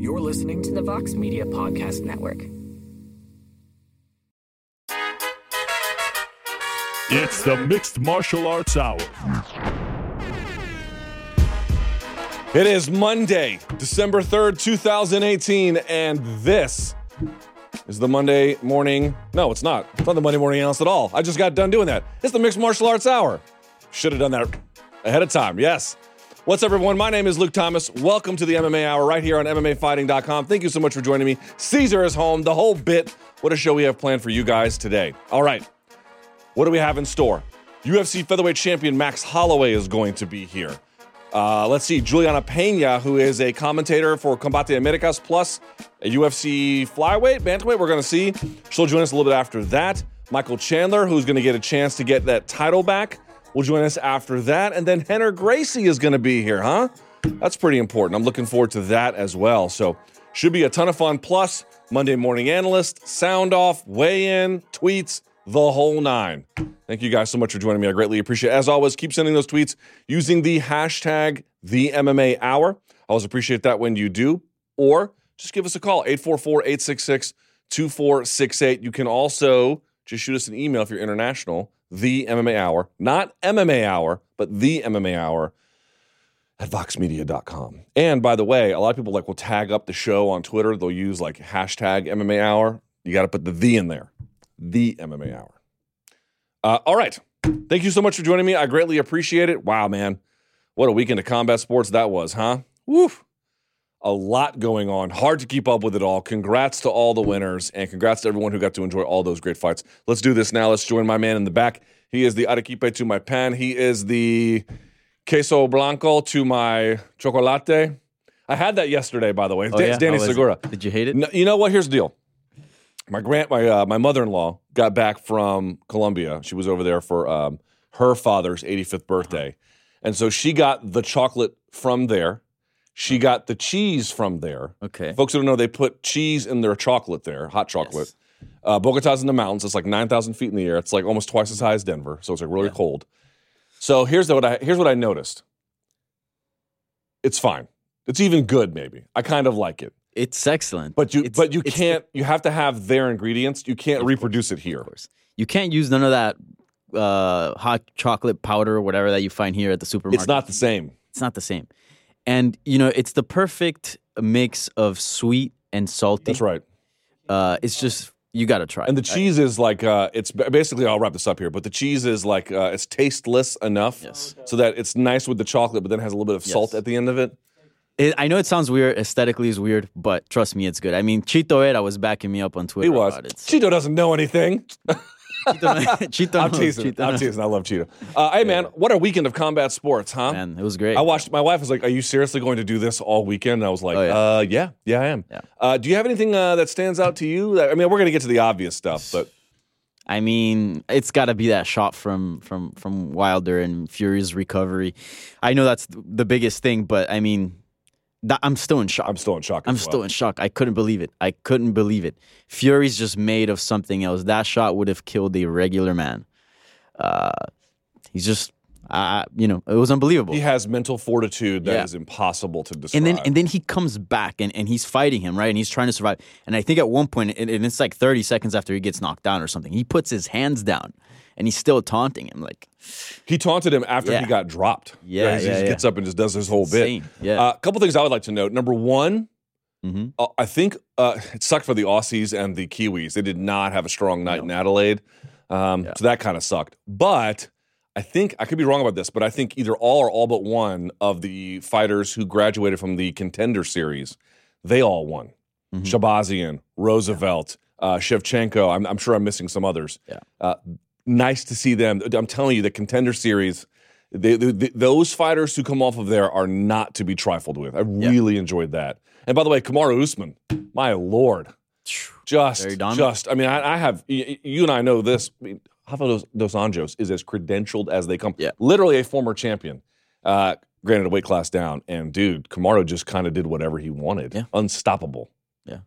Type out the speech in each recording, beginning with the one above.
You're listening to the Vox Media Podcast Network. It's the Mixed Martial Arts Hour. It is Monday, December 3rd, 2018, and this is the Monday morning. No, it's not. It's not the Monday morning analyst at all. I just got done doing that. It's the Mixed Martial Arts Hour. Should have done that ahead of time. Yes. What's up, everyone? My name is Luke Thomas. Welcome to the MMA Hour right here on MMAfighting.com. Thank you so much for joining me. Caesar is home, the whole bit. What a show we have planned for you guys today. All right. What do we have in store? UFC featherweight champion Max Holloway is going to be here. Uh, let's see, Julianna Peña, who is a commentator for Combate Americas Plus, a UFC flyweight, bantamweight, we're going to see. She'll join us a little bit after that. Michael Chandler, who's going to get a chance to get that title back, will join us after that. And then Rener Gracie is going to be here, huh? That's pretty important. I'm looking forward to that as well. So, should be a ton of fun. Plus, Monday morning analyst, sound off, weigh in, tweets, the whole nine. Thank you guys so much for joining me. I greatly appreciate it. As always, keep sending those tweets using the hashtag the MMA hour. I always appreciate that when you do. Or just give us a call, 844-866-2468. You can also just shoot us an email if you're international, the MMA hour, not MMA hour, but the MMA hour at voxmedia.com. And by the way, a lot of people like will tag up the show on Twitter. They'll use like hashtag MMA hour. You got to put the the in there the MMA Hour. Uh, all right. Thank you so much for joining me. I greatly appreciate it. Wow, man. What a weekend of combat sports that was, huh? Woof. A lot going on. Hard to keep up with it all. Congrats to all the winners and congrats to everyone who got to enjoy all those great fights. Let's do this now. Let's join my man in the back. He is the Arequipe to my pan. He is the queso blanco to my chocolate. I had that yesterday, by the way. Oh, yeah? Danny was it? Segura. Did you hate it? No, you know what? Here's the deal. My grand, my uh, my mother in law got back from Colombia. She was over there for um, her father's 85th birthday, and so she got the chocolate from there. She got the cheese from there. Okay. Folks who don't know, they put cheese in their chocolate there, hot chocolate. Uh, Bogota's in the mountains. It's like 9,000 feet in the air. It's like almost twice as high as Denver. So it's like really cold. So here's what I here's what I noticed. It's fine. It's even good, maybe. I kind of like it. It's excellent. But you It's- but you can't you have to have their ingredients. You can't reproduce it here. Of course. You can't use none of that uh, hot chocolate powder or whatever that you find here at the supermarket. It's not the same. It's not the same. And you know, it's the perfect mix of sweet and salty. That's right. Uh, it's just you got to try. And the it. cheese is like uh it's basically I'll wrap this up here, but the cheese is like uh it's tasteless enough Yes. so that it's nice with the chocolate but then has a little bit of salt at the end of it. It, I know it sounds weird, aesthetically is weird, but trust me, it's good. I mean, Chito Vera was backing me up on Twitter. He was. About it. Chito doesn't know anything. Chito I'm teasing. Chito I'm teasing. I love Chito. Uh, hey man, what a weekend of combat sports, huh? Man, it was great. I watched. My wife was like, "Are you seriously going to do this all weekend?" And I was like, Oh, yeah. "Uh, yeah, yeah, I am." Yeah. Uh, do you have anything uh, that stands out to you? I mean, we're going to get to the obvious stuff, but I mean, it's got to be that shot from from from Wilder and Fury's recovery. I know that's the biggest thing, but I mean, that, I'm still in shock. I'm still in shock. I'm well. still in shock. I couldn't believe it. I couldn't believe it. Fury's just made of something else. That shot would have killed a regular man. Uh, he's just, uh, you know, it was unbelievable. He has mental fortitude that is Yeah. impossible to describe. and then and then he comes back and, and he's fighting him right and he's trying to survive and i think at one point and it's like 30 seconds after he gets knocked down or something he puts his hands down and he's still taunting him like he taunted him after he got dropped. Yeah, he yeah, just yeah. gets up and just does his whole insane. bit. Yeah. Uh, a couple things I would like to note. Number one, Mhm. uh, I think uh, it sucked for the Aussies and the Kiwis. They did not have a strong night in Adelaide, um, so that kind of sucked. But I think I could be wrong about this, but I think either all or all but one of the fighters who graduated from the contender series, they all won. Mm-hmm. Shahbazyan, Roosevelt, uh, Shevchenko. I'm, I'm sure I'm missing some others. Yeah. Uh, nice to see them. I'm telling you, the contender series. They, they, they- those fighters who come off of there are not to be trifled with. I really enjoyed that. And by the way, Kamaru Usman, my lord, just, just. I mean, I, I have y- you and I know this. I mean, Rafa dos, dos Anjos is as credentialed as they come. Yeah. literally a former champion. Uh, granted, a weight class down, and dude, Kamaru just kind of did whatever he wanted. Yeah. Unstoppable. yeah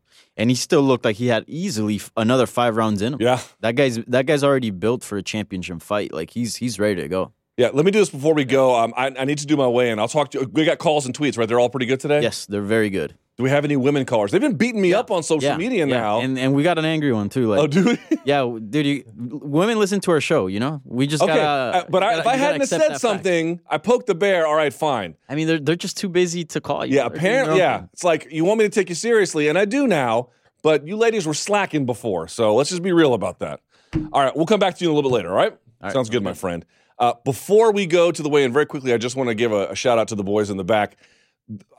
and he still looked like he had easily f- another five rounds in him Yeah. that guy's that guy's already built for a championship fight like he's he's ready to go Yeah, let me do this before we go. Um, I, I need to do my way in. I'll talk to you. We got calls and tweets, right? They're all pretty good today? yes they're very good Do we have any women callers? They've been beating me up on social Yeah, media yeah. now. and and we got an angry one too. Like, oh, dude. yeah, dude, you, women listen to our show. You know, we just Okay, gotta. uh, but I, gotta- if I hadn't said that fact. something, I poked the bear. All right, fine. I mean, they're they're just too busy to call you. Yeah, apparently, yeah. thing. It's like you want me to take you seriously, and I do now. But you ladies were slacking before, so let's just be real about that. All right, we'll come back to you in a little bit later. All right, sounds good, my friend. Uh, before we go to the weigh-in, very quickly, I just want to give a, a shout out to the boys in the back.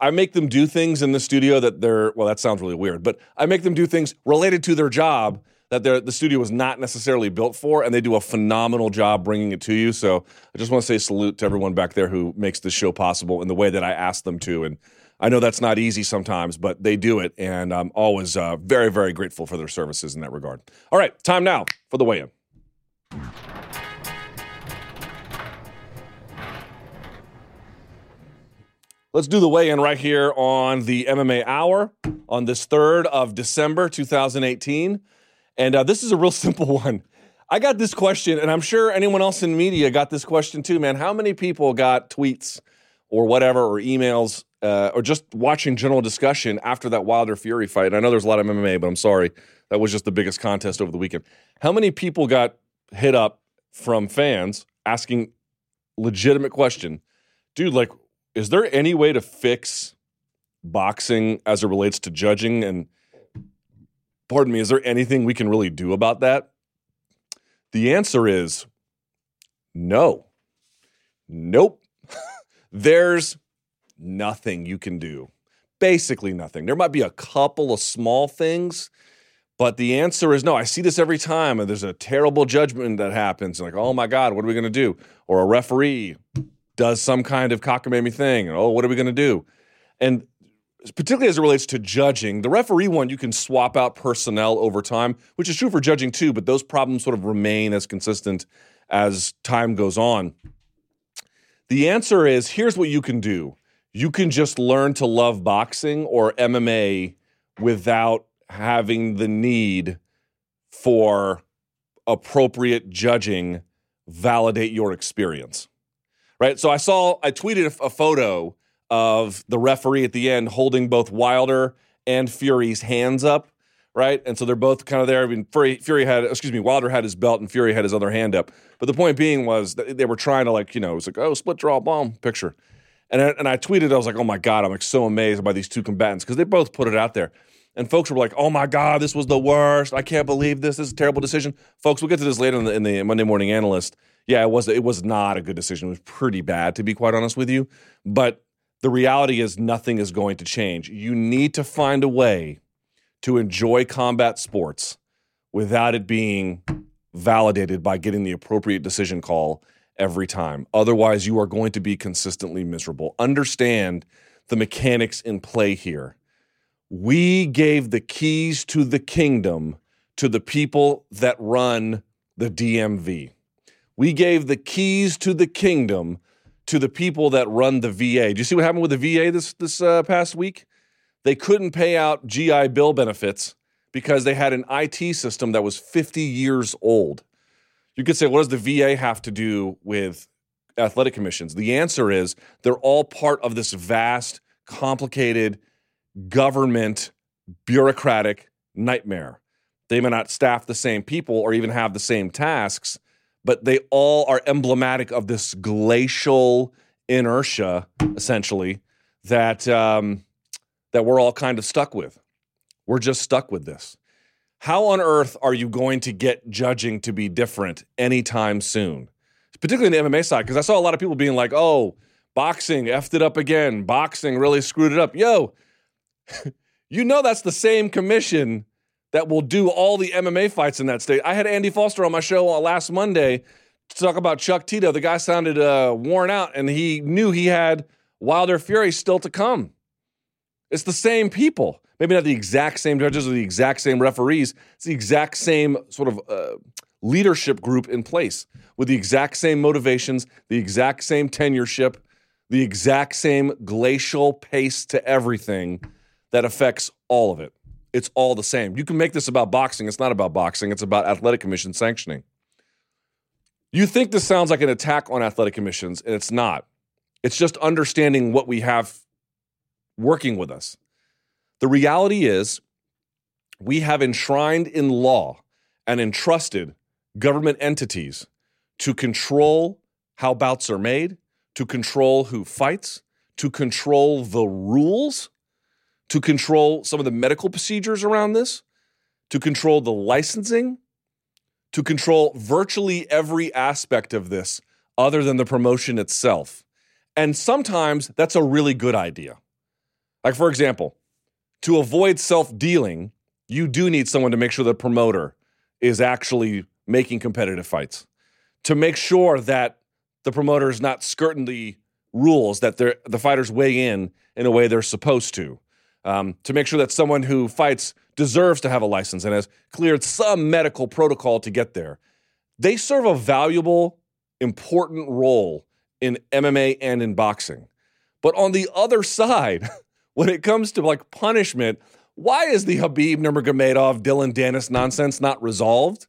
I make them do things in the studio that they're well. That sounds really weird, but I make them do things related to their job that the studio was not necessarily built for, and they do a phenomenal job bringing it to you. So I just want to say salute to everyone back there who makes this show possible in the way that I asked them to. And I know that's not easy sometimes, but they do it, and I'm always uh, very, very grateful for their services in that regard. All right, time now for the weigh-in. Let's do the weigh in right here on the MMA Hour on this 3rd of December, 2018. And uh, this is a real simple one. I got this question, and I'm sure anyone else in media got this question too, man. How many people got tweets or whatever, or emails, uh, or just watching general discussion after that Wilder Fury fight? I know there's a lot of MMA, but I'm sorry. That was just the biggest contest over the weekend. How many people got hit up from fans asking legitimate question? Dude, like, is there any way to fix boxing as it relates to judging? And pardon me, is there anything we can really do about that? The answer is no. Nope. There's nothing you can do. Basically, nothing. There might be a couple of small things, but the answer is no. I see this every time, and there's a terrible judgment that happens. Like, oh my God, what are we going to do? Or a referee does some kind of cockamamie thing. And, oh, what are we going to do? And particularly as it relates to judging, the referee one, you can swap out personnel over time, which is true for judging too, but those problems sort of remain as consistent as time goes on. The answer is here's what you can do you can just learn to love boxing or MMA without having the need for appropriate judging validate your experience right? So I saw, I tweeted a, a photo of the referee at the end holding both Wilder and Fury's hands up, right? And so they're both kind of there. I mean, Fury, Fury had, excuse me, Wilder had his belt and Fury had his other hand up. But the point being was they were trying to like, you know, it was like, oh, split draw bomb picture. And I, and I tweeted, I was like, oh my God, I'm like so amazed by these two combatants because they both put it out there. And folks were like, oh my God, this was the worst. I can't believe this. This is a terrible decision. Folks, we'll get to this later in the, in the Monday Morning Analyst yeah, it was it was not a good decision. It was pretty bad, to be quite honest with you. But the reality is, nothing is going to change. You need to find a way to enjoy combat sports without it being validated by getting the appropriate decision call every time. Otherwise, you are going to be consistently miserable. Understand the mechanics in play here. We gave the keys to the kingdom to the people that run the DMV. We gave the keys to the kingdom to the people that run the VA. Do you see what happened with the VA this this uh, past week? They couldn't pay out GI Bill benefits because they had an IT system that was 50 years old. You could say, what does the VA have to do with athletic commissions? The answer is they're all part of this vast, complicated government bureaucratic nightmare. They may not staff the same people or even have the same tasks, but they all are emblematic of this glacial inertia, essentially, that um, that we're all kind of stuck with. We're just stuck with this. How on earth are you going to get judging to be different anytime soon? Particularly in the MMA side, because I saw a lot of people being like, "Oh, boxing effed it up again. Boxing really screwed it up." Yo, you know that's the same commission that will do all the MMA fights in that state. I had Andy Foster on my show last Monday to talk about Chuck Tito. The guy sounded uh, worn out, and he knew he had Wilder Fury still to come. It's the same people. Maybe not the exact same judges or the exact same referees. It's the exact same sort of uh, leadership group in place with the exact same motivations, the exact same tenureship, the exact same glacial pace to everything that affects all of it it's all the same. You can make this about boxing. It's not about boxing, it's about athletic commission sanctioning. You think this sounds like an attack on athletic commissions, and it's not. It's just understanding what we have working with us. The reality is, we have enshrined in law and entrusted government entities to control how bouts are made, to control who fights, to control the rules, to control some of the medical procedures around this, to control the licensing, to control virtually every aspect of this other than the promotion itself. And sometimes that's a really good idea. Like, for example, to avoid self dealing, you do need someone to make sure the promoter is actually making competitive fights, to make sure that the promoter is not skirting the rules that the fighters weigh in in a way they're supposed to, um, to make sure that someone who fights deserves to have a license and has cleared some medical protocol to get there. They serve a valuable, important role in MMA and in boxing. But on the other side, when it comes to like punishment, why is the Khabib Nurmagomedov Dillon Danis nonsense not resolved?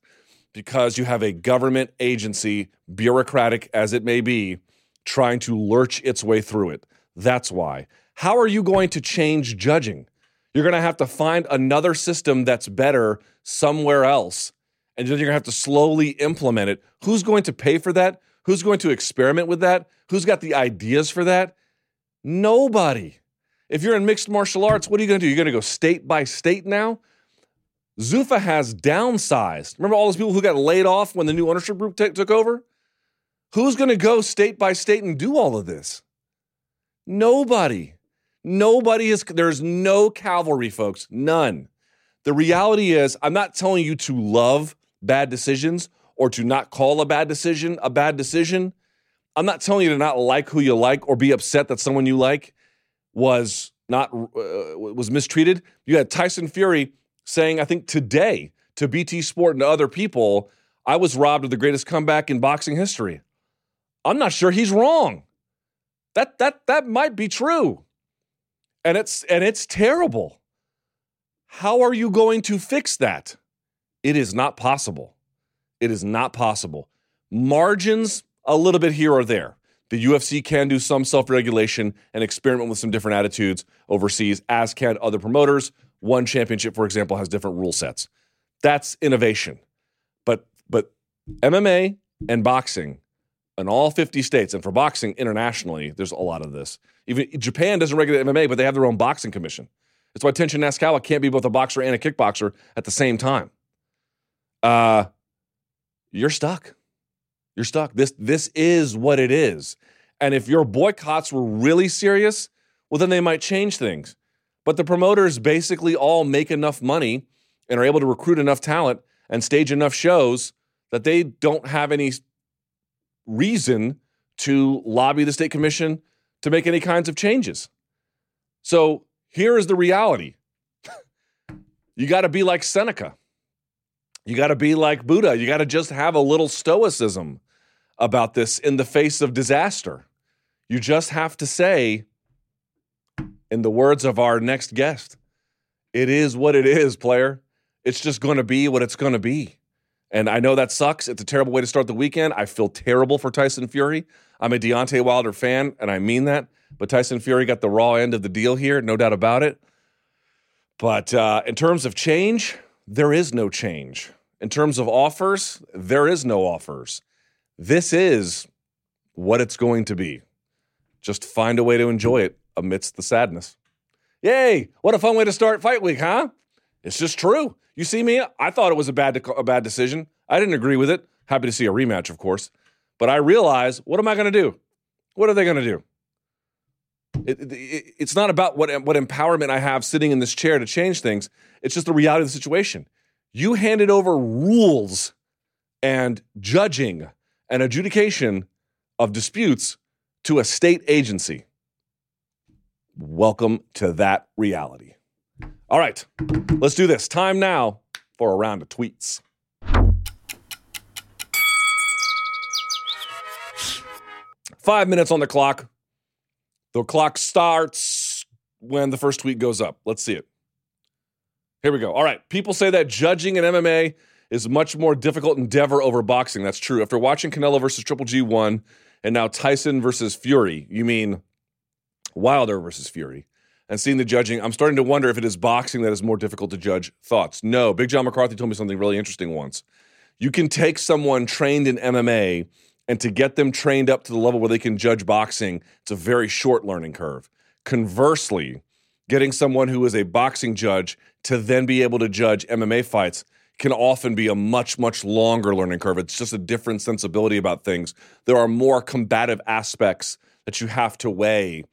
Because you have a government agency, bureaucratic as it may be, trying to lurch its way through it. That's why. How are you going to change judging? You're going to have to find another system that's better somewhere else. And then you're going to have to slowly implement it. Who's going to pay for that? Who's going to experiment with that? Who's got the ideas for that? Nobody. If you're in mixed martial arts, what are you going to do? You're going to go state by state now? Zuffa has downsized. Remember all those people who got laid off when the new ownership group t- took over? Who's going to go state by state and do all of this? Nobody. Nobody is, there's no cavalry, folks. None. The reality is, I'm not telling you to love bad decisions or to not call a bad decision a bad decision. I'm not telling you to not like who you like or be upset that someone you like was not uh, was mistreated. You had Tyson Fury saying, I think today to BT Sport and to other people, I was robbed of the greatest comeback in boxing history. I'm not sure he's wrong. That that that might be true and it's and it's terrible. How are you going to fix that? It is not possible. It is not possible. Margins a little bit here or there. The UFC can do some self-regulation and experiment with some different attitudes overseas, as can other promoters. One championship, for example, has different rule sets. That's innovation. But but MMA and boxing in all 50 states, and for boxing internationally, there's a lot of this. Even Japan doesn't regulate MMA, but they have their own boxing commission. That's why Tenshin Nasukawa can't be both a boxer and a kickboxer at the same time. Uh, you're stuck. You're stuck. This this is what it is. And if your boycotts were really serious, well, then they might change things. But the promoters basically all make enough money and are able to recruit enough talent and stage enough shows that they don't have any reason to lobby the state commission to make any kinds of changes. So here is the reality you got to be like Seneca. You got to be like Buddha. You got to just have a little stoicism about this in the face of disaster. You just have to say, in the words of our next guest, it is what it is, player. It's just going to be what it's going to be. And I know that sucks. It's a terrible way to start the weekend. I feel terrible for Tyson Fury. I'm a Deontay Wilder fan, and I mean that. But Tyson Fury got the raw end of the deal here, no doubt about it. But uh, in terms of change, there is no change. In terms of offers, there is no offers. This is what it's going to be. Just find a way to enjoy it amidst the sadness. Yay! What a fun way to start fight week, huh? It's just true. You see me? I thought it was a bad a bad decision. I didn't agree with it. Happy to see a rematch, of course. But I realize, what am I going to do? What are they going to do? It, it, it's not about what what empowerment I have sitting in this chair to change things. It's just the reality of the situation. You handed over rules and judging and adjudication of disputes to a state agency. Welcome to that reality. All right, let's do this. Time now for a round of tweets. Five minutes on the clock. The clock starts when the first tweet goes up. Let's see it. Here we go. All right. People say that judging in MMA is much more difficult endeavor over boxing. That's true. After watching Canelo versus Triple G one and now Tyson versus Fury, you mean Wilder versus Fury, and seeing the judging, I'm starting to wonder if it is boxing that is more difficult to judge. Thoughts? No. Big John McCarthy told me something really interesting once. You can take someone trained in MMA and to get them trained up to the level where they can judge boxing, it's a very short learning curve. Conversely, getting someone who is a boxing judge to then be able to judge MMA fights can often be a much, much longer learning curve. It's just a different sensibility about things. There are more combative aspects that you have to weigh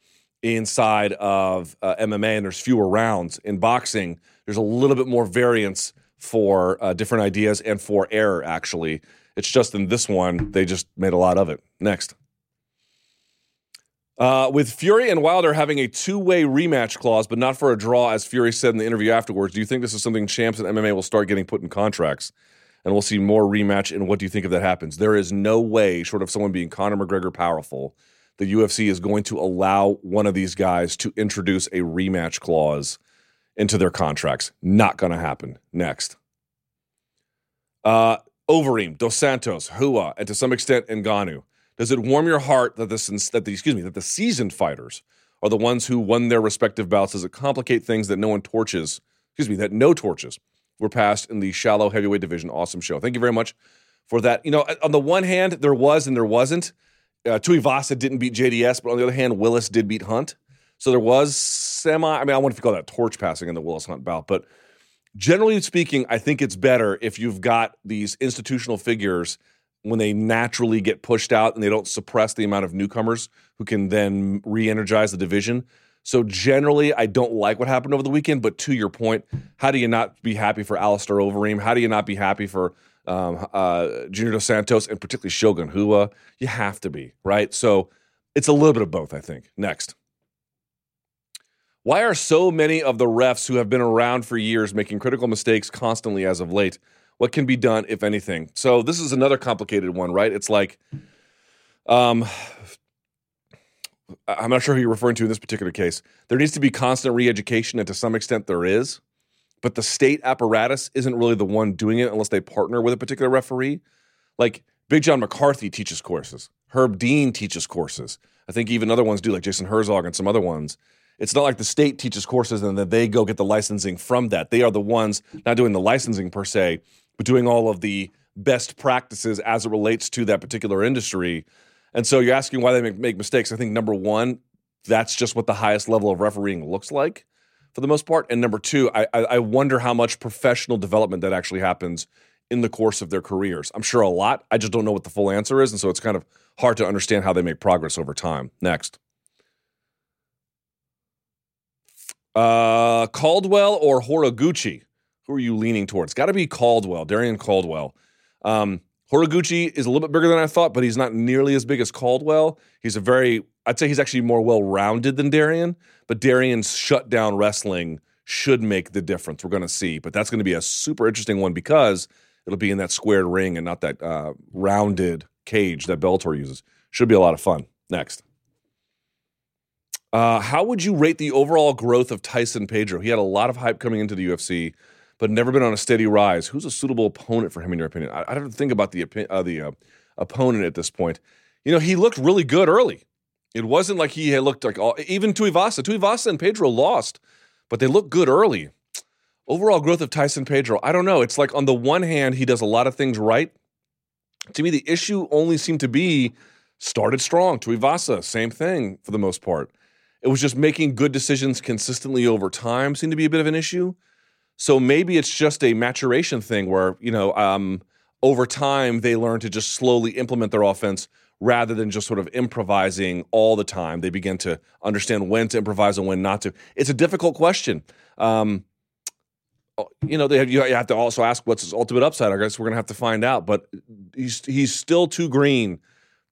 inside of uh, MMA, and there's fewer rounds. In boxing, there's a little bit more variance for uh, different ideas and for error, actually. It's just in this one, they just made a lot of it. Next. Uh, with Fury and Wilder having a two way rematch clause, but not for a draw, as Fury said in the interview afterwards, do you think this is something champs and MMA will start getting put in contracts? And we'll see more rematch. And what do you think if that happens? There is no way, short of someone being Conor McGregor powerful, the UFC is going to allow one of these guys to introduce a rematch clause into their contracts. Not going to happen. Next. Uh, Overeem, Dos Santos, Rua, and to some extent Ngannou. Does it warm your heart that the, that the excuse me that the seasoned fighters are the ones who won their respective bouts? Does it complicate things that no one torches? Excuse me, that no torches were passed in the shallow heavyweight division? Awesome show. Thank you very much for that. You know, on the one hand, there was and there wasn't. Uh, Tuivasa didn't beat JDS, but on the other hand, Willis did beat Hunt. So there was semi. I mean, I wonder if you call that torch passing in the Willis Hunt bout, but generally speaking, I think it's better if you've got these institutional figures when they naturally get pushed out and they don't suppress the amount of newcomers who can then re-energize the division. So generally, I don't like what happened over the weekend. But to your point, how do you not be happy for Alistair Overeem? How do you not be happy for um, uh, Junior Dos Santos and particularly Shogun Rua. You have to be right. So it's a little bit of both, I think. Next. Why are so many of the refs who have been around for years making critical mistakes constantly as of late? What can be done, if anything? So this is another complicated one, right? It's like, um, I'm not sure who you're referring to in this particular case. There needs to be constant re-education, and to some extent, there is. But the state apparatus isn't really the one doing it unless they partner with a particular referee. Like Big John McCarthy teaches courses. Herb Dean teaches courses. I think even other ones do, like Jason Herzog and some other ones. It's not like the state teaches courses and then they go get the licensing from that. They are the ones not doing the licensing per se, but doing all of the best practices as it relates to that particular industry. And so you're asking why they make, make mistakes. I think number one, that's just what the highest level of refereeing looks like for the most part. And number two, I, I wonder how much professional development that actually happens in the course of their careers. I'm sure a lot. I just don't know what the full answer is. And so it's kind of hard to understand how they make progress over time. Next. Uh, Caldwell or Horiguchi? Who are you leaning towards? Got to be Caldwell, Darrion Caldwell. Um, Horiguchi is a little bit bigger than I thought, but he's not nearly as big as Caldwell. He's a very, I'd say he's actually more well rounded than Darrion, but Darrion's shutdown wrestling should make the difference. We're going to see, but that's going to be a super interesting one because it'll be in that squared ring and not that uh, rounded cage that Bellator uses. Should be a lot of fun. Next. Uh, how would you rate the overall growth of Tyson Pedro? He had a lot of hype coming into the UFC but never been on a steady rise. Who's a suitable opponent for him, in your opinion? I, I don't think about the uh, the uh, opponent at this point. You know, he looked really good early. It wasn't like he looked like all, even Tuivasa. Tuivasa and Pedro lost, but they looked good early. Overall growth of Tyson Pedro, I don't know. It's like on the one hand, he does a lot of things right. To me, the issue only seemed to be started strong. Tuivasa, same thing for the most part. It was just making good decisions consistently over time seemed to be a bit of an issue. So maybe it's just a maturation thing where, you know, um, over time they learn to just slowly implement their offense rather than just sort of improvising all the time. They begin to understand when to improvise and when not to. It's a difficult question. Um, oh, you know, have, you have to also ask what's his ultimate upside. I guess we're going to have to find out. But he's he's still too green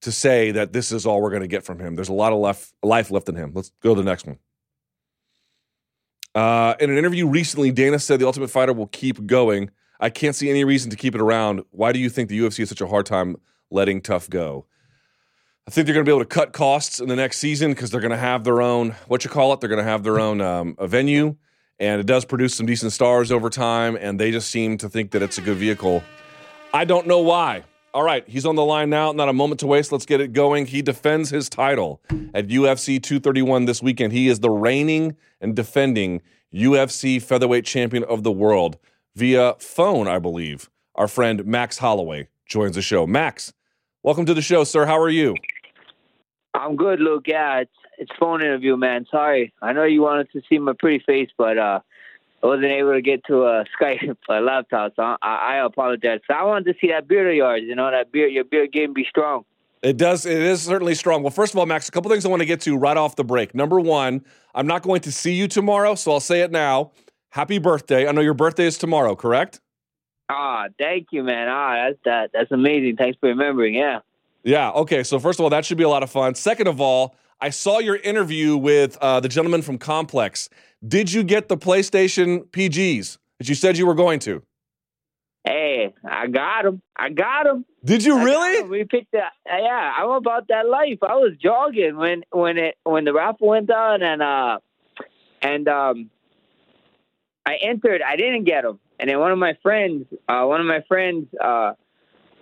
to say that this is all we're going to get from him. There's a lot of left, life left in him. Let's go to the next one. Uh, in an interview recently, Dana said the Ultimate Fighter will keep going. I can't see any reason to keep it around. Why do you think the UFC has such a hard time letting tough go? I think they're going to be able to cut costs in the next season because they're going to have their own what you call it. They're going to have their own um, a venue, and it does produce some decent stars over time. And they just seem to think that it's a good vehicle. I don't know why. All right, he's on the line now. Not a moment to waste. Let's get it going. He defends his title at UFC 231 this weekend. He is the reigning and defending UFC featherweight champion of the world via phone, I believe. Our friend Max Holloway joins the show. Max, welcome to the show, sir. How are you? I'm good, Luke. Yeah, it's it's phone interview, man. Sorry, I know you wanted to see my pretty face, but uh, I wasn't able to get to a Skype a laptop, so I, I apologize. So I wanted to see that beard of yours. You know, that beard, your beard game be strong. It does. It is certainly strong. Well, first of all, Max, a couple things I want to get to right off the break. Number one, I'm not going to see you tomorrow, so I'll say it now. Happy birthday! I know your birthday is tomorrow, correct? Ah, thank you, man. Ah, that's that. That's amazing. Thanks for remembering. Yeah. Yeah. Okay. So first of all, that should be a lot of fun. Second of all, I saw your interview with uh, the gentleman from Complex. Did you get the PlayStation PGs that you said you were going to? Hey, I got him. I got him. Did you really? We picked that. Yeah, I'm about that life. I was jogging when when it when the raffle went down and uh and um I entered. I didn't get them, and then one of my friends, uh, one of my friends, uh,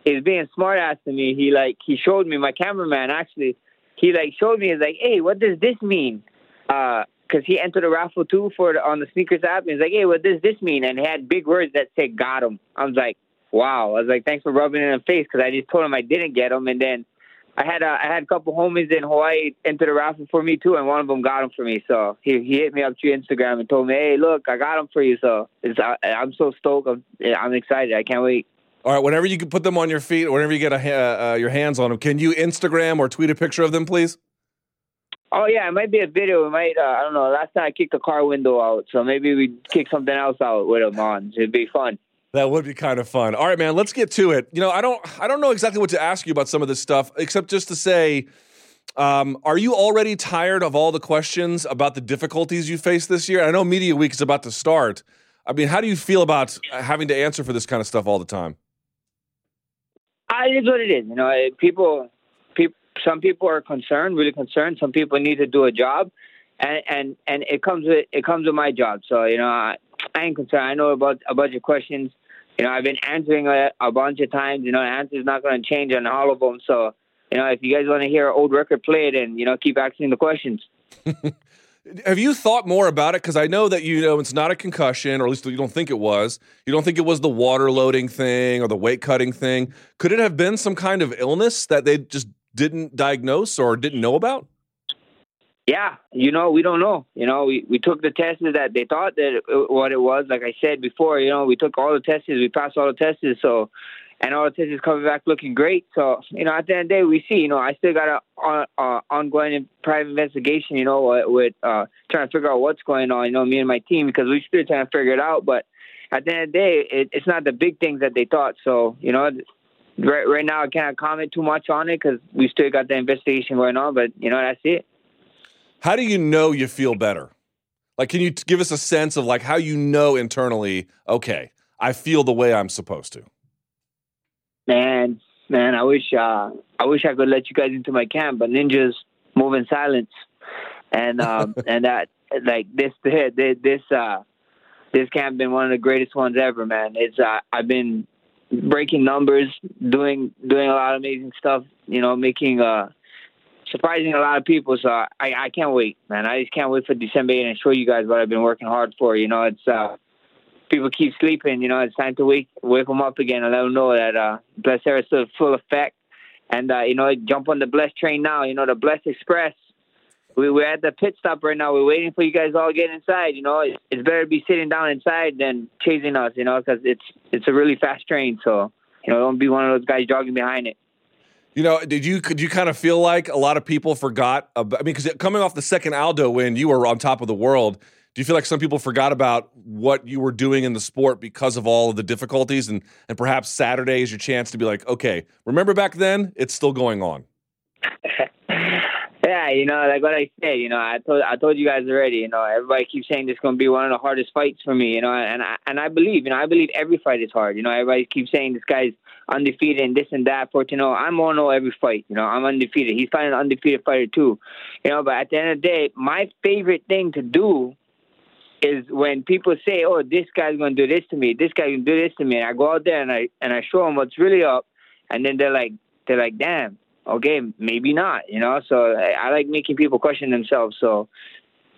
is being smart ass to me. He like he showed me my cameraman actually. He like showed me. He's like, hey, what does this mean? Uh, because he entered a raffle too for the, on the sneakers app. And he's like, hey, what does this mean? And he had big words that said "got him." I was like, wow. I was like, thanks for rubbing it in the face because I just told him I didn't get him, and then I had a, I had a couple homies in Hawaii enter the raffle for me too, and one of them got him for me. So he he hit me up through Instagram and told me, "Hey, look, I got him for you." So I, I'm so stoked. I'm, I'm excited. I can't wait. All right, whenever you can put them on your feet, whenever you get a, uh, your hands on them, can you Instagram or tweet a picture of them, please? Oh yeah, it might be a video. It might uh, I don't know. Last time I kicked the car window out, so maybe we kick something else out with them on. It'd be fun. That would be kind of fun. All right, man, let's get to it. You know, I don't I don't know exactly what to ask you about some of this stuff, except just to say, um, are you already tired of all the questions about the difficulties you face this year? I know Media Week is about to start. I mean, how do you feel about having to answer for this kind of stuff all the time? It is what it is. You know, uh, people, people, some people are concerned, really concerned. Some people need to do a job, and and and it comes with it comes with my job. So you know, I, I ain't concerned. I know about a bunch of questions you know, I've been answering a, a bunch of times. You know, the answer's not going to change on all of them. So, you know, if you guys want to hear an old record played, and you know, keep asking the questions. Have you thought more about it? Because I know that you know it's not a concussion, or at least you don't think it was. You don't think it was the water loading thing or the weight cutting thing. Could it have been some kind of illness that they just didn't diagnose or didn't know about? Yeah, you know, we don't know. You know, we, we took the tests that they thought that it, what it was. Like I said before, you know, we took all the tests, we passed all the tests, so and is coming back looking great. So you know, at the end of the day, we see. You know, I still got a, a ongoing private investigation. You know, with uh, trying to figure out what's going on. You know, me and my team because we still trying to figure it out. But at the end of the day, it, it's not the big things that they thought. So you know, right right now I can't comment too much on it because we still got the investigation going on. But you know, that's it. How do you know you feel better? Like, can you give us a sense of like how you know internally? Okay, I feel the way I'm supposed to. Man, man, I wish uh, I wish I could let you guys into my camp, but ninjas move in silence, and um, and that like this this this uh, this camp been one of the greatest ones ever, man. It's uh, I've been breaking numbers, doing doing a lot of amazing stuff, you know, making uh surprising a lot of people. So I, I can't wait, man. I just can't wait for December 8 and show you guys what I've been working hard for. You know, it's uh, people keep sleeping. You know, it's time to wake wake them up again and let them know that uh, Blessed Era is still full effect. And uh, you know, jump on the Bless train now. You know, the Bless Express. We, we're at the pit stop right now. We're waiting for you guys all get inside. You know, it's, it's better to be sitting down inside than chasing us. You know, because it's it's a really fast train. So you know, don't be one of those guys jogging behind it. You know, did you could you kind of feel like a lot of people forgot? About, I mean, because coming off the second Aldo win, you were on top of the world. Do you feel like some people forgot about what you were doing in the sport because of all of the difficulties, and and perhaps Saturday is your chance to be like, okay, remember back then? It's still going on. yeah, you know, like what I said, you know, I told I told you guys already. You know, everybody keeps saying this is going to be one of the hardest fights for me. You know, and I and I believe, you know, I believe every fight is hard. You know, everybody keeps saying this guy's undefeated and this and that. For you know, I'm on all every fight. You know, I'm undefeated. He's fighting an undefeated fighter too. You know, but at the end of the day, my favorite thing to do is when people say, "Oh, this guy's going to do this to me. This going to do this to me," and I go out there and I and I show them what's really up, and then they're like they're like, damn, okay, maybe not, you know. So I, I like making people question themselves. So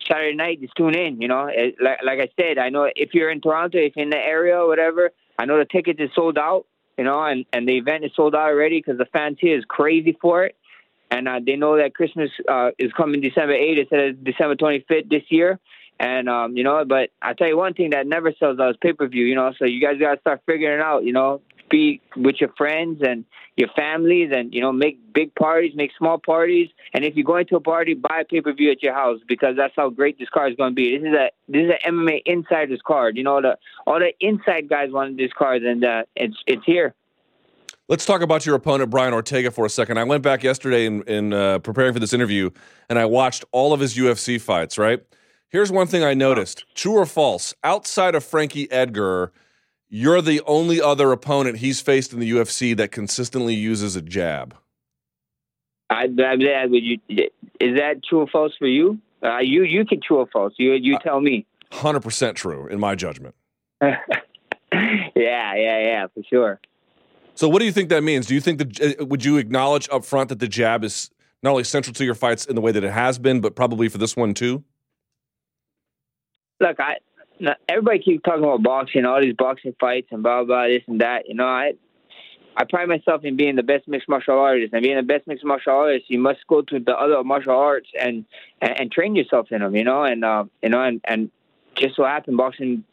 Saturday night, just tune in, you know. It, like like I said, I know if you're in Toronto, if you're in the area or whatever, I know the tickets is sold out, you know, and and the event is sold out already because the fans here is crazy for it. And uh, they know that Christmas uh, is coming December 8th instead of December 25th this year. And um, you know, but I tell you one thing that never sells out is pay per view. You know, so you guys gotta start figuring it out. You know, be with your friends and your families, and you know, make big parties, make small parties. And if you're going to a party, buy a pay per view at your house because that's how great this card is going to be. This is a this is an MMA insiders card. You know, the all the inside guys wanted this card, and uh, it's it's here. Let's talk about your opponent, Brian Ortega, for a second. I went back yesterday in, in uh, preparing for this interview, and I watched all of his UFC fights. Right Here's one thing I noticed true or false outside of Frankie Edgar, you're the only other opponent he's faced in the UFC that consistently uses a jab. I, I, would you, is that true or false for you? Uh, you you can true or false. You you uh, tell me. Hundred percent true in my judgment. yeah, yeah, yeah, for sure. So, what do you think that means? Do you think that uh, would you acknowledge up front that the jab is not only central to your fights in the way that it has been, but probably for this one too? Look, I everybody keeps talking about boxing, all these boxing fights and blah blah this and that. You know, I I pride myself in being the best mixed martial artist, and being the best mixed martial artist, you must go to the other martial arts and and, and train yourself in them. You know, and uh, you know, and and just so happened, boxing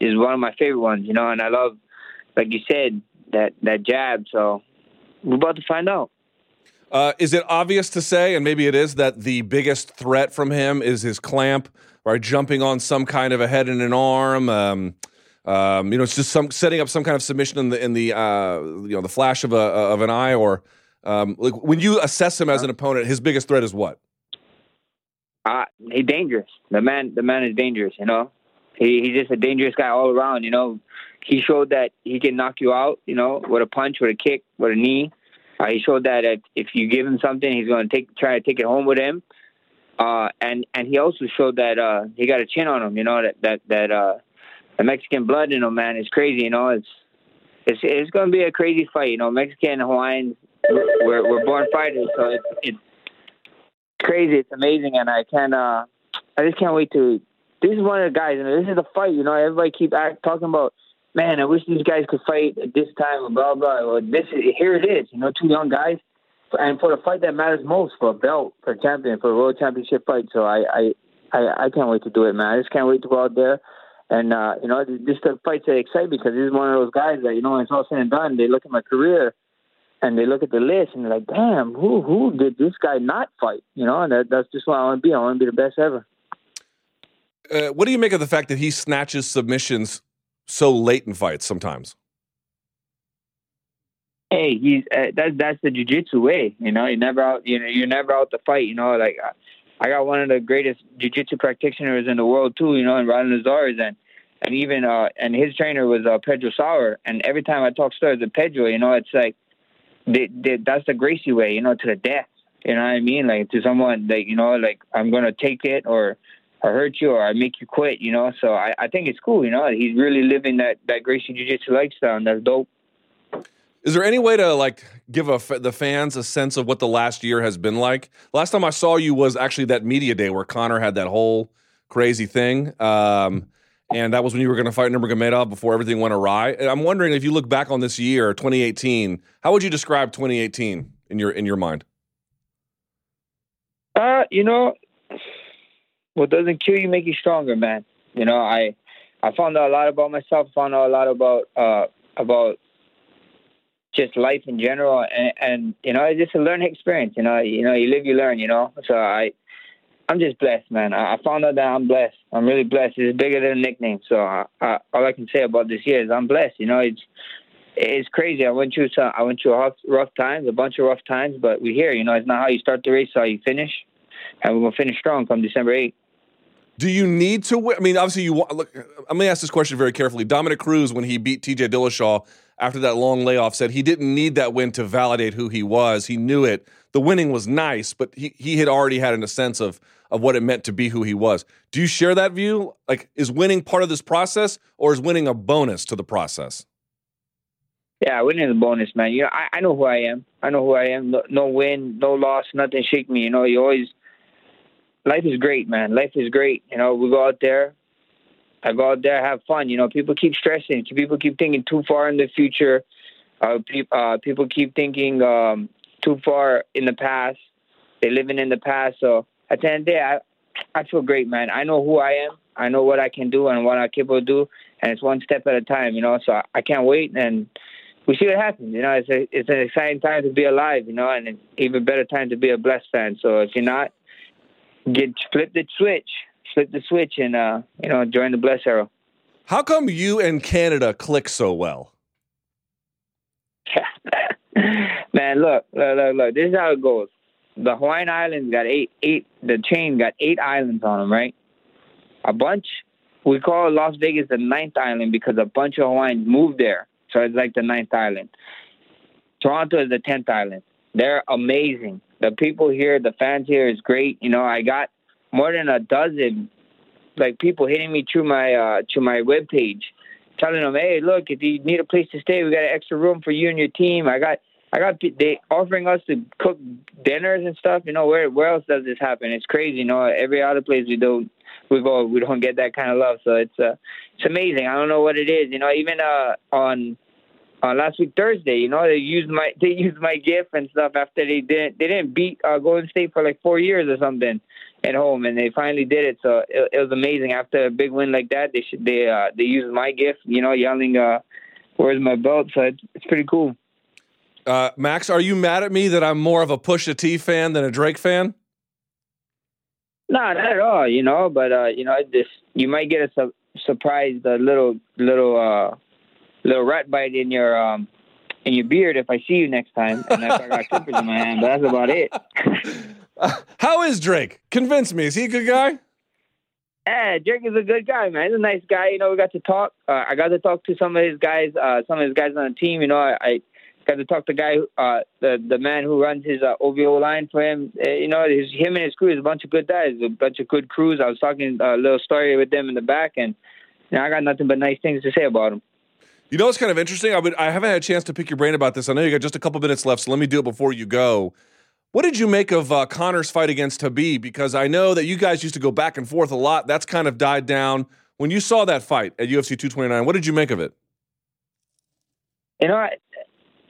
is one of my favorite ones. You know, and I love, like you said, that that jab. So we're about to find out. Uh, is it obvious to say, and maybe it is, that the biggest threat from him is his clamp? Right? Jumping on some kind of a head and an arm. Um, um, you know, it's just some setting up some kind of submission in the in the uh, you know the flash of a of an eye, or um, like when you assess him as an opponent, his biggest threat is what? Uh, he's dangerous. The man, the man is dangerous. You know, he he's just a dangerous guy all around. You know, he showed that he can knock you out. You know, with a punch, with a kick, with a knee. Uh, he showed that if you give him something, he's going to take try to take it home with him. Uh, and and he also showed that uh, he got a chin on him. You know that that that uh, the Mexican blood in him, man, is crazy. You know, it's it's it's going to be a crazy fight. You know, Mexican and Hawaiians, we're we're born fighters, so it's it's crazy. It's amazing, and I can uh, I just can't wait to. This is one of the guys, and this is the fight. You know, everybody keep act, talking about. Man, I wish these guys could fight at this time, blah blah. Well, this is, here it is. You know, two young guys and for the fight that matters most, for a belt, for a champion, for a world championship fight. So I, I, I, I can't wait to do it, man. I just can't wait to go out there. And uh, you know, this fights that excite because is one of those guys that you know, when it's all said and done, they look at my career and they look at the list and they're like, "Damn, who who did this guy not fight?" You know, and that, that's just what I want to be. I want to be the best ever. Uh, what do you make of the fact that he snatches submissions so late in fights sometimes? Hey, he's uh, that's that's the jujitsu way. You know, you never out. You know, you're never out to fight. You know, like I, I got one of the greatest jujitsu practitioners in the world too. You know, in Rylan Lizares and and even uh and his trainer was uh, Pedro Sauer. And every time I talk stories with Pedro, you know, it's like they, they, that's the Gracie way. You know, to the death. You know what I mean? Like to someone like you know, like I'm gonna take it or. I hurt you or I make you quit, you know. So I, I think it's cool, you know. He's really living that that Gracie Jiu Jitsu lifestyle, and that's dope. Is there any way to like give the fans a sense of what the last year has been like? Last time I saw you was actually that media day where Conor had that whole crazy thing. Um, and that was when you were going to fight Nurmagomedov before everything went awry. And I'm wondering if you look back on this year, 2018, how would you describe 2018 in your in your mind? Uh, you know, what doesn't kill you make you stronger, man. You know, I I found out a lot about myself. Found out a lot about uh about just life in general, and, and you know, it's just a learning experience. You know, you know, you live, you learn. You know, so I, I'm just blessed, man. I, I found out that I'm blessed. I'm really blessed. It's bigger than a nickname. So I, I, all I can say about this year is I'm blessed. You know, it's it's crazy. I went through some, I went through rough, rough times, a bunch of rough times, but we're here. You know, it's not how you start the race, how you finish, and we're gonna finish strong come December 8th. Do you need to win? I mean, obviously, you want. Look, I'm gonna ask this question very carefully. Dominick Cruz, when he beat T.J. Dillashaw after that long layoff, said he didn't need that win to validate who he was. He knew it. The winning was nice, but he he had already had in a sense of of what it meant to be who he was. Do you share that view? Like, is winning part of this process, or is winning a bonus to the process? Yeah, winning is a bonus, man. You know, I, I know who I am. I know who I am. No, no win, no loss, nothing shake me. You know, you always. Life is great, man. Life is great. You know, we go out there. I go out there, have fun. You know, people keep stressing. People keep thinking too far in the future. Uh, pe- uh, people keep thinking um, too far in the past. They're living in the past. So at the end of the day, I, I feel great, man. I know who I am. I know what I can do and what I'm capable of do, and it's one step at a time, you know. So I, I can't wait, and we see what happens. You know, it's a, it's an exciting time to be alive, you know, and an even better time to be a blessed fan. So if you're not, get flip the switch, flip the switch, and uh, you know, join the Blessed Era. How come you and Canada click so well? Man, look, look, look, look. This is how it goes. The Hawaiian Islands got eight, eight. The chain got eight islands on them, right? A bunch. We call Las Vegas the ninth island because a bunch of Hawaiians moved there, so it's like the ninth island. Toronto is the tenth island. They're amazing. The people here, the fans here is great. You know, I got more than a dozen like people hitting me through my uh to my web page telling them, "Hey, look, if you need a place to stay, we got an extra room for you and your team. I got, I got they offering us to cook dinners and stuff. You know, where where else does this happen? It's crazy. You know, every other place we do, we go, we don't get that kind of love. So it's uh, it's amazing. I don't know what it is. You know, even uh on. Uh, last week Thursday, you know, they used my they used my gift and stuff after they didn't they didn't beat uh, Golden State for like four years or something at home, and they finally did it. So it, it was amazing. After a big win like that, they should they uh, they used my gift, you know, yelling, uh, "Where's my belt?" So it's, it's pretty cool. Uh, Max, are you mad at me that I'm more of a Pusha T fan than a Drake fan? No, not at all. You know, but uh, you know, this you might get a su- surprise, a little little uh, little rat bite in your um in your beard if I see you next time, and if I got clippers in my hand. But that's about it. Uh, how is Drake? Convince me. Is he a good guy? Yeah, Drake is a good guy, man. He's a nice guy. You know, we got to talk. Uh, I got to talk to some of his guys, uh, some of his guys on the team. You know, I, I got to talk to the guy, uh, the the man who runs his uh, OVO line for him. Uh, you know, his, him and his crew is a bunch of good guys, a bunch of good crews. I was talking a little story with them in the back, and you know, I got nothing but nice things to say about him. You know what's kind of interesting? I, would, I haven't had a chance to pick your brain about this. I know you got just a couple minutes left, so let me do it before you go. What did you make of uh, Conor's fight against Khabib? Because I know that you guys used to go back and forth a lot. That's kind of died down. When you saw that fight at UFC 229, what did you make of it? You know,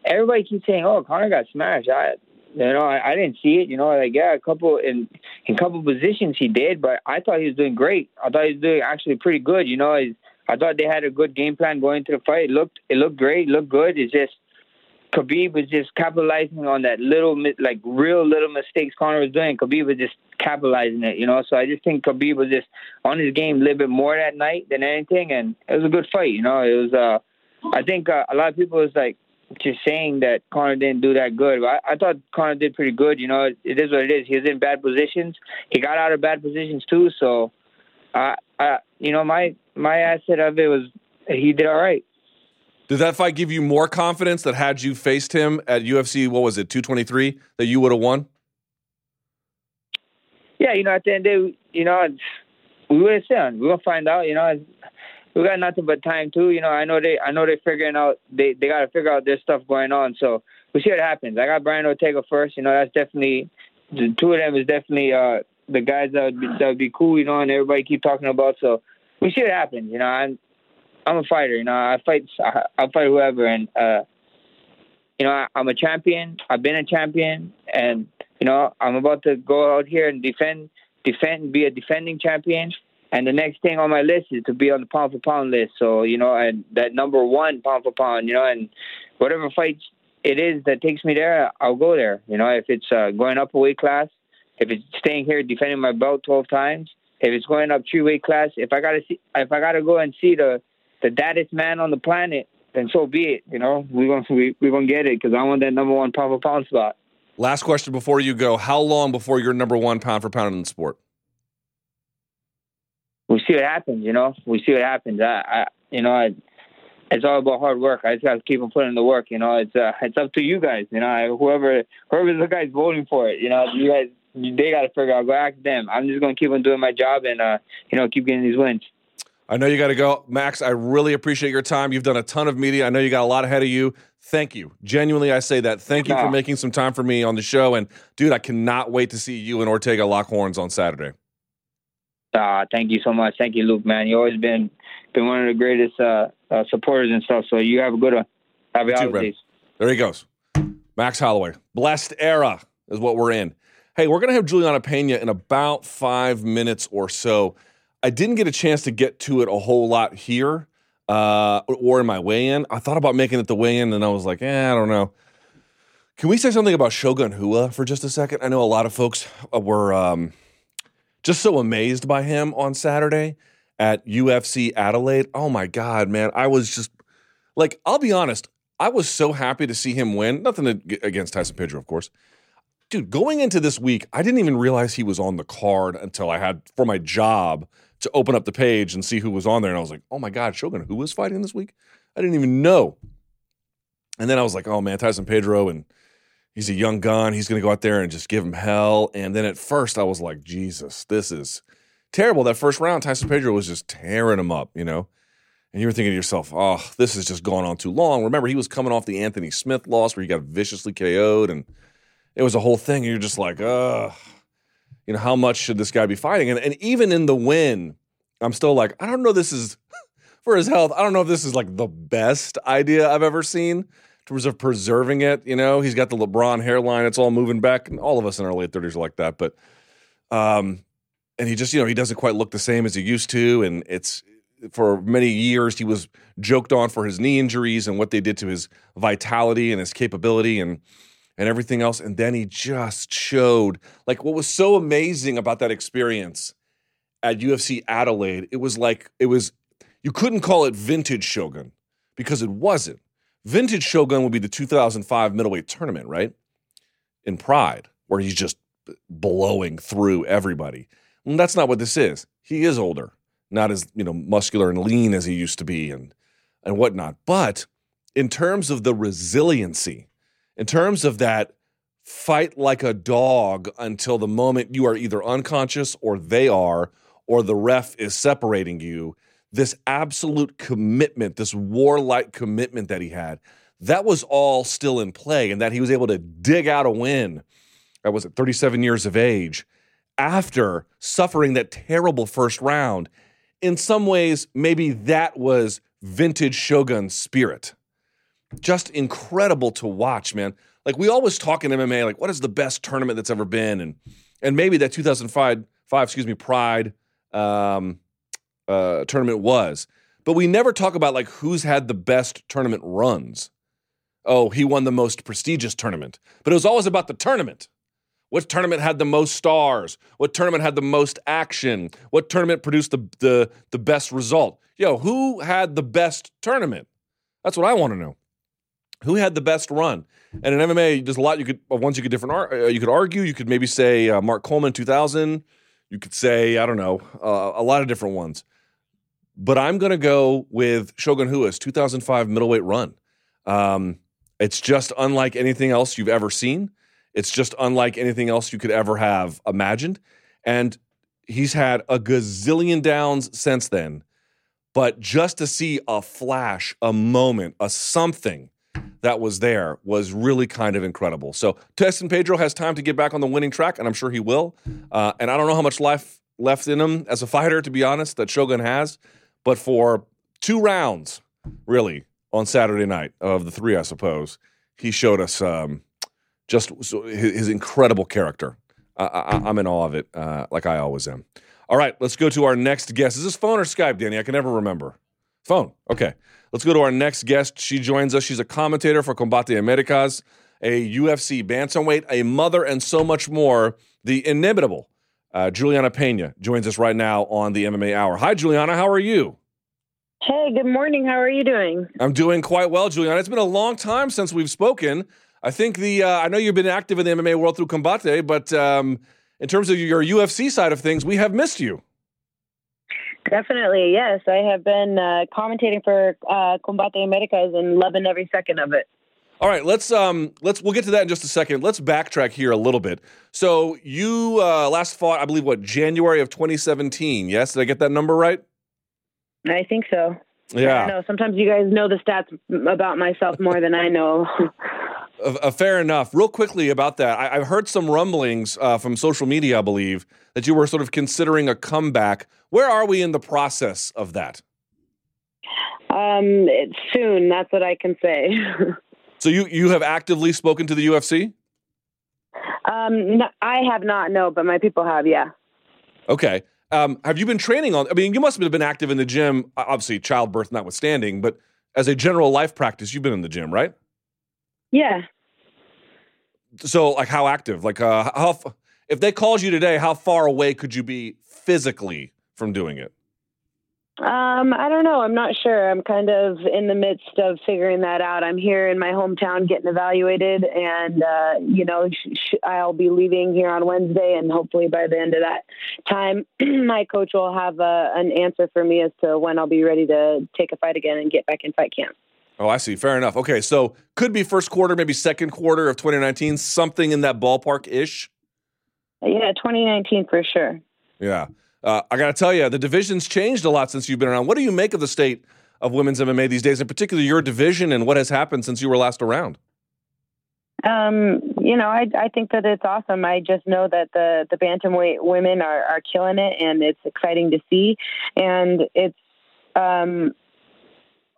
everybody keeps saying, "Oh, Conor got smashed." I, you know, I, I didn't see it. You know, like yeah, a couple in in couple positions he did, but I thought he was doing great. I thought he was doing actually pretty good. You know, I thought they had a good game plan going into the fight. It looked it looked great, it looked good. It's just Khabib was just capitalizing on that little, like real little mistakes Conor was doing. Khabib was just capitalizing it, you know. So I just think Khabib was just on his game a little bit more that night than anything, and it was a good fight, you know. It was, uh, I think uh, a lot of people was like just saying that Conor didn't do that good, I, I thought Conor did pretty good. You know, it, it is what it is. He was in bad positions. He got out of bad positions too. So, uh, uh, you know, my my asset of it was he did all right. Did that fight give you more confidence that had you faced him at UFC, what was it, 223, that you would have won? Yeah, you know, at the end of the day, you know, we will see. We're gonna find out. You know, we got nothing but time too. You know, I know they, I know they're figuring out. They, they got to figure out their stuff going on. So we see what happens. I got Brian Ortega first. You know, that's definitely the two of them is definitely uh, the guys that would be, that would be cool. You know, and everybody keep talking about. So we see what happens. You know, I'm I'm a fighter. You know, I fight. I, I fight whoever, and uh, you know, I, I'm a champion. I've been a champion, and you know, I'm about to go out here and defend, defend, be a defending champion. And the next thing on my list is to be on the pound for pound list. So you know, and that number one pound for pound. You know, and whatever fight it is that takes me there, I'll go there. You know, if it's uh, going up a weight class, if it's staying here defending my belt twelve times, if it's going up three weight class, if I gotta see, if I gotta go and see the the baddest man on the planet, then so be it. You know, we're gonna we, we're gonna get it because I want that number one pound for pound spot. Last question before you go: How long before you're number one pound for pound in the sport? We see what happens. You know, we see what happens. I, I you know, I, it's all about hard work. I just got to keep on putting in the work. You know, it's uh, it's up to you guys. You know, whoever whoever the guys voting for it. You know, you guys they got to figure out. Go ask them. I'm just gonna keep on doing my job and uh, you know, keep getting these wins. I know you got to go. Max, I really appreciate your time. You've done a ton of media. I know you got a lot ahead of you. Thank you. Genuinely, I say that. Thank you for making some time for me on the show. And dude, I cannot wait to see you and Ortega lock horns on Saturday. Uh, thank you so much. Thank you, Luke, man. You've always been been one of the greatest uh, uh, supporters and stuff. So you have a good one. Happy You too, holidays. There he goes. Max Holloway. Blessed era is what we're in. Hey, we're going to have Julianna Peña in about five minutes or so. I didn't get a chance to get to it a whole lot here uh, or in my weigh in. I thought about making it the weigh in and I was like, eh, I don't know. Can we say something about Shogun Rua for just a second? I know a lot of folks uh, were um, just so amazed by him on Saturday at UFC Adelaide. Oh my God, man. I was just like, I'll be honest, I was so happy to see him win. Nothing ag- against Tyson Pedro, of course. Dude, going into this week, I didn't even realize he was on the card until I had for my job to open up the page and see who was on there. And I was like, oh my God, Shogun, who was fighting this week? I didn't even know. And then I was like, oh man, Tyson Pedro, and he's a young gun. He's going to go out there and just give him hell. And then at first, I was like, Jesus, this is terrible. That first round, Tyson Pedro was just tearing him up, you know? And you were thinking to yourself, oh, this has just gone on too long. Remember, he was coming off the Anthony Smith loss where he got viciously KO'd, and it was a whole thing. And you're just like, ugh, you know, how much should this guy be fighting? And, and even in the win, I'm still like, I don't know, this is for his health. I don't know if this is like the best idea I've ever seen in terms of preserving it. You know, he's got the LeBron hairline, it's all moving back. And all of us in our late 30s are like that. But, um, and he just, you know, he doesn't quite look the same as he used to. And it's, for many years he was joked on for his knee injuries and what they did to his vitality and his capability and and everything else and then he just showed like what was so amazing about that experience at UFC Adelaide it was like it was you couldn't call it vintage Shogun because it wasn't. Vintage Shogun would be the 2005 middleweight tournament right? In Pride where he's just blowing through everybody. And that's not what this is. He is older not as you know muscular and lean as he used to be and and whatnot. But in terms of the resiliency, in terms of that fight like a dog until the moment you are either unconscious or they are, or the ref is separating you, this absolute commitment, this warlike commitment that he had, that was all still in play, and that he was able to dig out a win. I was at 37 years of age after suffering that terrible first round in some ways, maybe that was vintage Shogun spirit. Just incredible to watch, man. Like we always talk in MMA, like what is the best tournament that's ever been, and and maybe that 2005, five, excuse me, Pride um, uh, tournament was, but we never talk about like who's had the best tournament runs. Oh, he won the most prestigious tournament, but it was always about the tournament. What tournament had the most stars? What tournament had the most action? What tournament produced the, the, the best result? Yo, who had the best tournament? That's what I want to know. Who had the best run? And in MMA, there's a lot you could of ones you could different uh, you could argue. You could maybe say uh, Mark Coleman 2000. You could say I don't know uh, a lot of different ones. But I'm going to go with Shogun Rua's 2005 middleweight run. Um, it's just unlike anything else you've ever seen. It's just unlike anything else you could ever have imagined. And he's had a gazillion downs since then. But just to see a flash, a moment, a something that was there was really kind of incredible. So Tyson Pedro has time to get back on the winning track, and I'm sure he will. Uh, and I don't know how much life left in him as a fighter, to be honest, that Shogun has. But for two rounds, really, on Saturday night of the three, I suppose, he showed us um, just his, incredible character. I, I'm in awe of it, uh, like I always am. All right, let's go to our next guest. Is this phone or Skype, Danny? I can never remember. Phone. Okay. Let's go to our next guest. She joins us. She's a commentator for Combate Americas, a UFC bantamweight, a mother, and so much more. The inimitable uh, Julianna Peña joins us right now on the MMA Hour. Hi, Julianna. How are you? Hey, good morning. How are you doing? I'm doing quite well, Julianna. It's been a long time since we've spoken. I think the uh, I know you've been active in the MMA world through Combate, but um, in terms of your UFC side of things, we have missed you. Definitely, yes. I have been uh, commentating for uh, Combate Americas and loving every second of it. All right, let's um let's we'll get to that in just a second. Let's backtrack here a little bit. So you uh, last fought, I believe, what January of 2017? Yes, did I get that number right? I think so. I Yeah. know. Sometimes you guys know the stats about myself more than I know. Uh, uh, fair enough. Real quickly about that, I, I've heard some rumblings uh, from social media, I believe, that you were sort of considering a comeback. Where are we in the process of that? um, it's soon. That's what I can say. So you you have actively spoken to the UFC? um, no, I have not. No, but my people have. Yeah. Okay. Um, have you been training on? I mean, you must have been active in the gym, obviously childbirth notwithstanding, but as a general life practice, you've been in the gym, right? Yeah. So, like, how active? Like, uh, how f- if they called you today, how far away could you be physically from doing it? Um, I don't know. I'm not sure. I'm kind of in the midst of figuring that out. I'm here in my hometown getting evaluated, and uh, you know, sh- sh- I'll be leaving here on Wednesday, and hopefully by the end of that time, my coach will have uh, an answer for me as to when I'll be ready to take a fight again and get back in fight camp. Oh, I see. Fair enough. Okay, so could be first quarter, maybe second quarter of 2019, something in that ballpark ish. Yeah, 2019 for sure. Yeah. Uh, I got to tell you, the division's changed a lot since you've been around. What do you make of the state of women's MMA these days, in particular your division, and what has happened since you were last around? Um, you know, I I think that it's awesome. I just know that the the bantamweight women are are killing it, and it's exciting to see, and it's um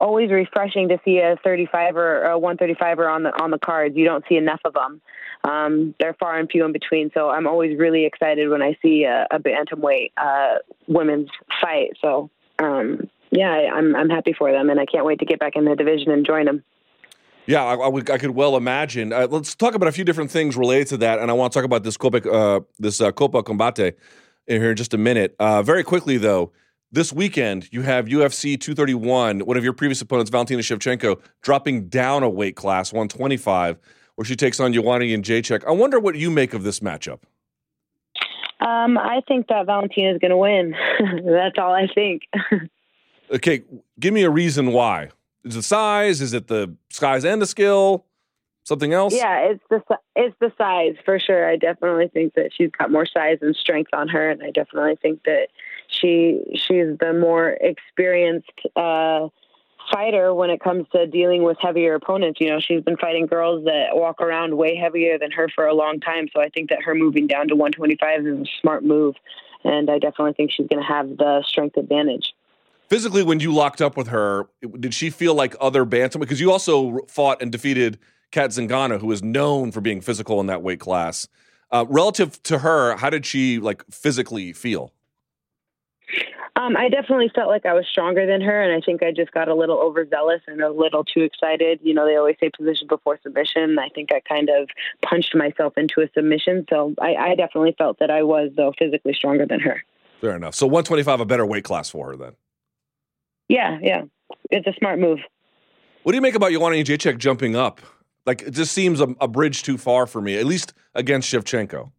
always refreshing to see a 35 or a 135 er on the on the cards. You don't see enough of them. Um, they're far and few in between. So I'm always really excited when I see a, a bantamweight uh, women's fight. So um, yeah, I, I'm I'm happy for them, and I can't wait to get back in the division and join them. Yeah, I, I, would, I could well imagine. Uh, let's talk about a few different things related to that, and I want to talk about this Copa, uh, this uh, Copa Combate in here in just a minute. Uh, very quickly, though, this weekend you have UFC 231. One of your previous opponents, Valentina Shevchenko, dropping down a weight class, 125, where she takes on Joanna Jedrzejczyk. I wonder what you make of this matchup. Um, I think that Valentina is going to win. That's all I think. Okay, give me a reason why. Is it size? Is it the size and the skill? Something else? yeah, it's the it's the size for sure. I definitely think that she's got more size and strength on her, and I definitely think that she she's the more experienced uh, fighter when it comes to dealing with heavier opponents. You know, she's been fighting girls that walk around way heavier than her for a long time. So I think that her moving down to 125 is a smart move, and I definitely think she's going to have the strength advantage. physically when you locked up with her did she feel like other bantam because you also fought and defeated Cat Zingano, who is known for being physical in that weight class uh, relative to her how did she like physically feel Um, I definitely felt like I was stronger than her, and I think I just got a little overzealous and a little too excited. You know, they always say position before submission. I think I kind of punched myself into a submission, so I, I definitely felt that I was, though, physically stronger than her. fair enough so 125 a better weight class for her then Yeah, yeah, it's a smart move. what do you make about Joanna Jedrzejczyk jumping up like it just seems a, a bridge too far for me at least against Shevchenko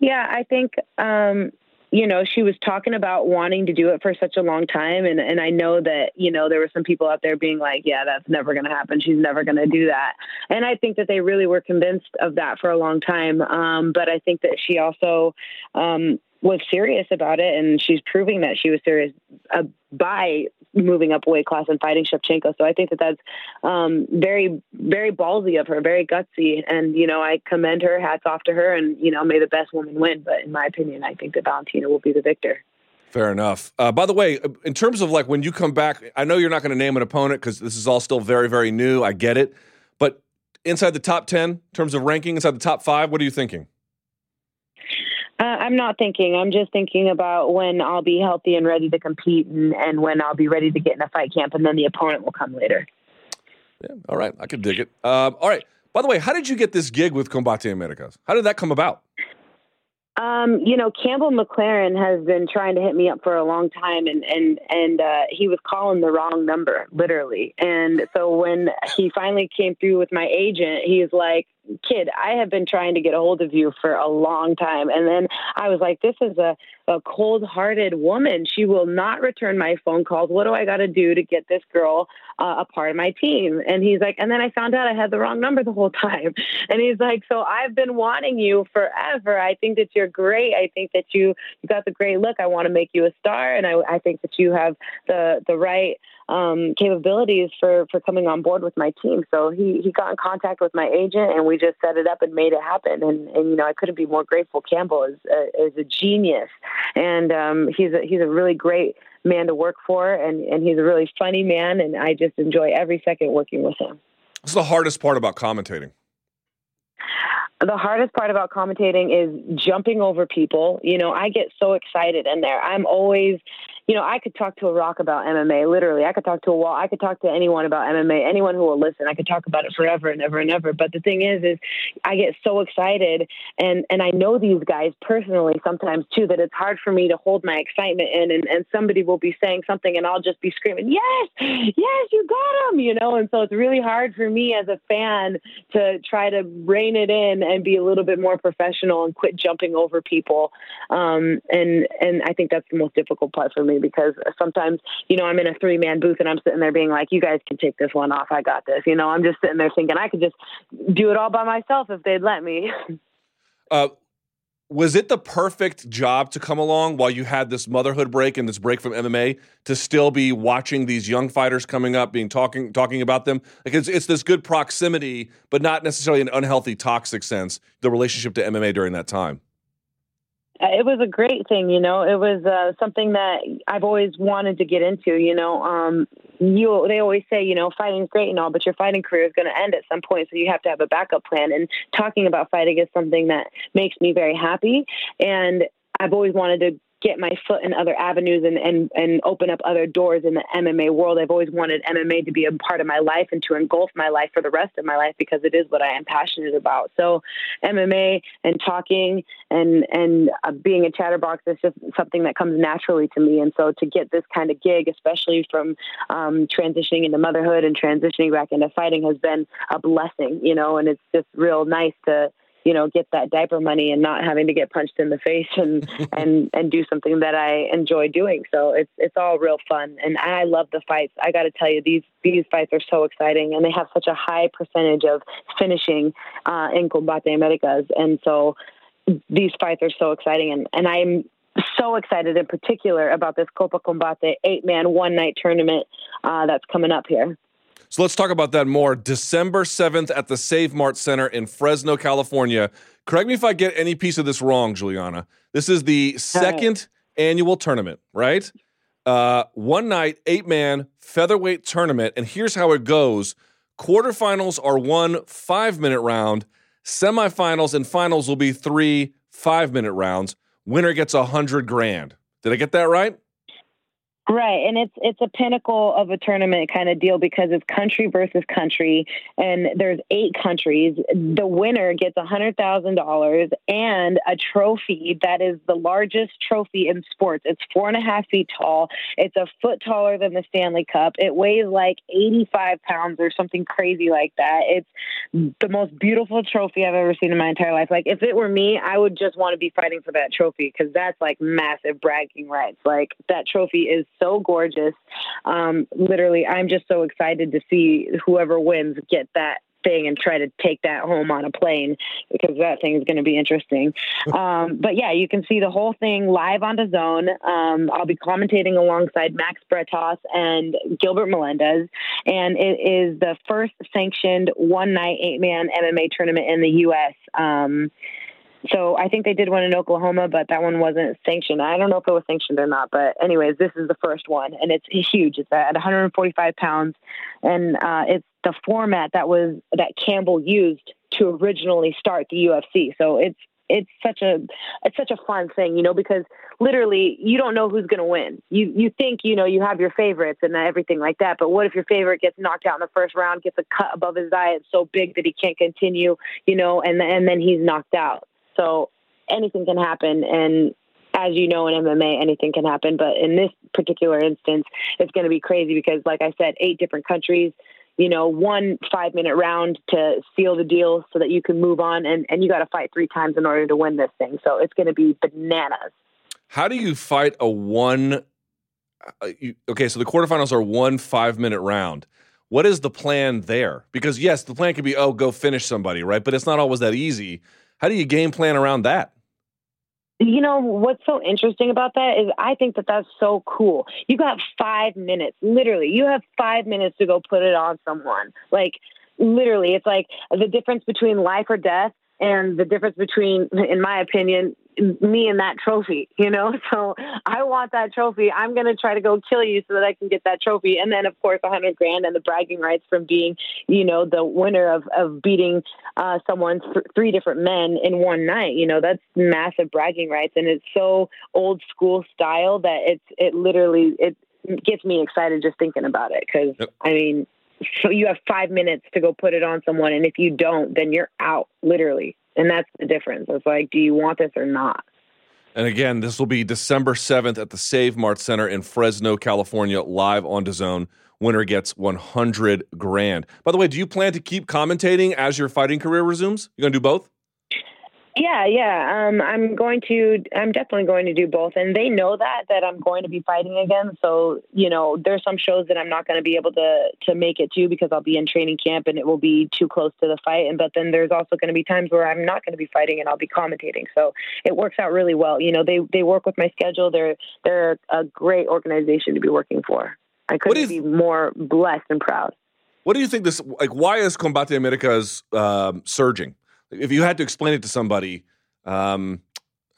Yeah, I think um, you know she was talking about wanting to do it for such a long time, and and I know that you know there were some people out there being like, yeah, that's never going to happen. She's never going to do that, and I think that they really were convinced of that for a long time. Um, but I think that she also um, was serious about it, and she's proving that she was serious uh, by moving up a weight class and fighting Shevchenko. So I think that that's um, very, very ballsy of her, very gutsy. And, you know, I commend her, hats off to her, and, you know, may the best woman win. But in my opinion, I think that Valentina will be the victor. Fair enough. Uh, by the way, in terms of like when you come back, I know you're not going to name an opponent because this is all still very, very new. I get it. But inside the top 10, in terms of ranking, inside the top five, what are you thinking? Uh, I'm not thinking. I'm just thinking about when I'll be healthy and ready to compete and, and when I'll be ready to get in a fight camp, and then the opponent will come later. Yeah, all right. I could dig it. Um, all right. By the way, how did you get this gig with Combate Americas? How did that come about? Um, you know, Campbell McLaren has been trying to hit me up for a long time, and and and uh, he was calling the wrong number, literally. And so when he finally came through with my agent, he's like, kid, I have been trying to get a hold of you for a long time. And then I was like, this is a, a cold hearted woman. She will not return my phone calls. What do I got to do to get this girl uh, a part of my team? And he's like, and then I found out I had the wrong number the whole time. And he's like, so I've been wanting you forever. I think that you're great. I think that you, you got the great look. I want to make you a star. And I, I think that you have the, the right um, capabilities for for coming on board with my team. So he he got in contact with my agent, and we just set it up and made it happen. And and you know I couldn't be more grateful. Campbell is a, is a genius, and um, he's a, he's a really great man to work for, and and he's a really funny man, and I just enjoy every second working with him. What's the hardest part about commentating? the hardest part about commentating is jumping over people. You know, I get so excited in there. I'm always you know, I could talk to a rock about MMA, literally. I could talk to a wall. I could talk to anyone about MMA, anyone who will listen. I could talk about it forever and ever and ever. But the thing is, is I get so excited and, and I know these guys personally sometimes too, that it's hard for me to hold my excitement in and, and somebody will be saying something and I'll just be screaming, yes, yes, you got him, you know? And so it's really hard for me as a fan to try to rein it in and be a little bit more professional and quit jumping over people. Um, and, and I think that's the most difficult part for me because sometimes, you know, I'm in a three man booth and I'm sitting there being like, you guys can take this one off. I got this. You know, I'm just sitting there thinking I could just do it all by myself if they'd let me. Uh, was it the perfect job to come along while you had this motherhood break and this break from MMA to still be watching these young fighters coming up, being talking talking about them? Like it's it's this good proximity, but not necessarily an unhealthy, toxic sense. The relationship to MMA during that time. Uh, it was a great thing, you know. It was uh, something that I've always wanted to get into. You know, um, you they always say, you know, fighting is great and all, but your fighting career is going to end at some point, so you have to have a backup plan. And talking about fighting is something that makes me very happy. And I've always wanted to get my foot in other avenues and, and, and open up other doors in the MMA world. I've always wanted MMA to be a part of my life and to engulf my life for the rest of my life because it is what I am passionate about. So MMA and talking and, and uh, being a chatterbox is just something that comes naturally to me. And so to get this kind of gig, especially from um, transitioning into motherhood and transitioning back into fighting has been a blessing, you know, and it's just real nice to, you know, get that diaper money and not having to get punched in the face and and and do something that I enjoy doing. So it's it's all real fun, and I love the fights. I got to tell you, these these fights are so exciting, and they have such a high percentage of finishing uh, in Combate Americas, and so these fights are so exciting, and and I'm so excited in particular about this Copa Combate eight man one night tournament uh, that's coming up here. So let's talk about that more. December 7th at the Save Mart Center in Fresno, California. Correct me if I get any piece of this wrong, Julianna. This is the second annual tournament, right? Uh, one night, eight man featherweight tournament. And here's how it goes quarterfinals are one five minute round, semifinals and finals will be three five minute rounds. Winner gets a hundred grand. Did I get that right? Right, and it's it's a pinnacle of a tournament kind of deal because it's country versus country, and there's eight countries. The winner gets hundred thousand dollars and a trophy that is the largest trophy in sports. It's four and a half feet tall. It's a foot taller than the Stanley Cup. It weighs like eighty five pounds or something crazy like that. It's the most beautiful trophy I've ever seen in my entire life. Like if it were me, I would just want to be fighting for that trophy because that's like massive bragging rights. Like that trophy is so gorgeous. Um, literally, I'm just so excited to see whoever wins get that thing and try to take that home on a plane because that thing is going to be interesting. Um, but yeah, you can see the whole thing live on DAZN. Um, I'll be commentating alongside Max Bretos and Gilbert Melendez, and it is the first sanctioned one night eight man MMA tournament in the U.S. Um, so I think they did one in Oklahoma, but that one wasn't sanctioned. I don't know if it was sanctioned or not, but anyways, this is the first one, and it's huge. It's at 145 pounds, and uh, it's the format that was that Campbell used to originally start the UFC. So it's it's such a it's such a fun thing, you know, because literally you don't know who's going to win. You you think you know you have your favorites and everything like that, but what if your favorite gets knocked out in the first round, gets a cut above his eye, it's so big that he can't continue, you know, and and then he's knocked out. So anything can happen. And as you know, in MMA, anything can happen. But in this particular instance, it's going to be crazy because, like I said, eight different countries. you know, one five minute round to seal the deal so that you can move on. And, and you got to fight three times in order to win this thing. So it's going to be bananas. How do you fight a one? Uh, okay, so the quarterfinals are one five minute round. What is the plan there? Because yes, the plan could be oh go finish somebody, right? But it's not always that easy. How do you game plan around that? You know what's so interesting about that is I think that that's so cool. You got five minutes, literally. You have five minutes to go put it on someone. Like literally, it's like the difference between life or death and the difference between, in my opinion, me and that trophy, you know? So I want that trophy. I'm going to try to go kill you so that I can get that trophy. And then, of course, a hundred grand and the bragging rights from being, you know, the winner of, of beating uh, someone, th- three different men in one night. You know, that's massive bragging rights. And it's so old school style that it's, it literally, it gets me excited just thinking about it. Cause yep. I mean, so you have five minutes to go put it on someone. And if you don't, then you're out literally. And that's the difference. It's like, do you want this or not? And again, this will be December 7th at the Save Mart Center in Fresno, California, live on DAZN. Winner gets 100 grand. By the way, do you plan to keep commentating as your fighting career resumes? You're going to do both? Yeah, yeah. Um, I'm going to. I'm definitely going to do both, and they know that that I'm going to be fighting again. So you know, there's some shows that I'm not going to be able to to make it to because I'll be in training camp and it will be too close to the fight. And but then there's also going to be times where I'm not going to be fighting and I'll be commentating. So it works out really well. You know, they they work with my schedule. They're they're a great organization to be working for. I couldn't is, be more blessed and proud. What do you think this like? Why is Combate Americas um, surging? If you had to explain it to somebody, um,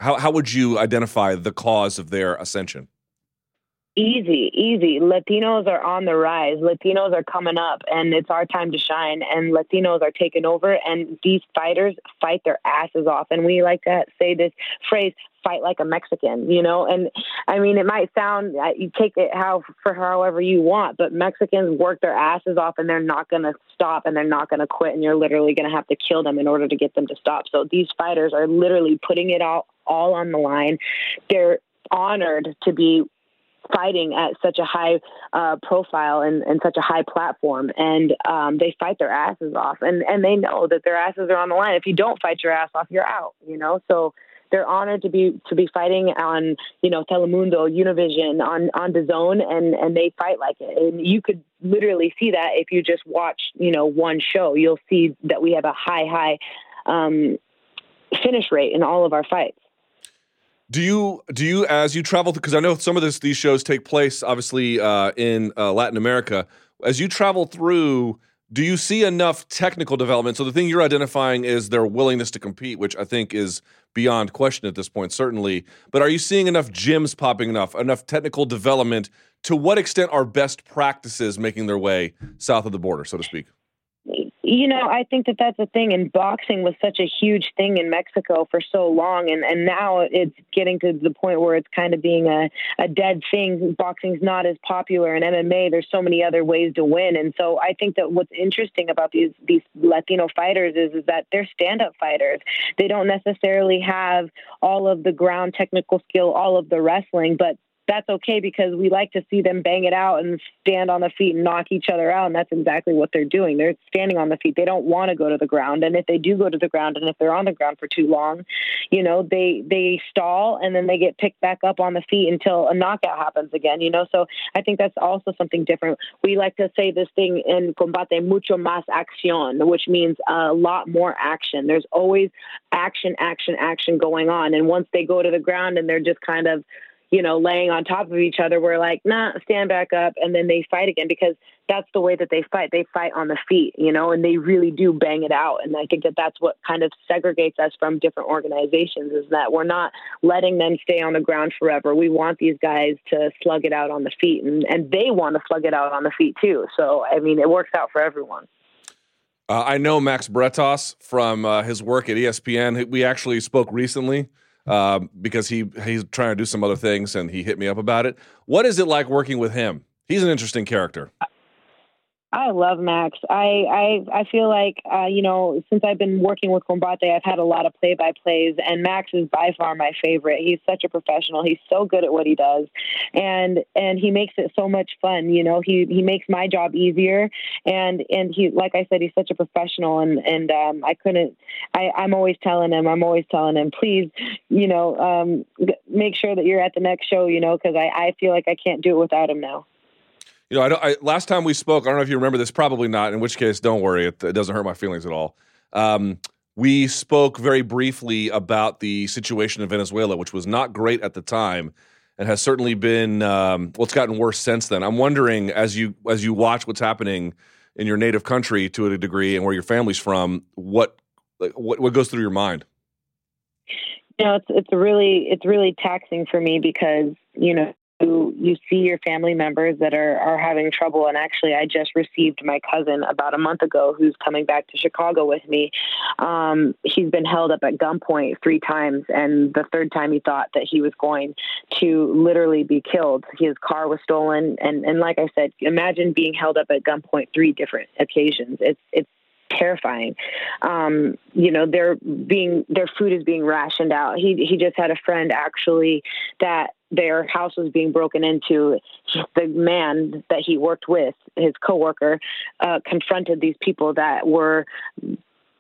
how how would you identify the cause of their ascension? Easy, easy. Latinos are on the rise. Latinos are coming up, and it's our time to shine. And Latinos are taking over, and these fighters fight their asses off. And we like to say this phrase fight like a Mexican, you know? And I mean, it might sound, uh, you take it how for however you want, but Mexicans work their asses off and they're not going to stop and they're not going to quit. And you're literally going to have to kill them in order to get them to stop. So these fighters are literally putting it all, all on the line. They're honored to be fighting at such a high uh, profile and, and, such a high platform, and um, they fight their asses off, and and they know that their asses are on the line. If you don't fight your ass off, you're out. You know, so they're honored to be to be fighting on you know Telemundo, Univision, on on DAZN, and and they fight like it. And you could literally see that if you just watch you know one show, you'll see that we have a high high um, finish rate in all of our fights. Do you do you as you travel because I know some of this these shows take place obviously uh, in uh, Latin America. As you travel through do you see enough technical development? So the thing you're identifying is their willingness to compete, which I think is beyond question at this point, certainly. But are you seeing enough gyms popping enough, enough technical development? To what extent are best practices making their way south of the border, so to speak? You know, I think that that's the thing. And boxing was such a huge thing in Mexico for so long, and and now it's getting to the point where it's kind of being a a dead thing. Boxing's not as popular in MMA. There's so many other ways to win, and so I think that what's interesting about these these Latino fighters is is that they're stand up fighters. They don't necessarily have all of the ground technical skill, all of the wrestling, but that's okay because we like to see them bang it out and stand on the feet and knock each other out. And that's exactly what they're doing. They're standing on the feet. They don't want to go to the ground. And if they do go to the ground and if they're on the ground for too long, you know, they, they stall and then they get picked back up on the feet until a knockout happens again, you know? So I think that's also something different. We like to say this thing in combate, mucho más acción, which means a lot more action. There's always action, action, action going on. And once they go to the ground and they're just kind of, you know, laying on top of each other, we're like, nah, stand back up. And then they fight again because that's the way that they fight. They fight on the feet, you know, and they really do bang it out. And I think that that's what kind of segregates us from different organizations is that we're not letting them stay on the ground forever. We want these guys to slug it out on the feet and, and they want to slug it out on the feet too. So, I mean, it works out for everyone. Uh, I know Max Bretos from uh, his work at ESPN. We actually spoke recently um, because he he's trying to do some other things, and he hit me up about it. What is it like working with him? He's an interesting character. I love Max. I I, I feel like uh, you know since I've been working with Combate, I've had a lot of play by plays, and Max is by far my favorite. He's such a professional. He's so good at what he does, and and he makes it so much fun. You know, he he makes my job easier, and and he like I said, he's such a professional, and and um, I couldn't. I I'm always telling him. I'm always telling him, please, you know, um, make sure that you're at the next show. You know, because I I feel like I can't do it without him now. You know, I, I, last time we spoke, I don't know if you remember this. Probably not. In which case, don't worry. It, it doesn't hurt my feelings at all. Um, we spoke very briefly about the situation in Venezuela, which was not great at the time, and has certainly been um, well. It's gotten worse since then. I'm wondering, as you as you watch what's happening in your native country to a degree, and where your family's from, what what what goes through your mind? You know, it's it's really it's really taxing for me because you know you, you see your family members that are, are having trouble. And actually, I just received my cousin about a month ago who's coming back to Chicago with me. Um, he's been held up at gunpoint three times. And the third time he thought that he was going to literally be killed. His car was stolen. And, and like I said, imagine being held up at gunpoint three different occasions. It's, it's, terrifying. Um, you know, they're being their food is being rationed out. He he just had a friend actually that their house was being broken into. The man that he worked with, his coworker, uh, confronted these people that were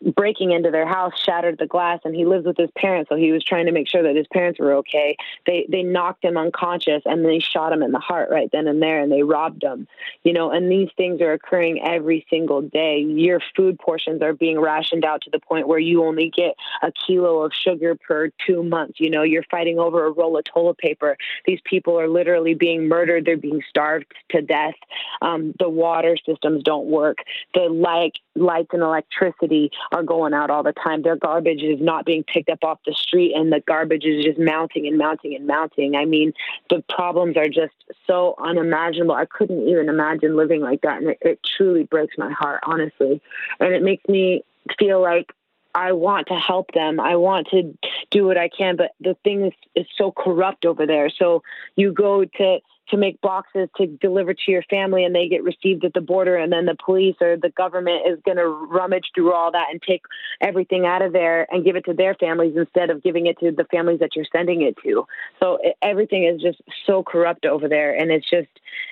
breaking into their house shattered the glass and he lives with his parents so he was trying to make sure that his parents were okay. They they knocked him unconscious and they shot him in the heart right then and there and they robbed him you know and these things are occurring every single day. Your food portions are being rationed out to the point where you only get a kilo of sugar per 2 months you know you're fighting over a roll of toilet paper. These people are literally being murdered. They're being starved to death. Um, the water systems don't work. The light lights and electricity are going out all the time. Their garbage is not being picked up off the street, and the garbage is just mounting and mounting and mounting. I mean, the problems are just so unimaginable. I couldn't even imagine living like that, and it, it truly breaks my heart, honestly. And it makes me feel like I want to help them. I want to do what I can, but the thing is, is so corrupt over there. So you go to to make boxes to deliver to your family and they get received at the border and then the police or the government is going to rummage through all that and take everything out of there and give it to their families instead of giving it to the families that you're sending it to. So it, everything is just so corrupt over there and it's just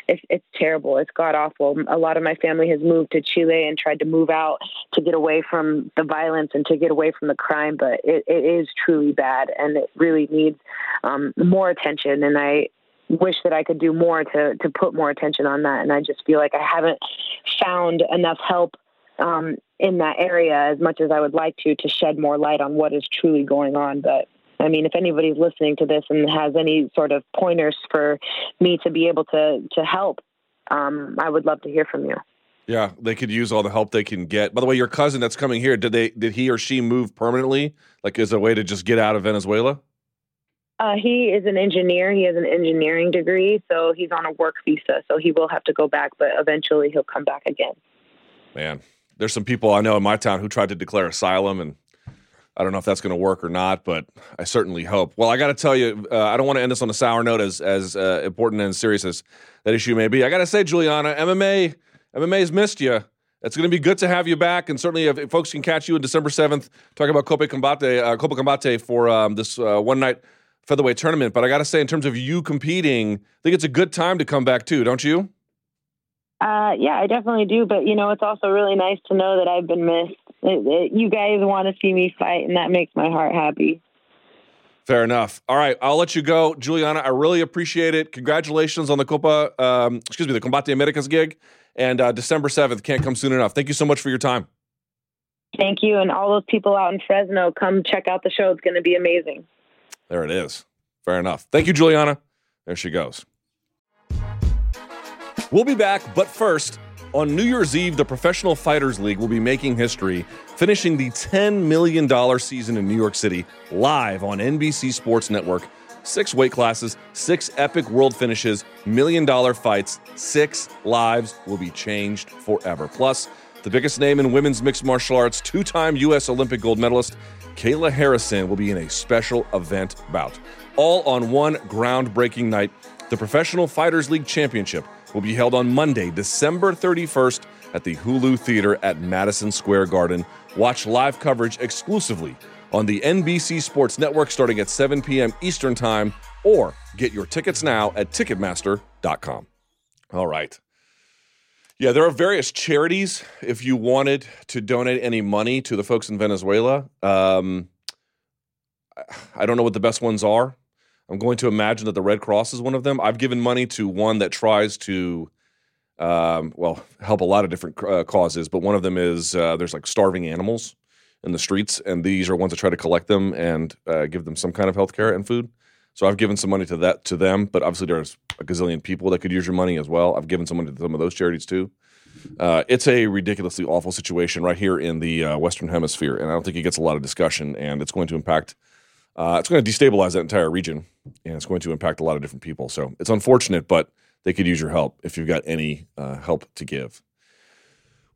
it's, it's terrible. It's god awful a lot of my family has moved to chile and tried to move out to get away from the violence and to get away from the crime but it, it is truly bad and it really needs um, more attention and i wish that I could do more to to put more attention on that. And I just feel like I haven't found enough help um, in that area as much as I would like to to shed more light on what is truly going on. But I mean, if anybody's listening to this and has any sort of pointers for me to be able to to help, um, I would love to hear from you. Yeah, they could use all the help they can get. By the way, your cousin that's coming here, did they did he or she move permanently? Like as a way to just get out of Venezuela? Uh, he is an engineer. He has an engineering degree, so he's on a work visa. So he will have to go back, but eventually he'll come back again. Man, there's some people I know in my town who tried to declare asylum, and I don't know if that's going to work or not, but I certainly hope. Well, I got to tell you, uh, I don't want to end this on a sour note, as as uh, important and serious as that issue may be. I got to say, Julianna, MMA MMA's missed you. It's going to be good to have you back, and certainly if, if folks can catch you on December seventh, talking about Copa Combate, uh, Copa Combate for um, this uh, one night featherweight tournament. But I got to say, in terms of you competing, I think it's a good time to come back too, don't you? Uh, yeah, I definitely do. But you know, it's also really nice to know that I've been missed. It, it, you guys want to see me fight, and that makes my heart happy. Fair enough. All right, I'll let you go, Julianna. I really appreciate it. Congratulations on the Copa, um, excuse me, the Combate Americas gig, and uh, December seventh can't come soon enough. Thank you so much for your time. Thank you, and all those people out in Fresno, come check out the show. It's going to be amazing. There it is. Fair enough. Thank you, Julianna. There she goes. We'll be back, but first, on New Year's Eve, the Professional Fighters League will be making history, finishing the $10 million season in New York City live on NBC Sports Network. Six weight classes, six epic world finishes, million dollar fights, six lives will be changed forever. Plus, the biggest name in women's mixed martial arts, two time U.S. Olympic gold medalist, Kayla Harrison will be in a special event bout. All on one groundbreaking night. The Professional Fighters League Championship will be held on Monday, December 31st at the Hulu Theater at Madison Square Garden. Watch live coverage exclusively on the NBC Sports Network starting at 7 p.m. Eastern Time, or get your tickets now at Ticketmaster.com. All right. Yeah, there are various charities if you wanted to donate any money to the folks in Venezuela. Um, I don't know what the best ones are. I'm going to imagine that the Red Cross is one of them. I've given money to one that tries to, um, well, help a lot of different uh, causes, but one of them is uh, there's like starving animals in the streets, and these are ones that try to collect them and uh, give them some kind of health care and food. So I've given some money to that to them, but obviously there's a gazillion people that could use your money as well. I've given some money to some of those charities too. Uh, it's a ridiculously awful situation right here in the uh, Western Hemisphere, and I don't think it gets a lot of discussion, and it's going to impact uh, it's going to destabilize that entire region and it's going to impact a lot of different people. So it's unfortunate, but they could use your help if you've got any uh, help to give.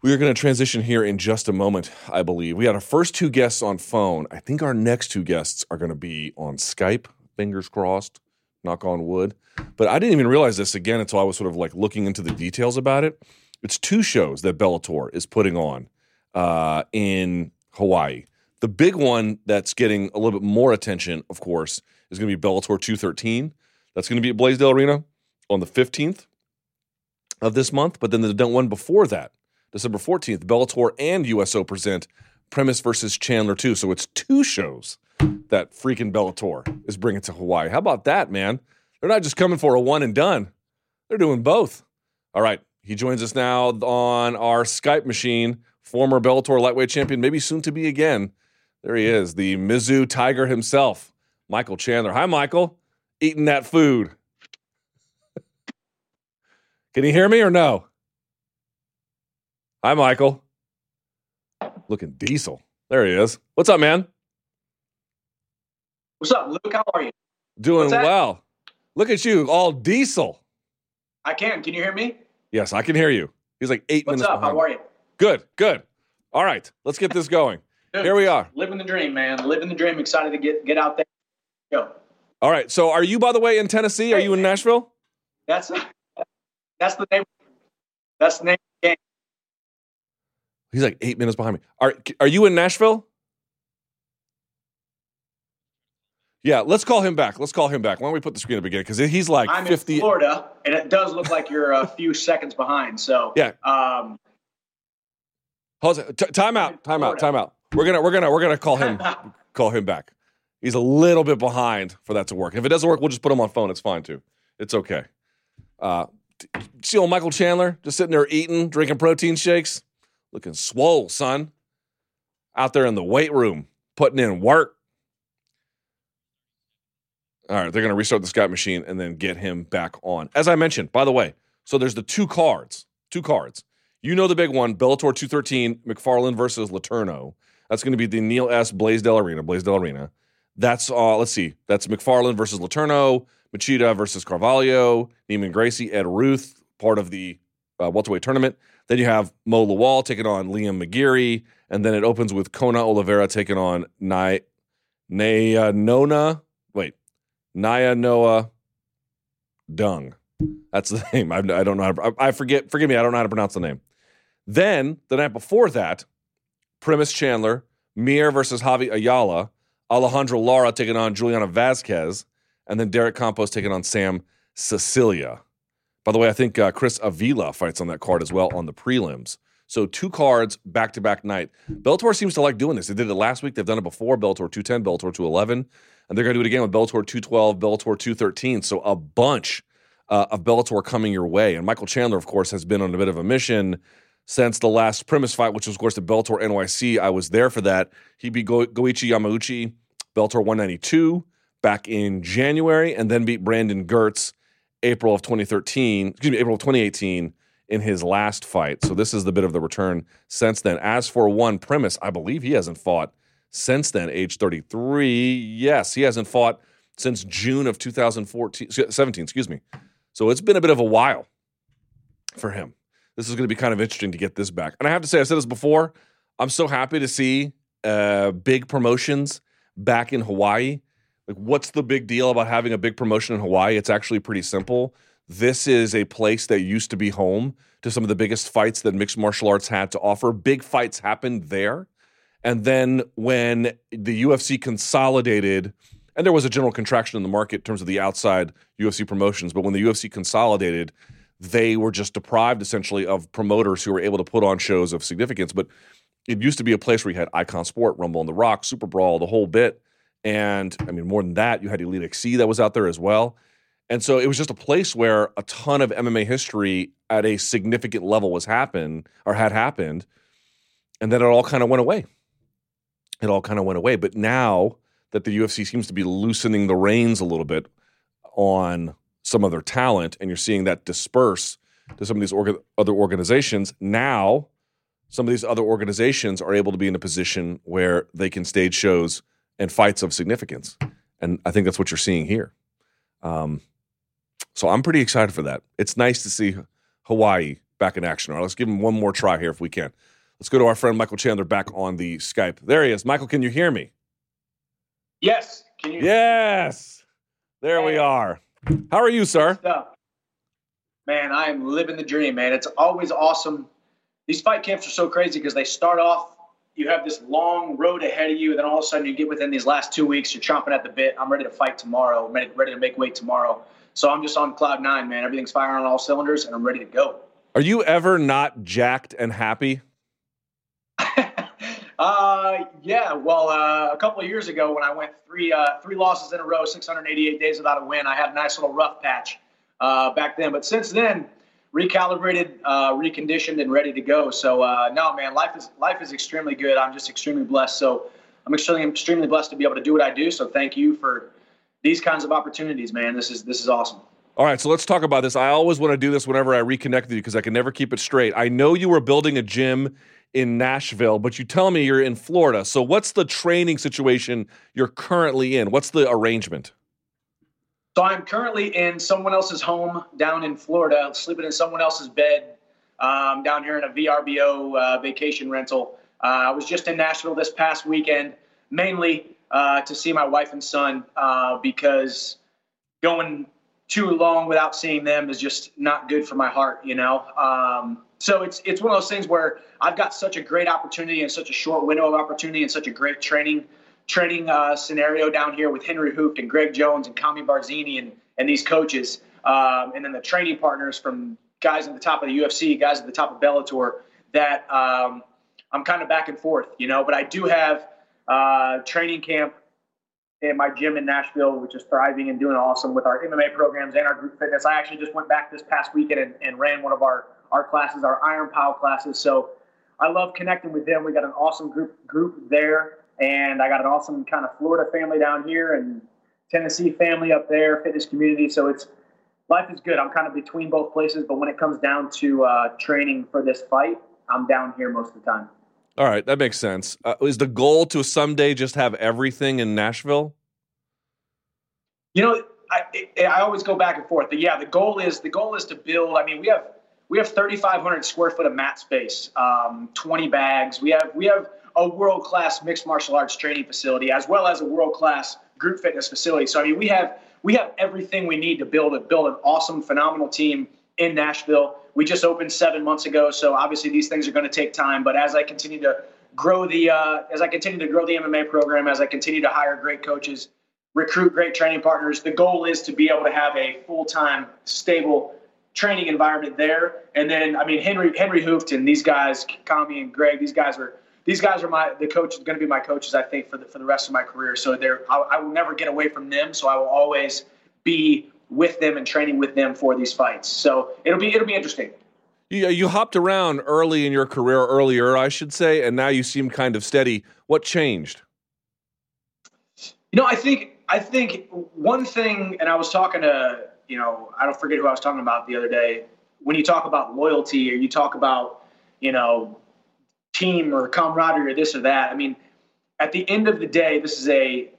We are going to transition here in just a moment, I believe. We had our first two guests on phone. I think our next two guests are going to be on Skype, fingers crossed, knock on wood. But I didn't even realize this again until I was sort of like looking into the details about it. It's two shows that Bellator is putting on uh, in Hawaii. The big one that's getting a little bit more attention, of course, is going to be Bellator 213. That's going to be at Blaisdell Arena on the 15th of this month. But then the one before that, December 14th, Bellator and USO present Primus versus Chandler 2. So it's two shows that freaking Bellator is bringing to Hawaii. How about that, man? They're not just coming for a one and done, they're doing both. All right. He joins us now on our Skype machine, former Bellator lightweight champion, maybe soon to be again, there he is, the Mizzou Tiger himself, Michael Chandler. Hi, Michael. Eating that food. Can you hear me or no? Hi, Michael. Looking diesel. There he is. What's up, man? What's up, Luke? How are you? Doing well. Look at you, all diesel. I can. Can you hear me? Yes, I can hear you. He's like eight What's minutes What's up? behind. How are you? Good, good. All right, let's get this going. Dude, Here we are. Living the dream, man. Living the dream. Excited to get get out there. Go. All right. So, are you, by the way, in Tennessee? Are you in Nashville? That's that's the name. That's the name. Of the game. He's like eight minutes behind me. Are Are you in Nashville? Yeah, let's call him back. Let's call him back. Why don't we put the screen up again? Because he's like I'm fifty. in Florida, and it does look like you're a few seconds behind. So Yeah. Um, Hold on. T- time out. Time out. Time out. We're gonna we're gonna we're gonna call him call him back. He's a little bit behind for that to work. If it doesn't work, we'll just put him on phone. It's fine too. It's okay. Uh, see old Michael Chandler just sitting there eating, drinking protein shakes, looking swole, son. Out there in the weight room, putting in work. All right, they're going to restart the Skype machine and then get him back on. As I mentioned, by the way, so there's the two cards, two cards. You know the big one, Bellator 213, McFarland versus Letourneau. That's going to be the Neil S. Blaisdell Arena, Blaisdell Arena. That's uh, let's see, that's McFarland versus Letourneau, Machida versus Carvalho, Neiman Gracie, Ed Ruth, part of the uh, welterweight tournament. Then you have Mo Lawal taking on Liam McGeary, and then it opens with Kona Oliveira taking on Naya Nona. Naya Noah Dung. That's the name. I, I don't know. To, I, I forget. Forgive me. I don't know how to pronounce the name. Then the night before that, Primus Chandler, Mir versus Javy Ayala, Alejandro Lara taking on Juliana Vasquez, and then Derek Campos taking on Sam Sicilia. By the way, I think uh, Chris Avila fights on that card as well on the prelims. So two cards back to back night. Bellator seems to like doing this. They did it last week. They've done it before. Bellator 210, Bellator 211, and they're going to do it again with Bellator 212, Bellator 213. So a bunch uh, of Bellator coming your way. And Michael Chandler, of course, has been on a bit of a mission since the last Primus fight, which was, of course, the Bellator NYC. I was there for that. He beat Go- Goiti Yamauchi, Bellator 192 back in January, and then beat Brandon Girtz April of 2013, excuse me, April of 2018 in his last fight. So this is the bit of the return since then. As for one Primus, I believe he hasn't fought since then, age 33. Yes, he hasn't fought since June of 2014, 17, excuse me. So it's been a bit of a while for him. This is going to be kind of interesting to get this back. And I have to say, I've said this before, I'm so happy to see uh, big promotions back in Hawaii. Like, what's the big deal about having a big promotion in Hawaii? It's actually pretty simple. this is a place that used to be home to some of the biggest fights that mixed martial arts had to offer. Big fights happened there. And then when the UFC consolidated, and there was a general contraction in the market in terms of the outside UFC promotions, but when the UFC consolidated, they were just deprived essentially of promoters who were able to put on shows of significance. But it used to be a place where you had Icon Sport, Rumble on the Rock, Super Brawl, the whole bit. And I mean, more than that, you had Elite XC that was out there as well. And so it was just a place where a ton of MMA history at a significant level was happened or had happened. And then it all kind of went away. It all kind of went away. But now that the UFC seems to be loosening the reins a little bit on some of their talent, and you're seeing that disperse to some of these orga- other organizations, now some of these other organizations are able to be in a position where they can stage shows and fights of significance. And I think that's what you're seeing here. Um, so I'm pretty excited for that. It's nice to see Hawaii back in action. All right, let's give him one more try here if we can. Let's go to our friend Michael Chandler back on the Skype. There he is. Michael, can you hear me? Yes. Can you? Yes. There we are. How are you, sir? Man, I am living the dream, man. It's always awesome. These fight camps are so crazy because they start off, you have this long road ahead of you, and then all of a sudden you get within these last two weeks, you're chomping at the bit. I'm ready to fight tomorrow, ready, ready to make weight tomorrow. So I'm just on cloud nine, man. Everything's firing on all cylinders, and I'm ready to go. Are you ever not jacked and happy? Uh, yeah. Well, uh, a couple of years ago, when I went three uh, three losses in a row, 688 days without a win, I had a nice little rough patch uh, back then. But since then, recalibrated, uh, reconditioned, and ready to go. So no, man, life is life is extremely good. I'm just extremely blessed. So I'm extremely extremely blessed to be able to do what I do. So thank you for these kinds of opportunities, man. This is this is awesome. All right, so let's talk about this. I always want to do this whenever I reconnect with you because I can never keep it straight. I know you were building a gym in Nashville, but you tell me you're in Florida. So what's the training situation you're currently in? What's the arrangement? So I'm currently in someone else's home down in Florida, sleeping in someone else's bed um, down here in a VRBO uh, vacation rental. Uh, I was just in Nashville this past weekend, mainly uh, to see my wife and son uh, because going too long without seeing them is just not good for my heart, you know. Um, so it's it's one of those things where I've got such a great opportunity and such a short window of opportunity and such a great training training uh, scenario down here with Henry Hooft and Greg Jones and Kami Barzini and and these coaches, um, and then the training partners from guys at the top of the UFC, guys at the top of Bellator. That um, I'm kind of back and forth, you know. But I do have uh, training camp in my gym in Nashville, which is thriving and doing awesome with our MMA programs and our group fitness. I actually just went back this past weekend and, and ran one of our our classes, our Iron Pow classes. So I love connecting with them. We got an awesome group group there, and I got an awesome kind of Florida family down here and Tennessee family up there, fitness community. So it's life is good. I'm kind of between both places, but when it comes down to uh, training for this fight, I'm down here most of the time. All right, that makes sense. Uh, is the goal to someday just have everything in Nashville? You know, I, I always go back and forth. But yeah, the goal is the goal is to build. I mean, we have we have 3,500 square foot of mat space, um, 20 bags. We have we have a world class mixed martial arts training facility as well as a world class group fitness facility. So I mean, we have we have everything we need to build a build an awesome, phenomenal team in Nashville. We just opened seven months ago, so obviously these things are going to take time. But as I continue to grow the uh, as I continue to grow the MMA program, as I continue to hire great coaches, recruit great training partners, the goal is to be able to have a full time, stable training environment there. And then, I mean, Henry Henry Hoofton, these guys, Kami and Greg, these guys are these guys are my the coach is going to be my coaches. I think for the for the rest of my career. So they're I, I will never get away from them. So I will always be with them and training with them for these fights. So it'll be it'll be interesting. You, you hopped around early in your career, earlier, I should say, and now you seem kind of steady. What changed? You know, I think I think one thing, and I was talking to you know, I don't forget who I was talking about the other day. When you talk about loyalty or you talk about you know team or camaraderie or this or that, I mean, at the end of the day, this is a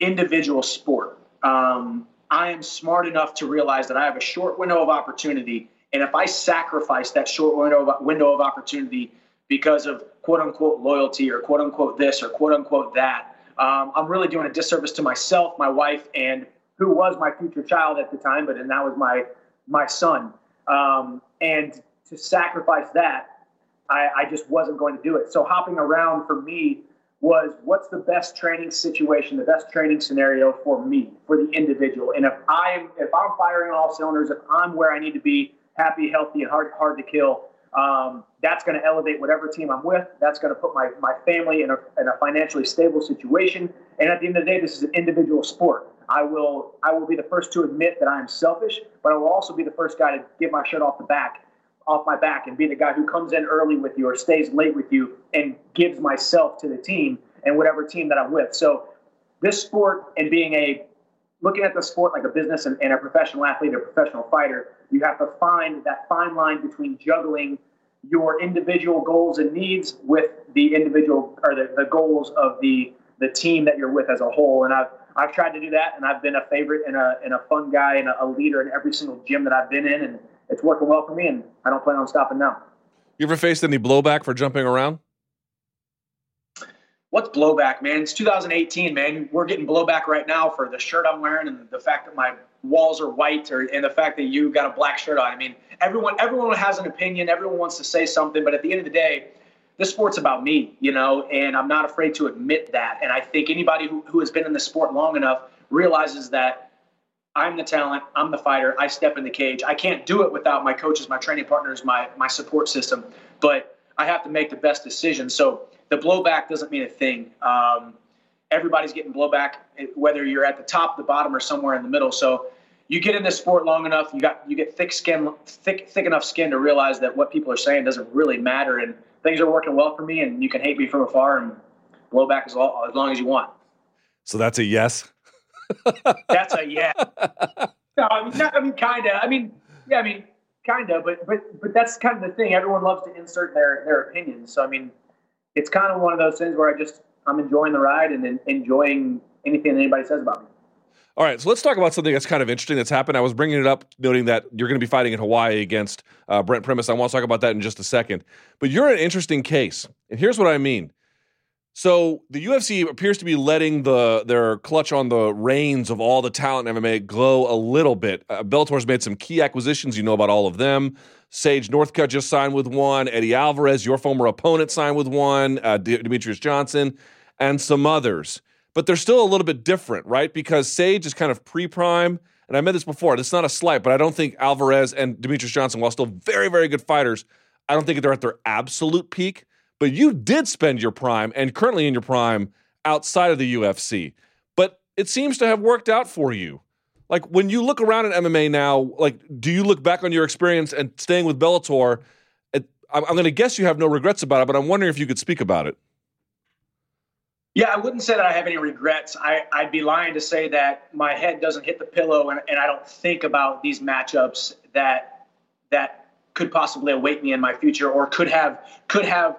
individual sport. Um, I am smart enough to realize that I have a short window of opportunity, and if I sacrifice that short window of, window of opportunity because of quote unquote loyalty or quote unquote this or quote unquote that, um, I'm really doing a disservice to myself, my wife, and who was my future child at the time, but and that was my my son. Um, and to sacrifice that, I, I just wasn't going to do it. So hopping around for me was what's the best training situation, the best training scenario for me, for the individual. And if I'm if I'm firing on all cylinders, if I'm where I need to be, happy, healthy, and hard hard to kill, um, that's going to elevate whatever team I'm with. That's going to put my, my family in a, in a financially stable situation. And at the end of the day, this is an individual sport. I will I will be the first to admit that I am selfish, but I will also be the first guy to get my shirt off the back off my back and be the guy who comes in early with you or stays late with you and gives myself to the team and whatever team that I'm with. So this sport and being a looking at the sport like a business and, and a professional athlete, a professional fighter, you have to find that fine line between juggling your individual goals and needs with the individual or the, the goals of the the team that you're with as a whole. And I've I've tried to do that, and I've been a favorite and a and a fun guy and a, a leader in every single gym that I've been in, and it's working well for me, and I don't plan on stopping now. You ever faced any blowback for jumping around? What's blowback, man? It's 2018, man. We're getting blowback right now for the shirt I'm wearing and the fact that my walls are white, or and the fact that you got a black shirt on. I mean, everyone everyone has an opinion. Everyone wants to say something, but at the end of the day, this sport's about me, you know, and I'm not afraid to admit that. And I think anybody who, who has been in the sport long enough realizes that I'm the talent. I'm the fighter. I step in the cage. I can't do it without my coaches, my training partners, my my support system. But I have to make the best decision. So the blowback doesn't mean a thing. Um, everybody's getting blowback, whether you're at the top, the bottom, or somewhere in the middle. So you get in this sport long enough, you got you get thick skin, thick thick enough skin to realize that what people are saying doesn't really matter, and things are working well for me. And you can hate me from afar and blowback as, all, as long as you want. So that's a yes. That's a yeah. No, I mean, not, I mean, kind of. I mean, yeah, I mean, kind of. But but but that's kind of the thing. Everyone loves to insert their their opinions. So I mean, it's kind of one of those things where I just I'm enjoying the ride and enjoying anything that anybody says about me. All right, so let's talk about something that's kind of interesting that's happened. I was bringing it up, noting that you're going to be fighting in Hawaii against uh, Brent Primus. I want to talk about that in just a second. But you're an interesting case, and here's what I mean. So the UFC appears to be letting the their clutch on the reins of all the talent in MMA glow a little bit. Uh, Bellator's made some key acquisitions. You know about all of them. Sage Northcutt just signed with one. Eddie Alvarez, your former opponent, signed with one. Uh, Demetrious Johnson, and some others. But they're still a little bit different, right? Because Sage is kind of pre-prime, and I meant this before. It's not a slight, but I don't think Alvarez and Demetrious Johnson, while still very, very good fighters, I don't think they're at their absolute peak but you did spend your prime and currently in your prime outside of the UFC. But it seems to have worked out for you. Like when you look around at MMA now, like do you look back on your experience and staying with Bellator? It, I'm, I'm going to guess you have no regrets about it, but I'm wondering if you could speak about it. Yeah, I wouldn't say that I have any regrets. I, would be lying to say that my head doesn't hit the pillow and, and I don't think about these matchups that that could possibly await me in my future or could have could have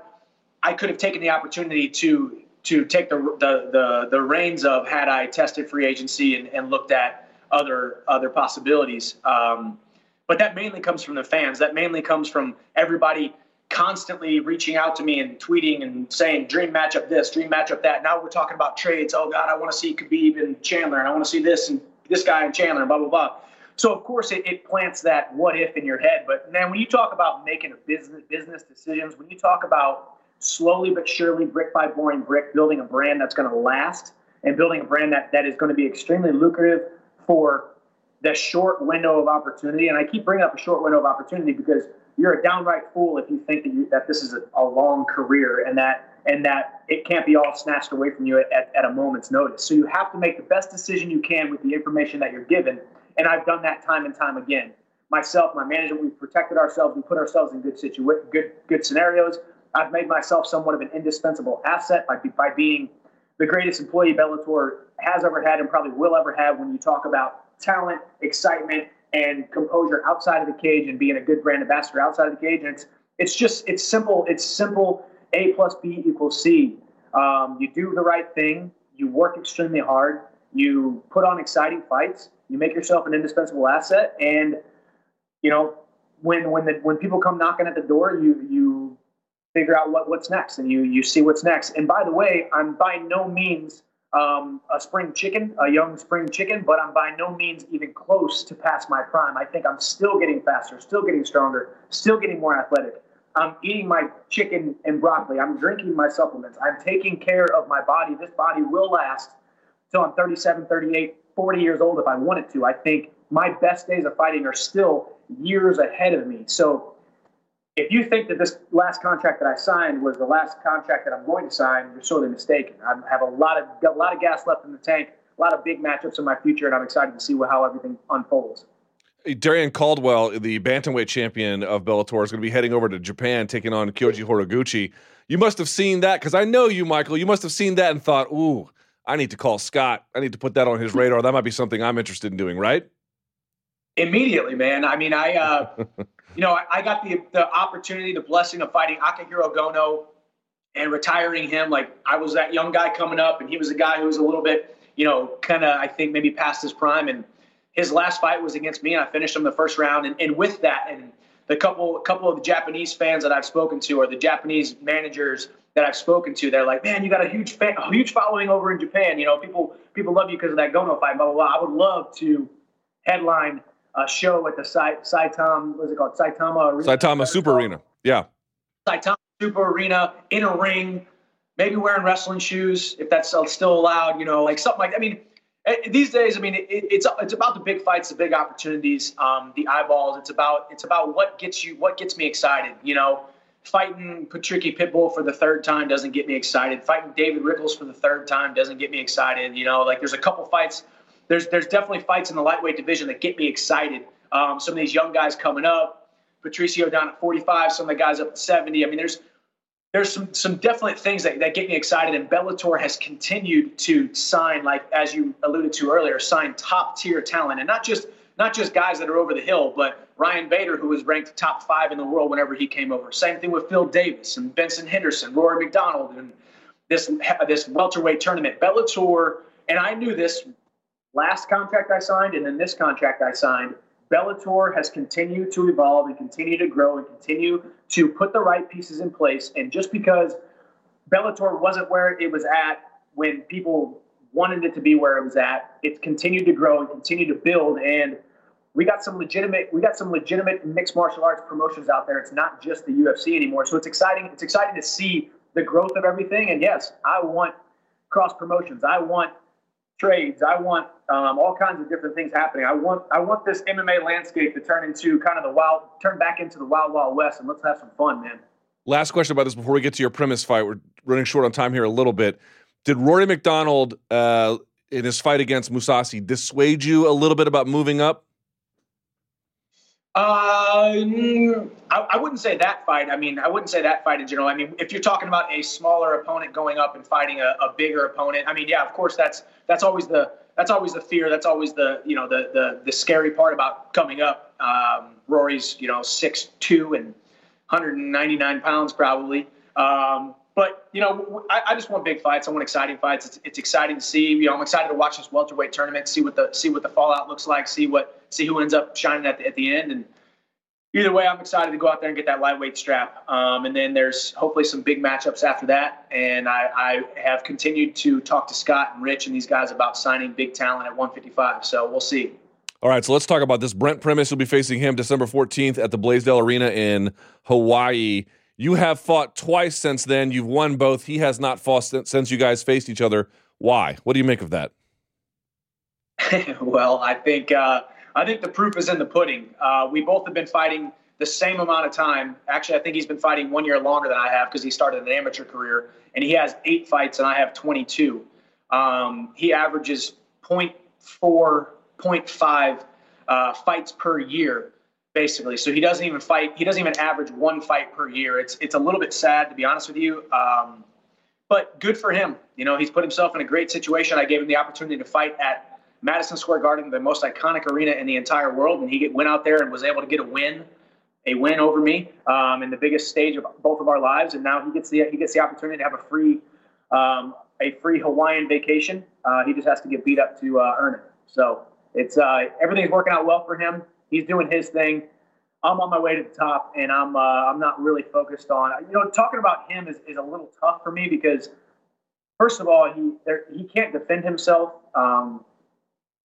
I could have taken the opportunity to to take the the the, the reins of had I tested free agency and, and looked at other other possibilities. Um, but that mainly comes from the fans. That mainly comes from everybody constantly reaching out to me and tweeting and saying dream matchup this, dream matchup that. Now we're talking about trades. Oh God, I want to see Khabib and Chandler, and I want to see this and this guy and Chandler, and blah blah blah. So of course it, it plants that what if in your head. But then when you talk about making a business business decisions, when you talk about slowly but surely, brick by boring brick, building a brand that's going to last and building a brand that, that is going to be extremely lucrative for the short window of opportunity. And I keep bringing up a short window of opportunity because you're a downright fool if you think that, you, that this is a, a long career and that and that it can't be all snatched away from you at, at a moment's notice. So you have to make the best decision you can with the information that you're given. And I've done that time and time again. Myself, my management, we've protected ourselves. We put ourselves in good situa- good good scenarios. I've made myself somewhat of an indispensable asset by, by being the greatest employee Bellator has ever had and probably will ever have when you talk about talent, excitement, and composure outside of the cage and being a good brand ambassador outside of the cage. And it's it's just it's simple. It's simple. A plus B equals C. Um, you do the right thing. You work extremely hard. You put on exciting fights. You make yourself an indispensable asset. And you know when when the when people come knocking at the door, you you figure out what, what's next and you you see what's next. And by the way, I'm by no means um, a spring chicken, a young spring chicken, but I'm by no means even close to past my prime. I think I'm still getting faster, still getting stronger, still getting more athletic. I'm eating my chicken and broccoli. I'm drinking my supplements. I'm taking care of my body. This body will last till I'm 37, 38, 40 years old if I want it to. I think my best days of fighting are still years ahead of me. So if you think that this last contract that I signed was the last contract that I'm going to sign, you're sorely mistaken. I have a lot of a lot of gas left in the tank, a lot of big matchups in my future, and I'm excited to see how everything unfolds. Darrion Caldwell, the bantamweight champion of Bellator, is going to be heading over to Japan, taking on Kyoji Horiguchi. You must have seen that because I know you, Michael. You must have seen that and thought, "Ooh, I need to call Scott. I need to put that on his radar. That might be something I'm interested in doing." Right? Immediately, man. I mean, I. Uh, you know, I, I, got the the opportunity, the blessing of fighting Akihiro Gono and retiring him. Like I was that young guy coming up, and he was a guy who was a little bit, you know, kind of I think maybe past his prime. And his last fight was against me, and I finished him the first round. And, and with that, and the couple couple of the Japanese fans that I've spoken to, or the Japanese managers that I've spoken to, they're like, "Man, you got a huge fan, a huge following over in Japan. You know, people people love you because of that Gono fight." Blah blah blah. I would love to headline a show at the Sai, Saitama, what's it called? Saitama Arena. Saitama Super Arena. Yeah. Saitama Super Arena in a ring, maybe wearing wrestling shoes if that's still allowed. You know, like something like. I mean, eh, these days, I mean, it, it's it's about the big fights, the big opportunities, um, the eyeballs. It's about it's about what gets you, what gets me excited. You know, fighting Patricky Pitbull for the third time doesn't get me excited. Fighting David Rickels for the third time doesn't get me excited. You know, like there's a couple fights there's there's definitely fights in the lightweight division that get me excited. Um, some of these young guys coming up, Patricio down at 45, some of the guys up at 70. I mean, there's there's some some definite things that, that get me excited. And Bellator has continued to sign, like as you alluded to earlier, sign top tier talent, and not just not just guys that are over the hill, but Ryan Bader, who was ranked top five in the world whenever he came over. Same thing with Phil Davis and Benson Henderson, Rory MacDonald, and this this welterweight tournament. Bellator, and I knew this last contract I signed and then this contract I signed, Bellator has continued to evolve and continue to grow and continue to put the right pieces in place. And just because Bellator wasn't where it was at when people wanted it to be where it was at, it's continued to grow and continue to build. And we got some legitimate we got some legitimate mixed martial arts promotions out there. It's not just the UFC anymore. So it's exciting. It's exciting to see the growth of everything. And yes, I want cross promotions. I want trades. I want um, all kinds of different things happening. I want I want this MMA landscape to turn into kind of the wild, turn back into the wild wild west, and let's have some fun, man. Last question about this before we get to your Primus fight. We're running short on time here a little bit. Did Rory MacDonald uh, in his fight against Mousasi dissuade you a little bit about moving up? Uh, I, I, wouldn't say that fight. I mean, I wouldn't say that fight in general. I mean, if you're talking about a smaller opponent going up and fighting a, a bigger opponent, I mean, yeah, of course, that's that's always the that's always the fear. That's always the you know the the, the scary part about coming up. Um, Rory's you know six two and 199 pounds probably. Um, but you know, I, I, just want big fights. I want exciting fights. It's, it's exciting to see. You know, I'm excited to watch this welterweight tournament, see what the see what the fallout looks like, see what see who ends up shining at the, at the end. And either way, I'm excited to go out there and get that lightweight strap. Um, and then there's hopefully some big matchups after that. And I, I have continued to talk to Scott and Rich and these guys about signing big talent at 155. So we'll see. All right, so let's talk about this. Brent Primus will be facing him December 14th at the Blaisdell Arena in Hawaii. You have fought twice since then. You've won both. He has not fought since you guys faced each other. Why? What do you make of that? well, I think uh, I think the proof is in the pudding. Uh, we both have been fighting the same amount of time. Actually, I think he's been fighting one year longer than I have because he started an amateur career, and he has eight fights, and I have 22. Um, he averages 0.4, 0.5 uh, fights per year, basically. So he doesn't even fight. He doesn't even average one fight per year. It's it's a little bit sad to be honest with you. Um, but good for him. You know, he's put himself in a great situation. I gave him the opportunity to fight at Madison Square Garden, the most iconic arena in the entire world, and he went out there and was able to get a win, a win over me um, in the biggest stage of both of our lives. And now he gets the he gets the opportunity to have a free um, a free Hawaiian vacation. Uh, he just has to get beat up to uh, earn it. So it's uh, everything's working out well for him. He's doing his thing. I'm on my way to the top, and I'm uh, I'm not really focused on you know talking about him is, is a little tough for me because first of all, he there, he can't defend himself um,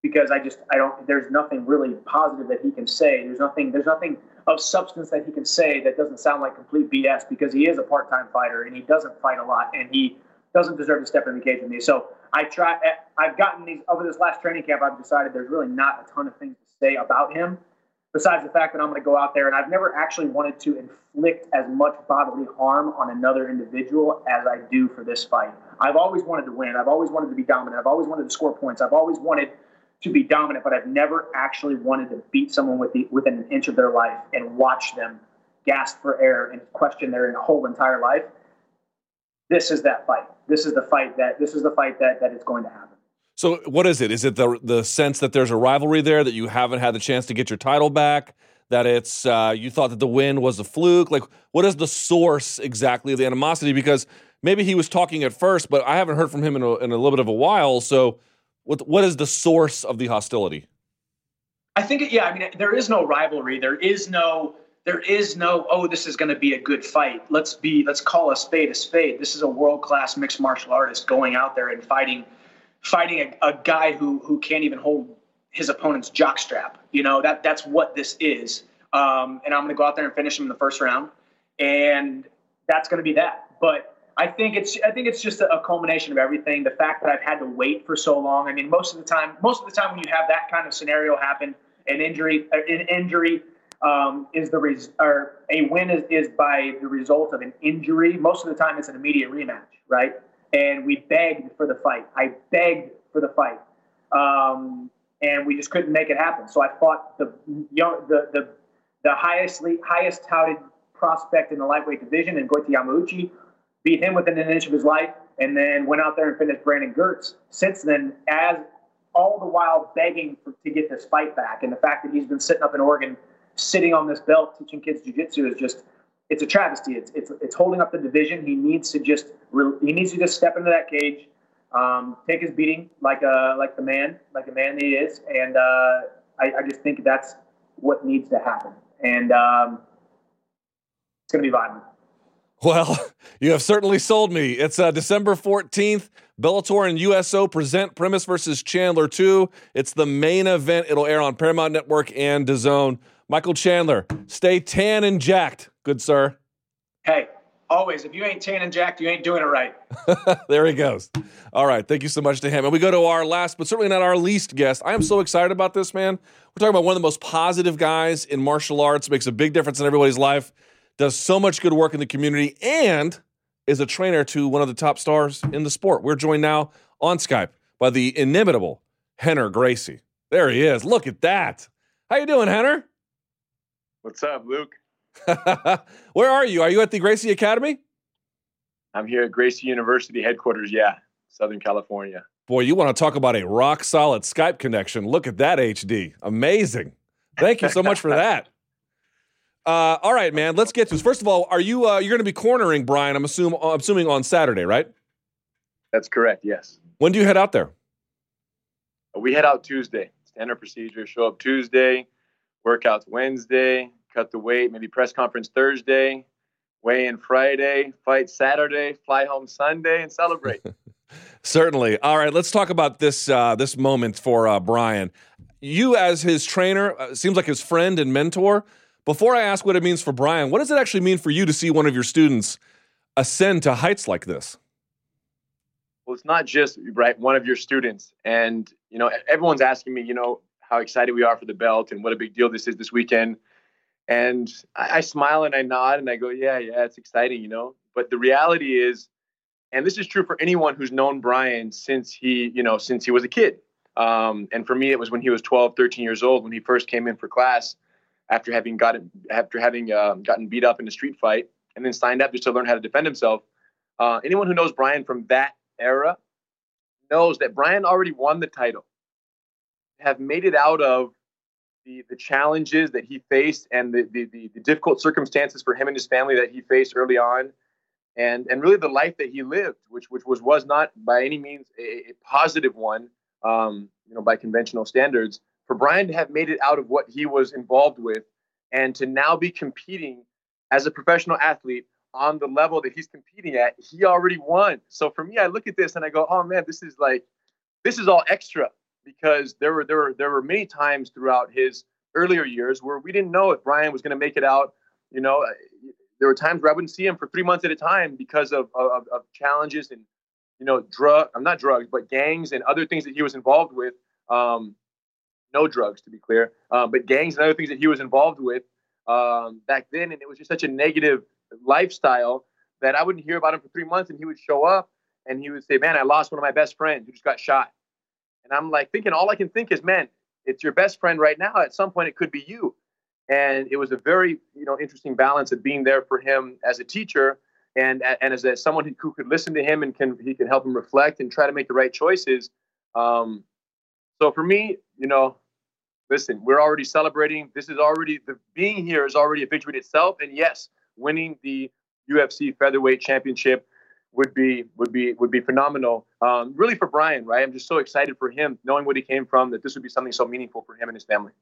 because I just I don't. There's nothing really positive that he can say. There's nothing. There's nothing of substance that he can say that doesn't sound like complete BS because he is a part-time fighter and he doesn't fight a lot and he doesn't deserve to step in the cage with me. So I try. I've gotten these over this last training camp. I've decided there's really not a ton of things to say about him besides the fact that I'm going to go out there and I've never actually wanted to inflict as much bodily harm on another individual as I do for this fight. I've always wanted to win. I've always wanted to be dominant. I've always wanted to score points. I've always wanted to be dominant, but I've never actually wanted to beat someone with the, within an inch of their life and watch them gasp for air and question their whole entire life. This is that fight. This is the fight that this is the fight that that is going to happen. So what is it? Is it the the sense that there's a rivalry there that you haven't had the chance to get your title back? That it's uh, you thought that the win was a fluke? Like what is the source exactly of the animosity? Because maybe he was talking at first, but I haven't heard from him in a, in a little bit of a while. So what what is the source of the hostility? I think yeah. I mean, there is no rivalry. There is no there is no oh this is going to be a good fight let's be let's call a spade a spade this is a world class mixed martial artist going out there and fighting fighting a, a guy who who can't even hold his opponent's jockstrap. You know that that's what this is. Um, and I'm going to go out there and finish him in the first round, and that's going to be that. But I think it's I think it's just a, a, culmination of everything. The fact that I've had to wait for so long. I mean, most of the time, most of the time when you have that kind of scenario happen, an injury, an injury um, is the res- or a win is, is by the result of an injury. Most of the time, it's an immediate rematch, right? And we begged for the fight. I begged for the fight, um, and we just couldn't make it happen. So I fought the young, the the the highest highest touted prospect in the lightweight division, and Goiti Yamauchi, beat him within an inch of his life, and then went out there and finished Brandon Girtz. Since then, as all the while begging for, to get this fight back, and the fact that he's been sitting up in Oregon, sitting on this belt, teaching kids jiu-jitsu is just it's a travesty. It's, it's, it's holding up the division. He needs to just he needs to just step into that cage, um, take his beating like a like the man like a man he is, and uh, I, I, just think that's what needs to happen. And um, it's to be violent. Well, you have certainly sold me. It's uh, December 14th. Bellator and USO present Primus versus Chandler 2. It's the main event. It'll air on Paramount Network and DAZN. Michael Chandler, stay tan and jacked. Good sir. Hey, always, if you ain't tanning Jack, you ain't doing it right. there he goes. All right. Thank you so much to him. And we go to our last, but certainly not our least guest. I am so excited about this, man. We're talking about one of the most positive guys in martial arts, makes a big difference in everybody's life, does so much good work in the community, and is a trainer to one of the top stars in the sport. We're joined now on Skype by the inimitable Rener Gracie. There he is. Look at that. How you doing, Rener? What's up, Luke? Where are you? Are you at the Gracie Academy? I'm here at Gracie University headquarters. Yeah, Southern California. Boy, you want to talk about a rock solid Skype connection? Look at that HD. Amazing. Thank you so much for that. Uh, all right, man. Let's get to this. First of all, are you uh, you're going to be cornering Brian? I'm assuming I'm assuming on Saturday, right? That's correct. Yes. When do you head out there? We head out Tuesday. Standard procedure. Show up Tuesday. Workouts Wednesday cut the weight, maybe press conference Thursday, weigh in Friday, fight Saturday, fly home Sunday, and celebrate. Certainly. All right, let's talk about this uh, this moment for uh, Brian. You, as his trainer, uh, seems like his friend and mentor. Before I ask what it means for Brian, what does it actually mean for you to see one of your students ascend to heights like this? Well, it's not just right one of your students, and you know everyone's asking me, you know, how excited we are for the belt and what a big deal this is this weekend. And I, I smile and I nod and I go, yeah, yeah, it's exciting, you know. But the reality is, and this is true for anyone who's known Brian since he, you know, since he was a kid. Um, and for me, it was when he was 12, 13 years old when he first came in for class after having gotten after having uh, gotten beat up in a street fight and then signed up just to learn how to defend himself. Uh, anyone who knows Brian from that era knows that Brian already won the title, have made it out of the, the challenges that he faced and the, the, the, the difficult circumstances for him and his family that he faced early on and and really the life that he lived, which which was was not by any means a, a positive one, um, you know, by conventional standards. For Brian to have made it out of what he was involved with, and to now be competing as a professional athlete on the level that he's competing at, he already won. So for me, I look at this and I go, oh man, this is like, this is all extra because there were there were there were many times throughout his earlier years where we didn't know if Brian was going to make it out. You know, uh, there were times where I wouldn't see him for three months at a time because of of, of challenges and you know drug. I'm not drugs, but gangs and other things that he was involved with. Um, no drugs, to be clear, um, but gangs and other things that he was involved with um, back then, and it was just such a negative lifestyle that I wouldn't hear about him for three months, and he would show up and he would say, "Man, I lost one of my best friends who just got shot," and I'm like thinking, all I can think is, "Man, it's your best friend right now. At some point, it could be you." And it was a very, you know, interesting balance of being there for him as a teacher and and as a, someone who could listen to him and can he can help him reflect and try to make the right choices. Um, so for me, you know, listen, we're already celebrating. This is already the being here is already a victory in itself. And yes, winning the UFC featherweight championship would be would be would be phenomenal. Um, really for Brian, right? I'm just so excited for him, knowing what he came from, that this would be something so meaningful for him and his family.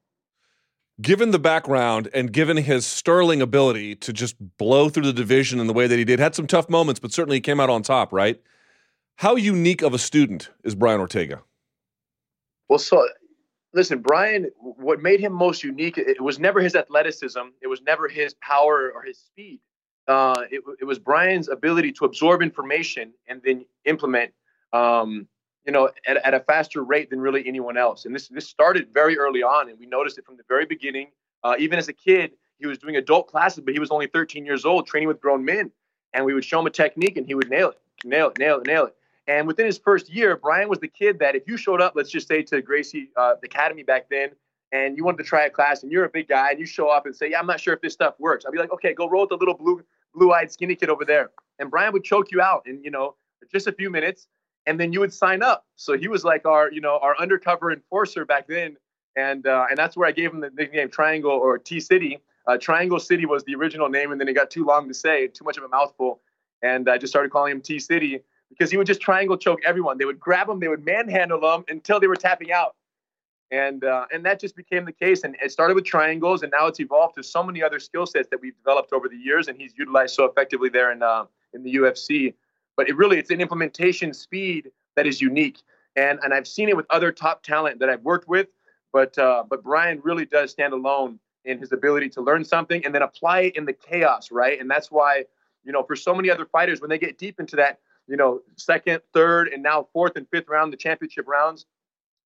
Given the background and given his sterling ability to just blow through the division in the way that he did, had some tough moments, but certainly he came out on top, right? How unique of a student is Brian Ortega? Well, so listen, Brian, what made him most unique, it was never his athleticism, it was never his power or his speed. Uh, it, it, was Brian's ability to absorb information and then implement, um, you know, at, at, a faster rate than really anyone else. And this this started very early on, and we noticed it from the very beginning. Uh, even as a kid, he was doing adult classes, but he was only 13 years old, training with grown men. And we would show him a technique, and he would nail it, nail it, nail it, nail it. And within his first year, Brian was the kid that if you showed up, let's just say to Gracie uh, Academy back then, and you wanted to try a class, and you're a big guy, and you show up and say, "Yeah, I'm not sure if this stuff works." I'd be like, "Okay, go roll with the little blue, blue-eyed, skinny kid over there." And Brian would choke you out in you know just a few minutes, and then you would sign up. So he was like our you know our undercover enforcer back then, and uh, and that's where I gave him the nickname Triangle or T City. Uh, Triangle City was the original name, and then it got too long to say, too much of a mouthful, and I just started calling him T City because he would just triangle choke everyone. They would grab him, they would manhandle them until they were tapping out. And, uh, and that just became the case. And it started with triangles, and now it's evolved to so many other skill sets that we've developed over the years, and he's utilized so effectively there in, uh, in the UFC. But it really, it's an implementation speed that is unique. And, and I've seen it with other top talent that I've worked with, but, uh, but Brian really does stand alone in his ability to learn something and then apply it in the chaos, right? And that's why, you know, for so many other fighters, when they get deep into that, you know, second, third, and now fourth and fifth round, the championship rounds.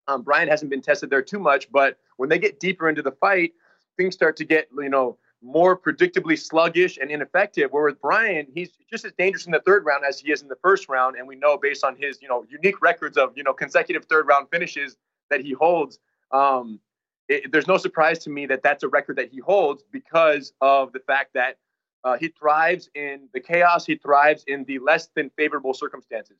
Um, Brian hasn't been tested there too much, but when they get deeper into the fight, things start to get, you know, more predictably sluggish and ineffective. Where with Brian, he's just as dangerous in the third round as he is in the first round, and we know based on his, you know, unique records of, you know, consecutive third round finishes that he holds. Um, it, there's no surprise to me that that's a record that he holds because of the fact that uh, he thrives in the chaos. He thrives in the less than favorable circumstances.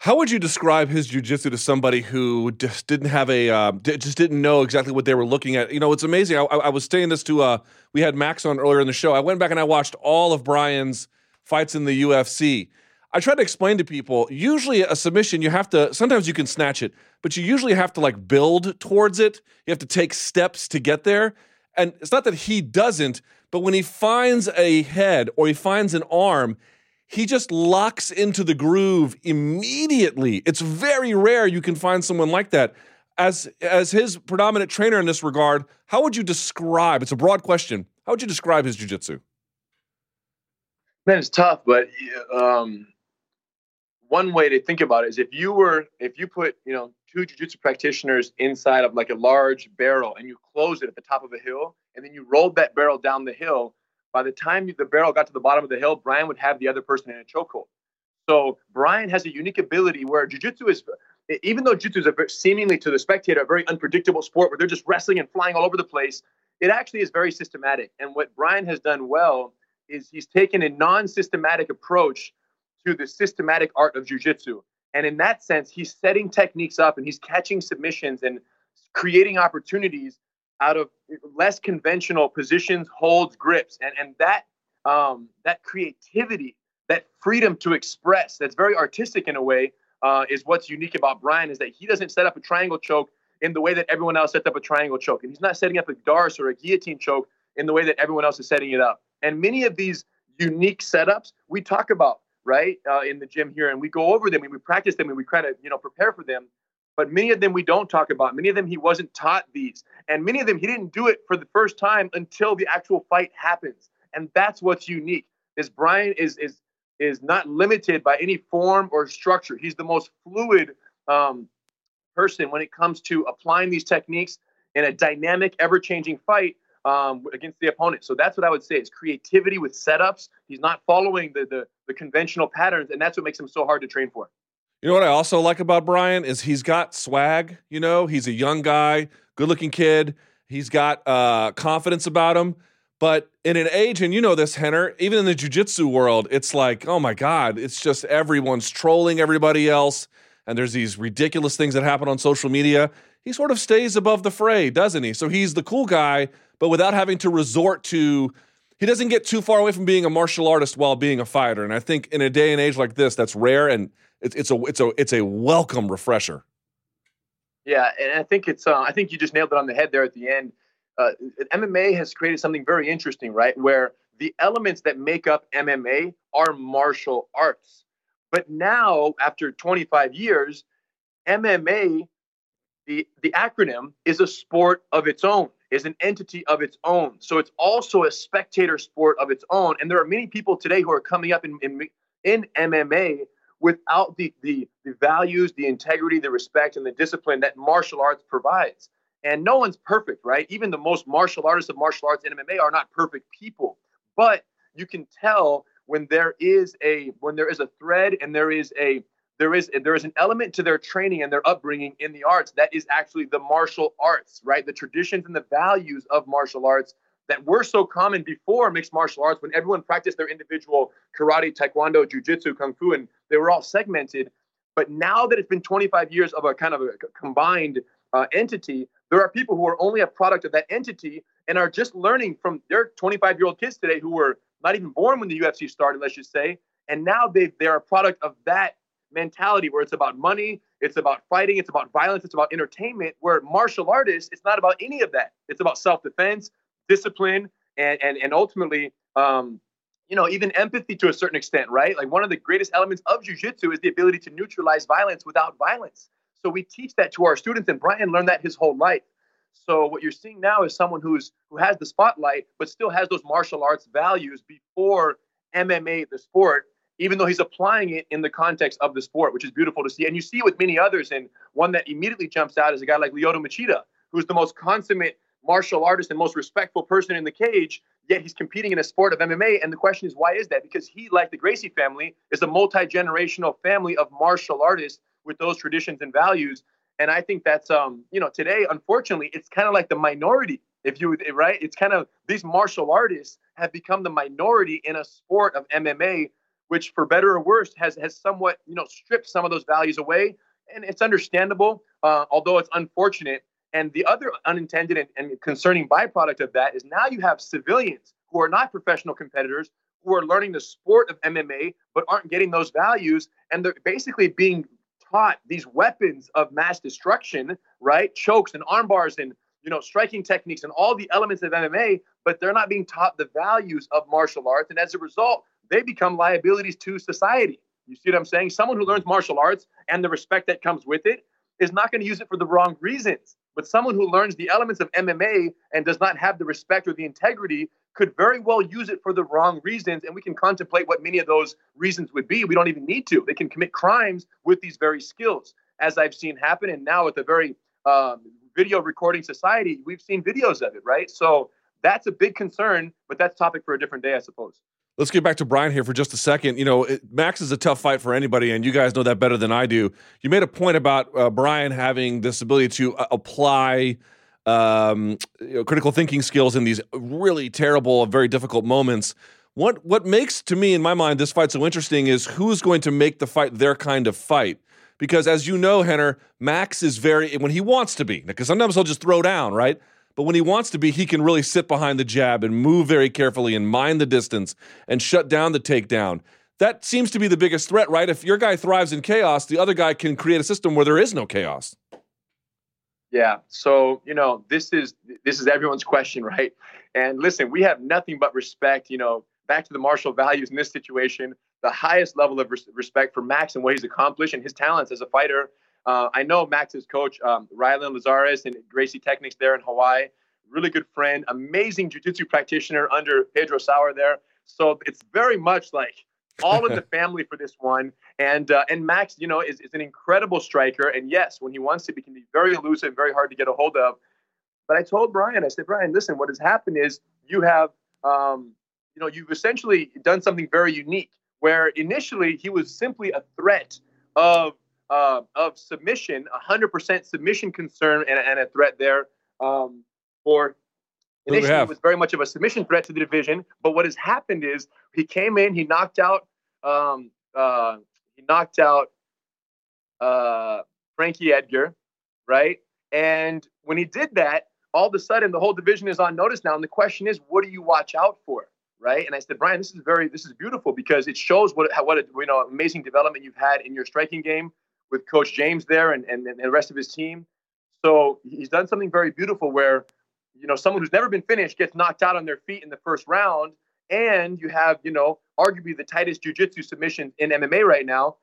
How would you describe his jujitsu to somebody who just didn't have a, uh, just didn't know exactly what they were looking at? You know, it's amazing. I, I was saying this to, uh, we had Max on earlier in the show. I went back and I watched all of Brian's fights in the UFC. I try to explain to people, usually a submission, you have to, sometimes you can snatch it, but you usually have to like build towards it. You have to take steps to get there. And it's not that he doesn't, but when he finds a head or he finds an arm, he just locks into the groove immediately. It's very rare you can find someone like that. As as his predominant trainer in this regard, how would you describe? It's a broad question. How would you describe his jujitsu? Man, it's tough, but um, one way to think about it is if you were if you put you know two jiu-jitsu practitioners inside of like a large barrel and you close it at the top of a hill and then you rolled that barrel down the hill by the time the barrel got to the bottom of the hill brian would have the other person in a chokehold. So brian has a unique ability where jiu-jitsu is even though jiu-jitsu is a seemingly to the spectator a very unpredictable sport where they're just wrestling and flying all over the place it actually is very systematic. And what brian has done well is he's taken a non-systematic approach to the systematic art of jiu-jitsu. And in that sense, he's setting techniques up and he's catching submissions and creating opportunities out of less conventional positions, holds, grips, and and that um, that creativity, that freedom to express, that's very artistic in a way, uh, is what's unique about Brian. Is that he doesn't set up a triangle choke in the way that everyone else sets up a triangle choke, and he's not setting up a Darce or a guillotine choke in the way that everyone else is setting it up. And many of these unique setups we talk about right uh, in the gym here, and we go over them and we practice them and we kind of you know prepare for them. But many of them we don't talk about. Many of them he wasn't taught these, and many of them he didn't do it for the first time until the actual fight happens. And that's what's unique. Is Brian is is is not limited by any form or structure. He's the most fluid um, person when it comes to applying these techniques in a dynamic, ever-changing fight um, against the opponent. So that's what I would say is creativity with setups. He's not following the, the, the conventional patterns, and that's what makes him so hard to train for. You know what I also like about Brian is he's got swag. You know, he's a young guy, good-looking kid. He's got uh, confidence about him. But in an age, and you know this, Rener, even in the jujitsu world, it's like, oh my God, it's just everyone's trolling everybody else. And there's these ridiculous things that happen on social media. He sort of stays above the fray, doesn't he? So he's the cool guy, but without having to resort to, he doesn't get too far away from being a martial artist while being a fighter. And I think in a day and age like this, that's rare and it's, it's a it's a it's a welcome refresher. Yeah, and I think it's uh, I think you just nailed it on the head there at the end uh, MMA has created something very interesting, right? Where the elements that make up MMA are martial arts. But now, after 25 years, MMA, the, the acronym, is a sport of its own, is an entity of its own. So it's also a spectator sport of its own. And there are many people today who are coming up in, in, in MMA without the, the, the values, the integrity, the respect, and the discipline that martial arts provides. And no one's perfect, right? Even the most martial artists of martial arts in MMA are not perfect people. But you can tell when there is a when there is a thread and there is a there is there is an element to their training and their upbringing in the arts that is actually the martial arts, right? The traditions and the values of martial arts that were so common before mixed martial arts when everyone practiced their individual karate, taekwondo, jiu-jitsu, kung fu and they were all segmented. But now that it's been 25 years of a kind of a combined uh, entity, there are people who are only a product of that entity and are just learning from their 25 year old kids today who were not even born when the UFC started, let's just say. And now they they're a product of that mentality where it's about money, it's about fighting, it's about violence, it's about entertainment. Where martial artists, it's not about any of that. It's about self defense, discipline, and and and ultimately, um, you know, even empathy to a certain extent, right? Like one of the greatest elements of jujitsu is the ability to neutralize violence without violence. So we teach that to our students, and Brian learned that his whole life. So what you're seeing now is someone who's who has the spotlight, but still has those martial arts values before MMA, the sport, even though he's applying it in the context of the sport, which is beautiful to see. And you see it with many others. And one that immediately jumps out is a guy like Lyoto Machida, who's the most consummate martial artist and most respectful person in the cage, yet he's competing in a sport of MMA. And the question is, why is that? Because he, like the Gracie family, is a multi generational family of martial artists with those traditions and values. And I think that's um, you know, today, unfortunately, it's kind of like the minority. If you right, it's kind of these martial artists have become the minority in a sport of MMA, which for better or worse has has somewhat, you know, stripped some of those values away. And it's understandable, uh, although it's unfortunate. And the other unintended and, and concerning byproduct of that is now you have civilians who are not professional competitors who are learning the sport of MMA but aren't getting those values, and they're basically being taught these weapons of mass destruction, right? Chokes and arm bars and you know striking techniques and all the elements of MMA, but they're not being taught the values of martial arts, and as a result, they become liabilities to society. You see what I'm saying? Someone who learns martial arts and the respect that comes with it is not going to use it for the wrong reasons. But someone who learns the elements of MMA and does not have the respect or the integrity could very well use it for the wrong reasons. And we can contemplate what many of those reasons would be. We don't even need to. They can commit crimes with these very skills, as I've seen happen. And now, with the very um, video recording society, we've seen videos of it, right? So that's a big concern, but that's topic for a different day, I suppose. Let's get back to Brian here for just a second. You know, it, Max is a tough fight for anybody, and you guys know that better than I do. You made a point about uh, Brian having this ability to uh, apply um, you know, critical thinking skills in these really terrible, very difficult moments. What what makes to me in my mind this fight so interesting is who's going to make the fight their kind of fight. Because as you know, Rener, Max is very when he wants to be. Because sometimes he'll just throw down, right? But when he wants to be, he can really sit behind the jab and move very carefully and mind the distance and shut down the takedown. That seems to be the biggest threat, right? If your guy thrives in chaos, the other guy can create a system where there is no chaos. Yeah. So, you know, this is this is everyone's question, right? And listen, we have nothing but respect, you know, back to the martial values in this situation, the highest level of res- respect for Max and what he's accomplished and his talents as a fighter. Uh, I know Max's coach, um, Rylan Lizares and Gracie Technics there in Hawaii. Really good friend, amazing jiu-jitsu practitioner under Pedro Sauer there. So it's very much like all in the family for this one. And uh, and Max, you know, is, is an incredible striker. And yes, when he wants to, he can be very elusive, very hard to get a hold of. But I told Brian, I said, Brian, listen, what has happened is you have, um, you know, you've essentially done something very unique. Where initially he was simply a threat of uh, of submission, 100% submission concern, and, and a threat there um, for initially it was very much of a submission threat to the division. But what has happened is he came in, he knocked out, um, uh, he knocked out uh, Frankie Edgar, right? And when he did that, all of a sudden the whole division is on notice now. And the question is, what do you watch out for? Right. And I said, Brian, this is very, this is beautiful because it shows what, what, a, you know, amazing development you've had in your striking game with Coach James there and, and, and the rest of his team. So he's done something very beautiful where, you know, someone who's never been finished gets knocked out on their feet in the first round. And you have, you know, arguably the tightest jujitsu submission in MMA right now.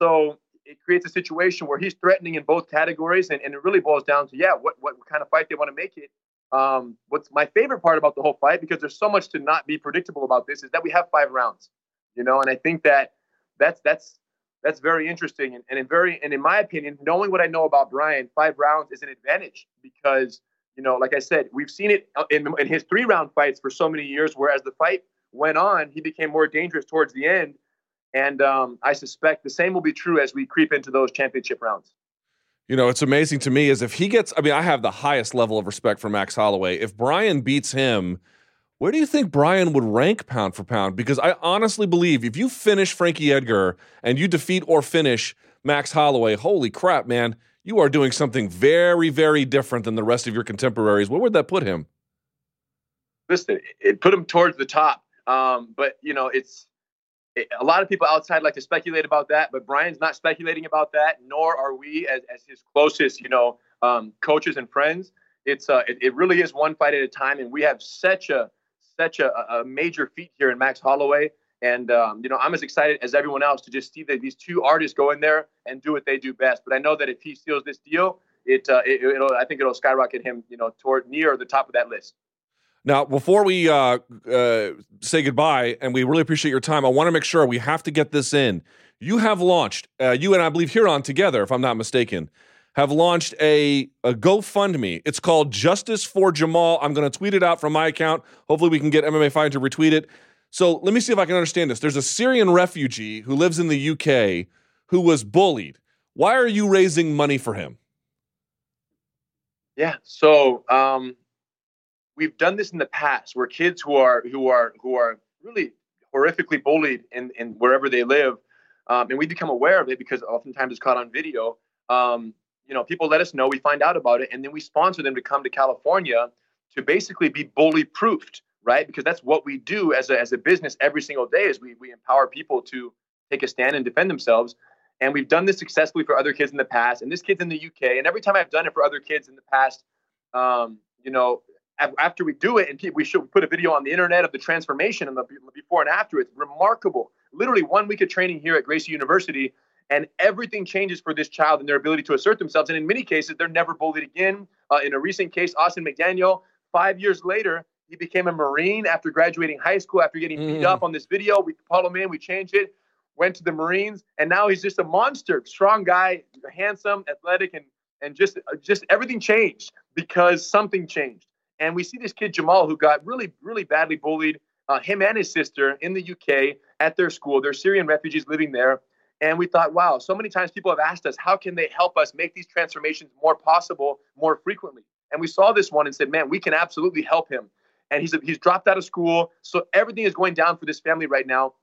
So it creates a situation where he's threatening in both categories, and, and it really boils down to yeah, what what kind of fight they want to make it. Um, what's my favorite part about the whole fight, because there's so much to not be predictable about this, is that we have five rounds, you know, and I think that that's that's that's very interesting, and, and in very and in my opinion, knowing what I know about Brian, five rounds is an advantage because you know, like I said, we've seen it uh, in in his three round fights for so many years, whereas the fight went on, he became more dangerous towards the end and um, I suspect the same will be true as we creep into those championship rounds. You know, it's amazing to me is if he gets, I mean, I have the highest level of respect for Max Holloway. If Brian beats him, where do you think Brian would rank pound for pound? Because I honestly believe if you finish Frankie Edgar and you defeat or finish Max Holloway, holy crap, man, you are doing something very, very different than the rest of your contemporaries. Where would that put him? Listen, it put him towards the top. Um, but you know, it's a lot of people outside like to speculate about that, but Brian's not speculating about that, nor are we as, as his closest, you know, um, coaches and friends. It's uh, it, it, really is one fight at a time, and we have such a such a, a major feat here in Max Holloway. And um, you know, I'm as excited as everyone else to just see that these two artists go in there and do what they do best. But I know that if he seals this deal, it, uh, it will I think it'll skyrocket him, you know, toward near the top of that list. Now, before we uh, uh, say goodbye, and we really appreciate your time, I want to make sure we have to get this in. You have launched, uh, you and I believe Ryron together, if I'm not mistaken, have launched a, a GoFundMe. It's called Justice for Jamal. I'm going to tweet it out from my account. Hopefully, we can get MMA Fight to retweet it. So let me see if I can understand this. There's a Syrian refugee who lives in the UK who was bullied. Why are you raising money for him? Yeah. So um, we've done this in the past where kids who are who are who are really horrifically bullied in, in wherever they live um, and we become aware of it because oftentimes it's caught on video um, you know people let us know we find out about it and then we sponsor them to come to california to basically be bully proofed right? Because that's what we do as a, as a business every single day is we, we empower people to take a stand and defend themselves. And we've done this successfully for other kids in the past and this kid's in the uk and every time i've done it for other kids in the past um, you know after we do it and we should put a video on the internet of the transformation and the before and after it's remarkable. Literally one week of training here at gracie university and everything changes for this child and their ability to assert themselves and in many cases they're never bullied again uh, in a recent case austin mcdaniel five years later he became a marine after graduating high school after getting beat mm. up on this video we called him in we changed it went to the marines and now he's just a monster strong guy handsome athletic and and just just everything changed because something changed and we see this kid Jamal who got really, really badly bullied. Uh, him and his sister in the UK at their school. They're Syrian refugees living there. And we thought, wow, so many times people have asked us, how can they help us make these transformations more possible more frequently? And we saw this one and said, man, we can absolutely help him. And he's, he's dropped out of school. So everything is going down for this family right now.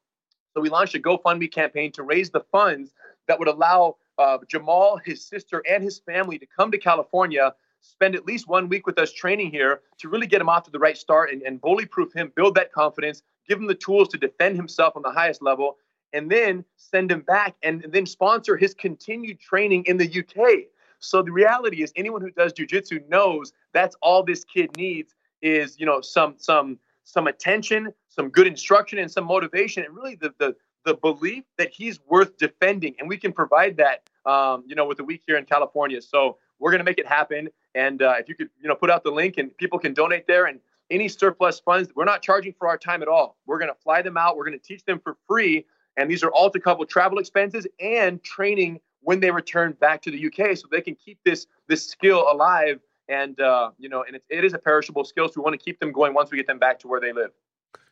So we launched a GoFundMe campaign to raise the funds that would allow uh, Jamal, his sister, and his family to come to California spend at least one week with us training here to really get him off to the right start and, and bully proof him, build that confidence, give him the tools to defend himself on the highest level, and then send him back and, then sponsor his continued training in the UK. So the reality is anyone who does jujitsu knows that's all this kid needs is, you know, some some some attention, some good instruction and some motivation, and really the the the belief that he's worth defending, and we can provide that, um, you know, with the week here in California. So we're going to make it happen. And uh, if you could, you know, put out the link and people can donate there, and any surplus funds, we're not charging for our time at all. We're going to fly them out. We're going to teach them for free, and these are all to cover travel expenses and training when they return back to the UK, so they can keep this this skill alive. And uh, you know, and it, it is a perishable skill, so we want to keep them going once we get them back to where they live.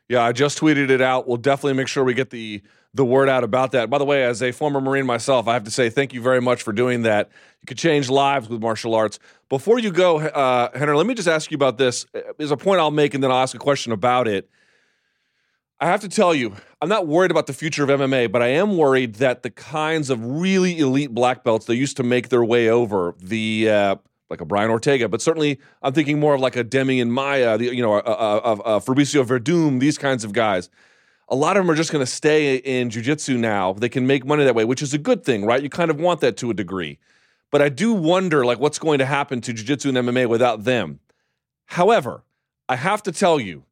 Yeah, I just tweeted it out. We'll definitely make sure we get the the word out about that. By the way, as a former Marine myself, I have to say thank you very much for doing that. You could change lives with martial arts. Before you go, uh, Rener, let me just ask you about this. There's a point I'll make, and then I'll ask a question about it. I have to tell you, I'm not worried about the future of MMA, but I am worried that the kinds of really elite black belts that used to make their way over the uh, like a Brian Ortega, but certainly I'm thinking more of like a Demian Maia, the, you know, a, a, a, a Fabricio Werdum, these kinds of guys. A lot of them are just going to stay in jiu-jitsu now. They can make money that way, which is a good thing, right? You kind of want that to a degree. But I do wonder, like, what's going to happen to jiu-jitsu and MMA without them. However, I have to tell you,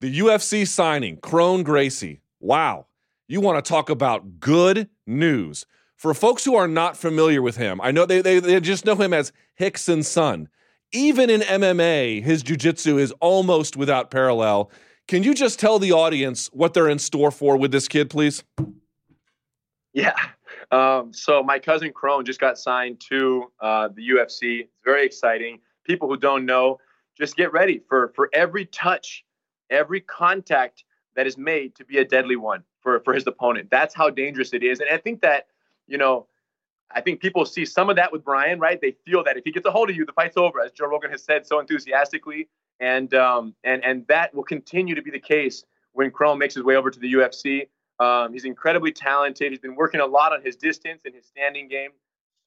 the UFC signing, Kron Gracie. Wow. You want to talk about good news. For folks who are not familiar with him, I know they, they, they just know him as Rickson's son. Even in MMA, his jiu-jitsu is almost without parallel. Can you just tell the audience what they're in store for with this kid, please? Yeah. Um, so my cousin Kron just got signed to uh, the UFC. It's very exciting. People who don't know, just get ready for for every touch every contact that is made to be a deadly one for, for his opponent. That's how dangerous it is. And I think that, you know, I think people see some of that with Brian, right? They feel that if he gets a hold of you, the fight's over, as Joe Rogan has said so enthusiastically. And um, and and that will continue to be the case when Kron makes his way over to the UFC. Um, he's incredibly talented. He's been working a lot on his distance and his standing game.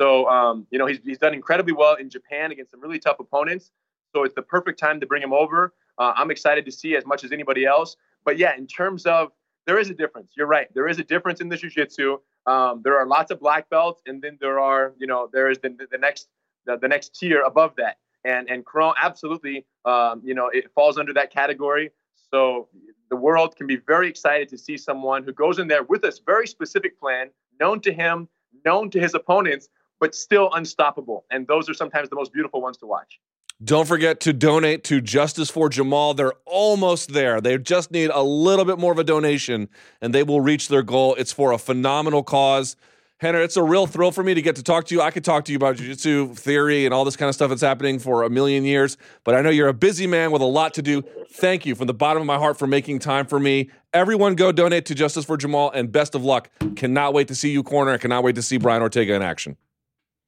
So um, you know he's he's done incredibly well in Japan against some really tough opponents. So it's the perfect time to bring him over. Uh, I'm excited to see as much as anybody else. But yeah, in terms of there is a difference. You're right. There is a difference in the jiu-jitsu. Um, there are lots of black belts, and then there are, you know, there is the, the next the, the next tier above that. And and Kron absolutely, um, you know, it falls under that category. So the world can be very excited to see someone who goes in there with a very specific plan, known to him, known to his opponents, but still unstoppable. And those are sometimes the most beautiful ones to watch. Don't forget to donate to Justice for Jamal. They're almost there. They just need a little bit more of a donation and they will reach their goal. It's for a phenomenal cause. Rener, it's a real thrill for me to get to talk to you. I could talk to you about jiu-jitsu theory and all this kind of stuff that's happening for a million years, but I know you're a busy man with a lot to do. Thank you from the bottom of my heart for making time for me. Everyone go donate to Justice for Jamal and best of luck. Cannot wait to see you corner. Cannot wait to see Brian Ortega in action.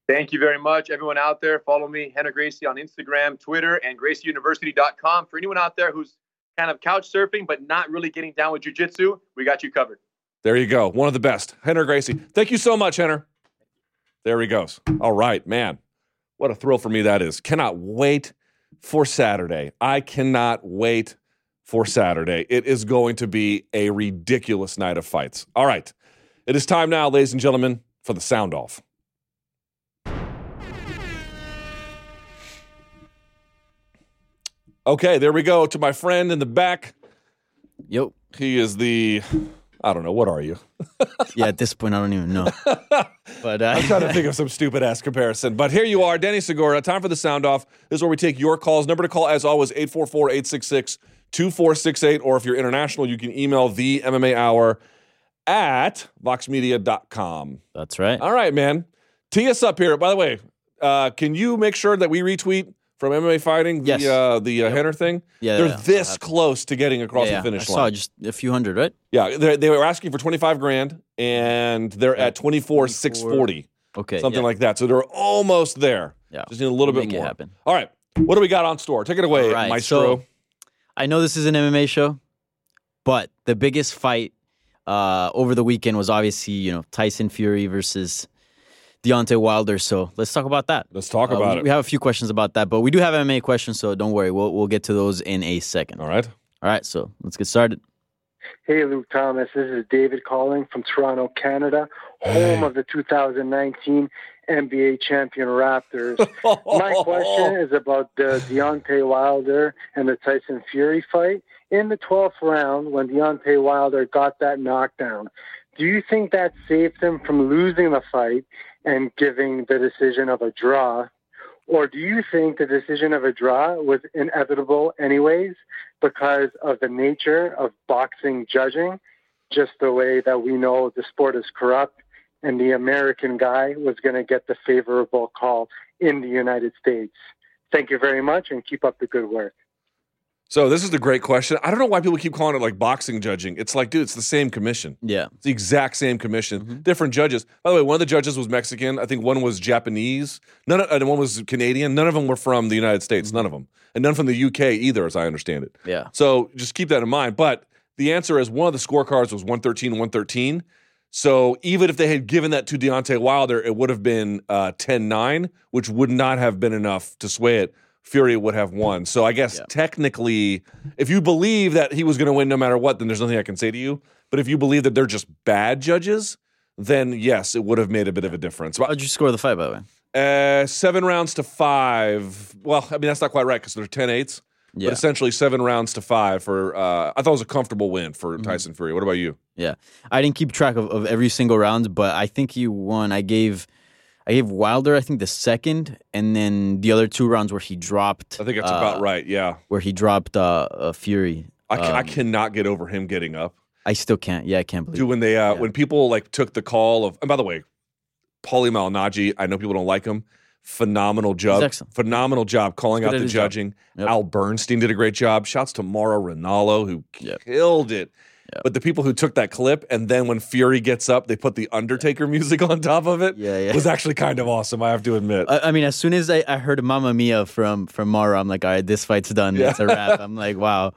Thank you very much, everyone out there. Follow me, Rener Gracie, on Instagram, Twitter, and GracieUniversity.com. For anyone out there who's kind of couch surfing but not really getting down with jujitsu, we got you covered. There you go. One of the best. Rener Gracie. Thank you so much, Rener. There he goes. All right, man. What a thrill for me that is. Cannot wait for Saturday. I cannot wait for Saturday. It is going to be a ridiculous night of fights. All right. It is time now, ladies and gentlemen, for the sound off. Okay, there we go to my friend in the back. Yep. He is the, I don't know, what are you? yeah, at this point, I don't even know. But uh, I'm trying to think of some stupid ass comparison. But here you are, Danny Segura. Time for the sound off. This is where we take your calls. Number to call, as always, 844 866 2468. Or if you're international, you can email the MMA hour at voxmedia.com. That's right. All right, man. Tee us up here. By the way, uh, can you make sure that we retweet from MMA fighting the Yes. uh, the uh, Rener thing? Yeah, they're yeah, this I'll have to. close to getting across the yeah. finish I line. saw just a few hundred, right? Yeah, they they were asking for twenty five grand, and they're at twenty four six forty, Okay. something yeah. like that. So they're almost there. Yeah. just need a little We'll bit make it more. happen. All right, what do we got on store? Take it away, All right, Maestro. so- I know this is an MMA show, but the biggest fight uh, over the weekend was obviously you know Tyson Fury versus Deontay Wilder. So let's talk about that. Let's talk Uh, about we, it. We have a few questions about that, but we do have MMA questions, so don't worry. We'll we'll get to those in a second. All right. All right, so let's get started. Hey, Luke Thomas. This is David calling from Toronto, Canada, home of the 2019 NBA champion Raptors. My question is about the Deontay Wilder and the Tyson Fury fight. In the 12th round, when Deontay Wilder got that knockdown, do you think that saved him from losing the fight and giving the decision of a draw? Or do you think the decision of a draw was inevitable anyways because of the nature of boxing judging, just the way that we know the sport is corrupt and the American guy was going to get the favorable call in the United States? Thank you very much and keep up the good work. So this is the great question. I don't know why people keep calling it like boxing judging. It's like, dude, it's the same commission. Yeah. It's the exact same commission. Different judges. By the way, one of the judges was Mexican. I think one was Japanese. None of, and one was Canadian. None of them were from the United States. None of them, and none from the UK either, as I understand it. Yeah. So just keep that in mind. But the answer is one of the scorecards was 113 113. So even if they had given that to Deontay Wilder, it would have been uh, 10 9, which would not have been enough to sway it. Fury would have won. So I guess technically, if you believe that he was going to win no matter what, then there's nothing I can say to you. But if you believe that they're just bad judges, then yes, it would have made a bit of a difference. How'd you score the fight, by the way? Uh, seven rounds to five. Well, I mean that's not quite right because they're 10 8s. Yeah. But essentially seven rounds to five for. Uh, I thought it was a comfortable win Mm-hmm. for Tyson Fury. What about you? Yeah, I didn't keep track of, of every single round, but I think he won. I gave, I gave Wilder, I think the second, and then the other two rounds where he dropped. I think that's uh, about right. Yeah, Where he dropped uh, uh Fury. I, ca- I Um, cannot get over him getting up. I still can't. Yeah, I can't believe. It. Dude, when they uh, when people like took the call of, and by the way, Paulie Malignaggi, I know people don't like him. Phenomenal job, excellent. phenomenal job calling out the judging. Yep. Al Bernstein did a great job. Shouts to Mauro Ranallo, who Yep. killed it. But the people who took that clip and then when Fury gets up, they put the Undertaker music on top of it. Yeah, yeah. was actually kind of awesome. I have to admit. I, I mean, as soon as I, I heard Mamma Mia from from Mauro, I'm like, all right, this fight's done. It's a wrap. I'm like, wow.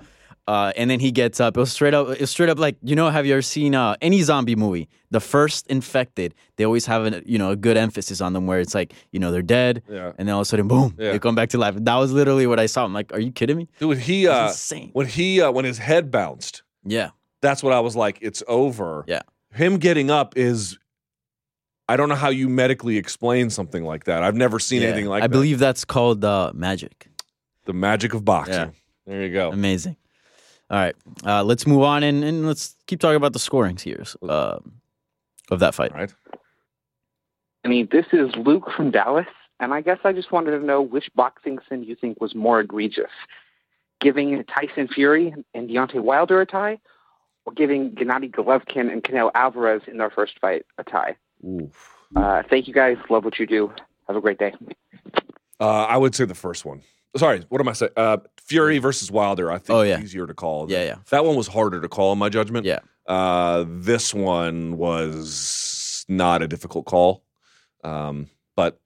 Uh, and then he gets up. It was straight up. It was straight up like you know. Have you ever seen uh, any zombie movie? The first infected, they always have a you know a good emphasis on them where it's like you know they're dead, Yeah. and then all of a sudden, boom, Yeah. they come back to life. That was literally what I saw. I'm like, are you kidding me? Dude, he uh, insane. when he uh, when his head bounced, Yeah, that's what I was like. It's over. Yeah. Him getting up is. I don't know how you medically explain something like that. I've never seen Yeah. anything like I that. I believe that's called uh, magic. the magic of boxing. Yeah. There you go. Amazing. All right, uh, let's move on and, and let's keep talking about the scorings here uh, of that fight. All right. I mean, this is Luke from Dallas, and I guess I just wanted to know which boxing sin you think was more egregious giving Tyson Fury and Deontay Wilder a tie, or giving Gennady Golovkin and Canelo Alvarez in their first fight a tie. Oof. Uh, thank you guys. Love what you do. Have a great day. Uh, I would say the first one. Sorry, what am I saying? Uh, Fury versus Wilder. I think Oh, yeah. easier to call. Yeah, yeah. That one was harder to call in my judgment. Yeah. Uh, this one was not a difficult call. Um, but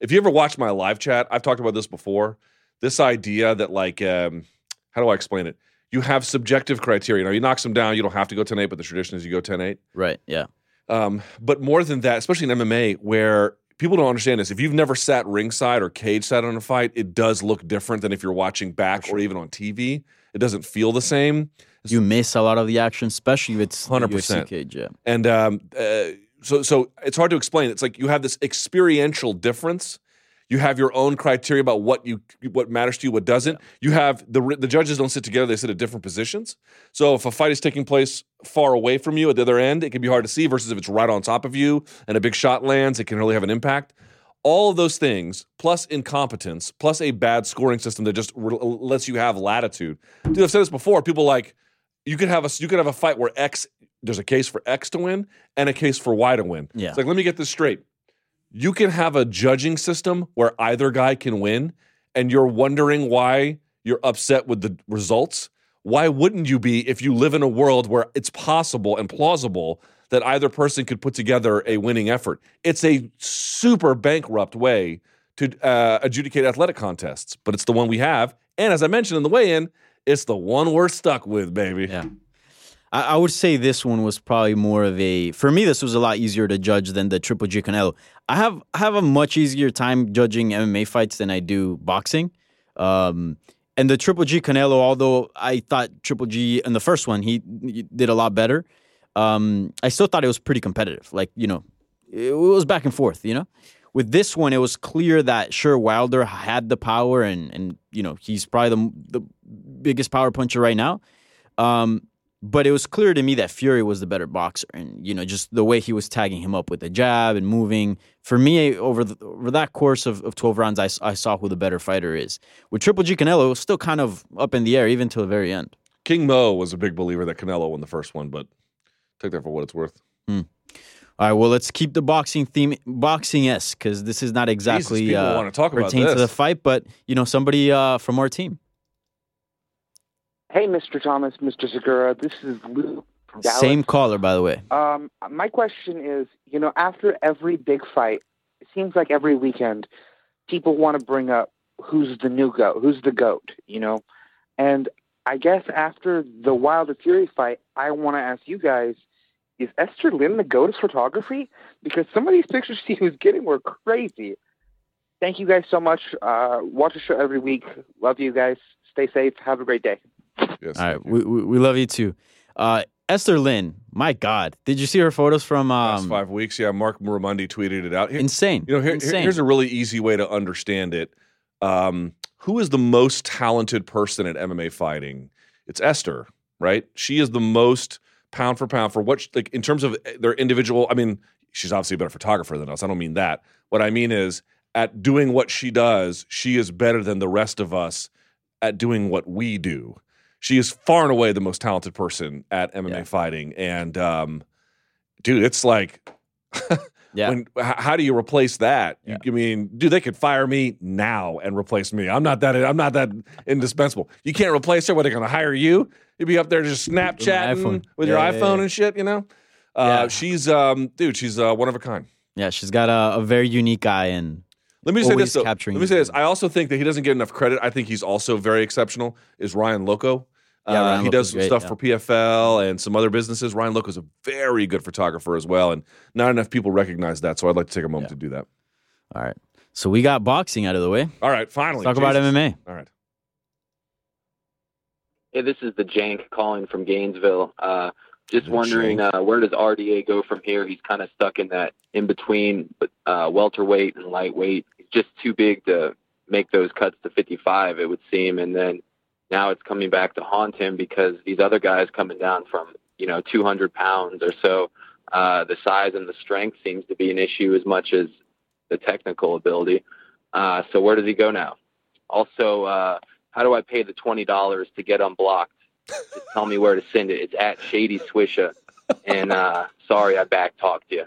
if you ever watch my live chat, I've talked about this before. This idea that like, um, how do I explain it? You have subjective criteria. Now, you knock them down, you don't have to go 10 8, but the tradition is you go 10 8. Right. Yeah. Um, but more than that, especially in MMA, where people don't understand this, if you've never sat ringside or cage side on a fight, it does look different than if you're watching back or even on TV. It doesn't feel the same. You miss a lot of the action, especially if it's 100%. UFC cage. Yeah. And um, uh, so, so it's hard to explain. It's like you have this experiential difference. You have your own criteria about what you what matters to you, what doesn't. You have the the judges don't sit together; they sit at different positions. So if a fight is taking place far away from you at the other end, it can be hard to see. Versus if it's right on top of you and a big shot lands, it can really have an impact. All of those things, plus incompetence, plus a bad scoring system that just re- lets you have latitude. Dude, I've said this before. People like you could have a you could have a fight where X there's a case for X to win and a case for Y to win. Yeah. It's like let me get this straight. You can have a judging system where either guy can win, and you're wondering why you're upset with the results. Why wouldn't you be if you live in a world where it's possible and plausible that either person could put together a winning effort? It's a super bankrupt way to uh, adjudicate athletic contests, but it's the one we have. And as I mentioned in the weigh in, it's the one we're stuck with, baby. Yeah. I, I would say this one was probably more of a for me. This was a lot easier to judge than the Triple G Canelo. I have I have a much easier time judging MMA fights than I do boxing. Um, And the Triple G Canelo, although I thought Triple G in the first one he, he did a lot better, um, I still thought it was pretty competitive. Like you know, it was back and forth. You know, with this one, it was clear that sure Wilder had the power, and and you know he's probably the the biggest power puncher right now. Um, but it was clear to me that Fury was the better boxer, and you know just the way he was tagging him up with the jab and moving. For me, over the, over that course of, of twelve rounds, I, I saw who the better fighter is. With Triple G Canelo, it was still kind of up in the air even till the very end. King Mo was a big believer that Canelo won the first one, but take that for what it's worth. Hmm. All right, well, let's keep the boxing theme, boxing s, because this is not exactly people uh, wanna talk about pertain to the fight, but you know somebody uh, from our team. Hey, Mr. Thomas, Mr. Segura, this is Luke from Dallas. Same caller, by the way. Um, my question is, you know, after every big fight, it seems like every weekend, people want to bring up who's the new goat, who's the goat, you know, and I guess after the Wilder Fury fight, I want to ask you guys: Is Esther Lin the goat of photography? Because some of these pictures she was getting were crazy. Thank you guys so much. Uh, watch the show every week. Love you guys. Stay safe. Have a great day. Yes. All right, we, we we love you too. Uh, Esther Lin, my God, did you see her photos from Last um, five weeks, yeah. Marc Raimondi tweeted it out. Here- insane? You know, here, here- insane. here's a really easy way to understand it. Um, who is the most talented person at MMA fighting? It's Esther, right? She is the most pound for pound for what, she- like in terms of their individual. I mean, she's obviously a better photographer than us. I don't mean that. What I mean is, at doing what she does, she is better than the rest of us at doing what we do. She is far and away the most talented person at MMA Yeah. fighting, and um, dude, it's like yeah, when, how do you replace that? You- I mean, dude, they could fire me now and replace me. I'm not that. I'm not that indispensable. You can't replace her. What they're going to hire you? You'd be up there just Snapchatting iPhone. with your Yeah, yeah, iPhone yeah. and shit. You know, uh, Yeah. she's um, dude, she's uh, one of a kind. yeah, she's got a, a very unique eye, and Let me say this. Though. Let me say this. I also think that he doesn't get enough credit. I think he's also very exceptional. Is Ryan Loco? Yeah, Uh, he does some great, stuff yeah. for PFL and some other businesses. Ryan Loco is a very good photographer as well, and not enough people recognize that. So I'd like to take a moment Yeah. to do that. all right. So we got boxing out of the way. All right, finally, Let's talk about MMA. All right. Hey, this is the Jank calling from Gainesville. Uh, just The wondering uh, where does RDA go from here? He's kind of stuck in that in between uh, welterweight and lightweight. He's just too big to make those cuts to 55, it would seem. And then now it's coming back to haunt him because these other guys coming down from you know 200 pounds or so. Uh, the size and the strength seems to be an issue as much as the technical ability. Uh, so where does he go now? Also, uh, how do I pay the twenty dollars to get unblocked? Just tell me where to send it. It's at Shady Swisha. And uh, sorry, I back talked you.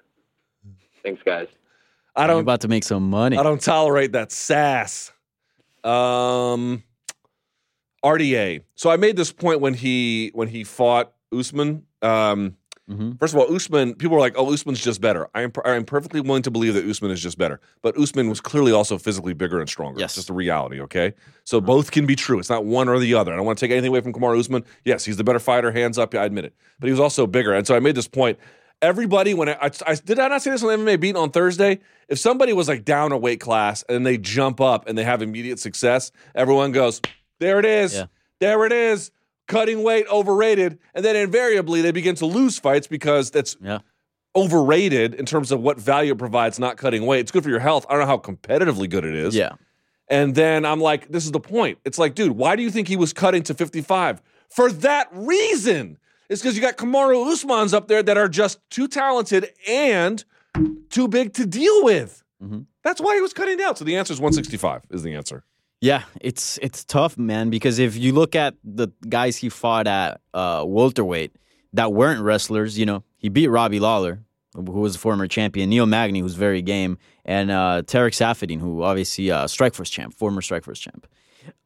Thanks, guys. I You're don't. about to make some money. I don't tolerate that sass. Um, RDA. So I made this point when he when he fought Usman. Um, Mhm. First of all, Usman. People were like, "Oh, Usman's just better." I am. I am perfectly willing to believe that Usman is just better, but Usman was clearly also physically bigger and stronger. Yes. It's just a reality. Okay, so both can be true. It's not one or the other. I don't want to take anything away from Kamaru Usman. Yes, he's the better fighter. Hands up. I admit it. But he was also bigger, and so I made this point. Everybody, when I, I, I did I not say this on MMA Beat on Thursday? If somebody was like down a weight class and they jump up and they have immediate success, everyone goes, "There it is, Yeah. there it is." Cutting weight overrated, and then invariably they begin to lose fights because that's Yeah. overrated in terms of what value it provides. Not cutting weight, it's good for your health. I don't know how competitively good it is. Yeah. And then I'm like, this is the point. It's like, dude, why do you think he was cutting to 55? For that reason. It's because you got Kamaru Usmans up there that are just too talented and too big to deal with. Mhm. That's why he was cutting down. So the answer is 165 is the answer. Yeah, it's it's tough, man, because if you look at the guys he fought at uh, welterweight that weren't wrestlers, you know, he beat Robbie Lawler, who was a former champion, Neil Magny, who's very game, and uh, Tarec Saffiedine, who obviously uh, Strikeforce champ, former Strikeforce champ.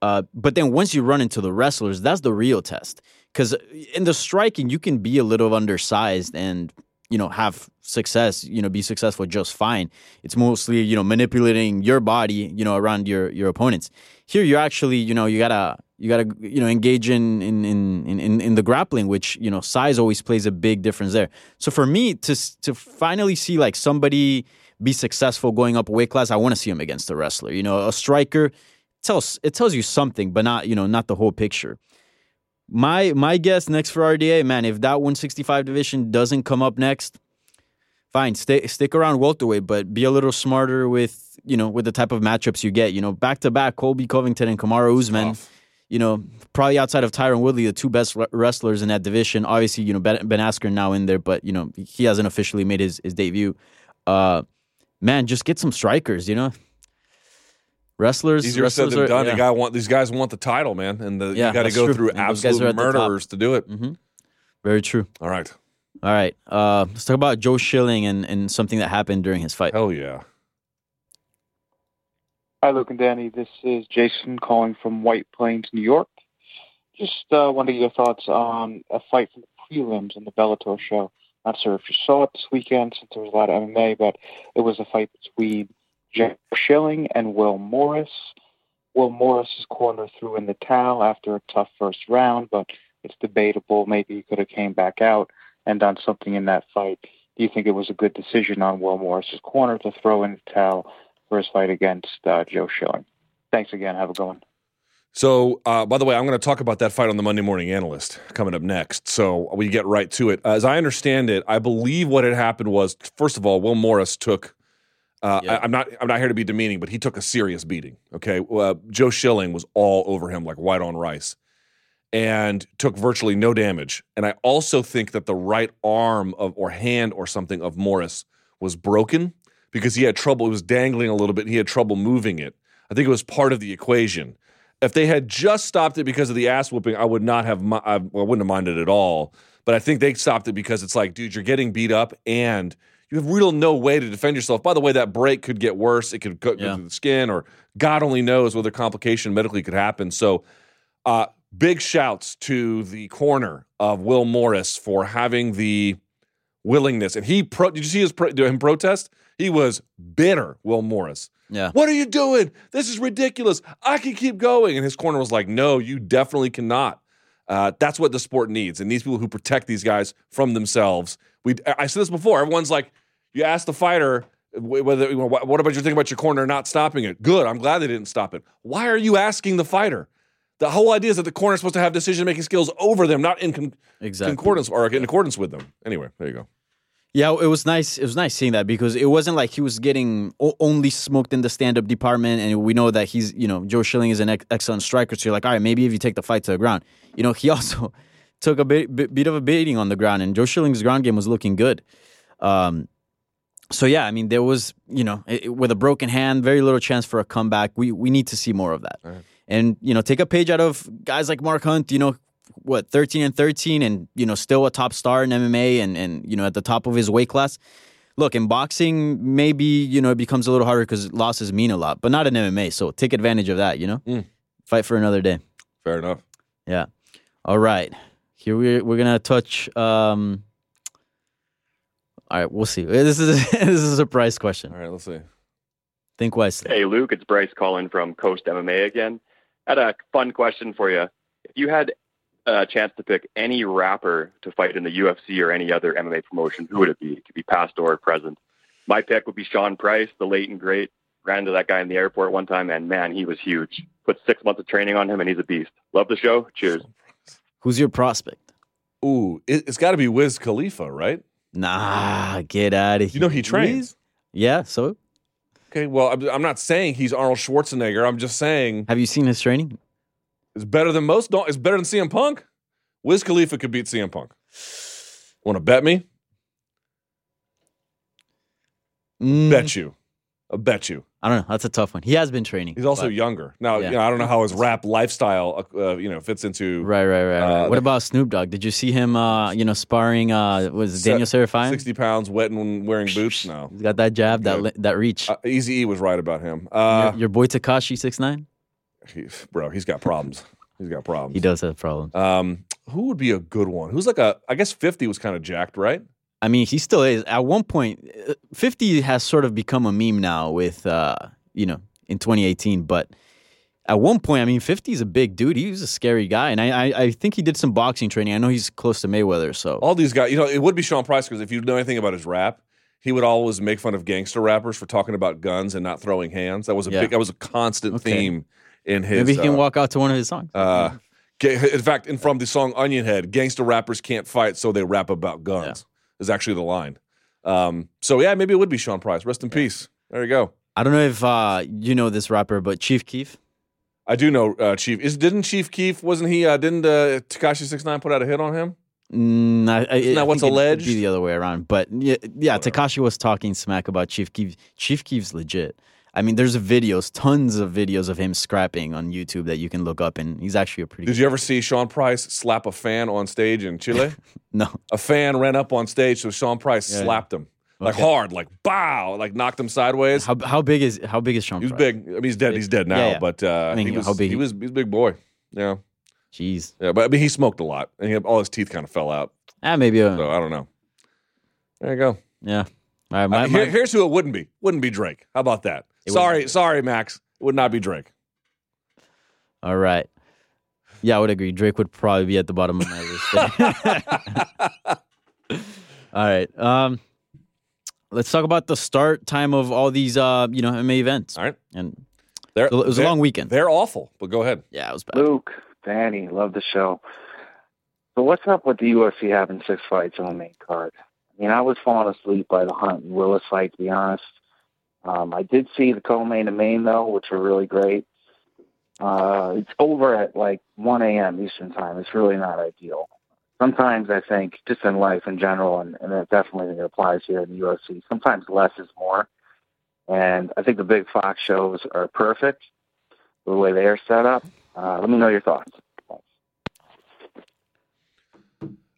Uh, but then once you run into the wrestlers, that's the real test. Because in the striking, you can be a little undersized and you know have success, you know, be successful just fine. It's mostly you know manipulating your body, you know, around your your opponents. Here, you're actually you know you gotta you gotta you know engage in in in in, in the grappling, which you know size always plays a big difference there. So for me to to finally see like somebody be successful going up weight class, I want to see him against a wrestler. You know, a striker tells it tells you something, but not you know not the whole picture. My my guess next for RDA, man, if that 165 division doesn't come up next, fine, stay stick around welterweight, but be a little smarter with you know with the type of matchups you get. You know, back to back, Colby Covington and Kamaru Usman. You know, probably outside of Tyron Woodley, the two best wrestlers in that division. Obviously, you know Ben, ben Askren now in there, but you know he hasn't officially made his his debut. Uh, man, just get some strikers. You know, wrestlers. Easier said wrestlers than are- done. yeah. The guy want these guys want the title, man, and the, Yeah, you got to go true. through And those guys are absolute at the top. murderers to do it. Mhm. Very true. All right. All right. Uh, let's talk about Joe Schilling and, and something that happened during his fight. Hell yeah. Hi, Luke and Danny. This is Jason calling from White Plains, New York. Just uh, wanted to get your thoughts on a fight from the prelims in the Bellator show. Not sure if you saw it this weekend since there was a lot of MMA, but it was a fight between Joe Schilling and Will Morris. Will Morris's corner threw in the towel after a tough first round, but it's debatable. Maybe he could have came back out and done something in that fight. Do you think it was a good decision on Will Morris's corner to throw in the towel for his fight against uh, Joe Schilling? Thanks again. Have a good one. So, uh, by the way, I'm going to talk about that fight on the Monday Morning Analyst coming up next. So we get right to it. As I understand it, I believe what had happened was, first of all, Will Morris took. Uh, I, am not. I'm not here to be demeaning, but he took a serious beating. Okay, uh, Joe Schilling was all over him like white on rice, and took virtually no damage. And I also think that the right arm of or hand or something of Morris was broken because he had trouble. It was dangling a little bit. And he had trouble moving it. I think it was part of the equation. If they had just stopped it because of the ass whooping, I would not have. I, I wouldn't have minded at all. But I think they stopped it because it's like, dude, you're getting beat up and you have real no way to defend yourself. By the way, that break could get worse. It could go through the skin, or God only knows whether complication medically could happen. So, uh, big shouts to the corner of Will Morris for having the willingness. And he pro- did you see his pro- him protest? He was bitter, Will Morris. Yeah. What are you doing? This is ridiculous. I can keep going. And his corner was like, no, you definitely cannot. Uh, that's what the sport needs. And these people who protect these guys from themselves. We, I said this before. Everyone's like, you ask the fighter whether you know, what what about your thing about your corner not stopping it. Good. I'm glad they didn't stop it. Why are you asking the fighter? The whole idea is that the corner is supposed to have decision making skills over them, not in con- Exactly. concordance or in accordance with them. Anyway, there you go. Yeah, it was nice. It was nice seeing that because it wasn't like he was getting o- only smoked in the stand-up department, and we know that he's, you know, Joe Schilling is an ex- excellent striker. So you're like, all right, maybe if you take the fight to the ground, you know, he also took a bit, bit, bit of a beating on the ground, and Joe Schilling's ground game was looking good. Um, so yeah, I mean, there was, you know, it, it- with a broken hand, very little chance for a comeback. We we need to see more of that, and you know, take a page out of guys like Mark Hunt. You know, what thirteen and thirteen, and you know, still a top star in MMA, and and you know, at the top of his weight class. Look, in boxing, maybe you know it becomes a little harder because losses mean a lot, but not in MMA. So take advantage of that. You know, fight for another day. Fair enough. Yeah. All right. Here we're we're gonna touch. Um, all right, we'll see. This is this is a surprise question. All right, let's see. Think wisely. Hey, Luke, it's Bryce calling from Coast MMA again. I had a fun question for you. If you had a chance to pick any rapper to fight in the UFC or any other MMA promotion, who would it be? It could be past or present. My pick would be Sean Price, the late and great. Ran into that guy in the airport one time, and man, he was huge. Put six months of training on him, and he's a beast. Love the show. Cheers. Who's your prospect? Ooh, it's got to be Wiz Khalifa, right? Nah, get out of here. You know he trains. Yeah. So Okay, well, I'm, I'm not saying he's Arnold Schwarzenegger. I'm just saying. Have you seen his training? It's better than most. Don't. It's better than CM Punk. Wiz Khalifa could beat CM Punk. Want to bet me? Mm, Bet you. I bet you. I don't know. That's a tough one. He has been training. He's also but- younger. Now, Yeah. you know, I don't know how his rap lifestyle, uh, you know, fits into Right, right, right. right. Uh, what about Snoop Dogg? Did you see him? Uh, you know, sparring. Uh, was Daniel Serafine? sixty pounds, wet and wearing boots. No, He's got that jab, that li- that reach. uh, Easy E was right about him. Uh, your, your boy Tekashi six nine. he- bro, he's got problems. He's got problems. He does have problems. Um, who would be a good one? Who's like a? I guess fifty was kind of jacked, right? I mean, he still is. At one point, uh, 50 has sort of become a meme now with, uh, you know, in 2018. But at one point, I mean, 50 is a big dude. He was a scary guy. And I, I, I think he did some boxing training. I know he's close to Mayweather. So, All these guys, you know, it would be Sean Price because if you know anything about his rap, he would always make fun of gangster rappers for talking about guns and not throwing hands. That was a Yeah. big, that was a constant Okay. theme in his. Maybe he can uh, walk out to one of his songs. Uh, in fact, in from the song Onion Head, gangster rappers can't fight, so they rap about guns. Is actually the line. Um, so yeah, maybe it would be Sean Price. Rest in peace. There you go. I don't know if uh, you know this rapper, but Chief Keef. I do know uh, Chief. Is didn't Chief Keef? Wasn't he? Uh, didn't uh, Tekashi Six Nine put out a hit on him? Mm, I, I, Isn't that I what's alleged? Be the other way around, but yeah, yeah. Tekashi was talking smack about Chief Keef. Chief Keef's legit. I mean, there's videos, tons of videos of him scrapping on YouTube that you can look up, and he's actually a pretty. Did you ever see Sean Price slap a fan on stage in Chile? no. A fan ran up on stage, so Sean Price Yeah. slapped him like Okay. hard, like bow, like knocked him sideways. How how big is how big is Sean? He was Price? big. I mean, he's dead. He's dead now, Yeah, yeah. but uh, I mean, he was how big he was he's a big boy. Yeah. Jeez. Yeah, but I mean, he smoked a lot, and he all his teeth kind of fell out. Ah, maybe. A, So I don't know. There you go. yeah. All right, my, Uh, my- here- here's who it wouldn't be. Wouldn't be Drake. How about that? It wouldn't sorry, sorry, Max. It would not be Drake. all right. Yeah, I would agree. Drake would probably be at the bottom of my list. all right. Um, let's talk about the start time of all these, uh, you know, MMA events. All right. And They're, it was a long weekend. They're awful, but go ahead. Yeah, it was bad. Luke, Danny, love the show. So what's up with the UFC having six fights on the main card? I mean, I was falling asleep by the Hunt and Willis fight, to be honest. Um, I did see the co-main and main though, which were really great. Uh, it's over at like 1 a.m. Eastern time. It's really not ideal. Sometimes I think, just in life in general, and, and it definitely applies here in the UFC. Sometimes less is more, and I think the big Fox shows are perfect the way they are set up. Uh, let me know your thoughts.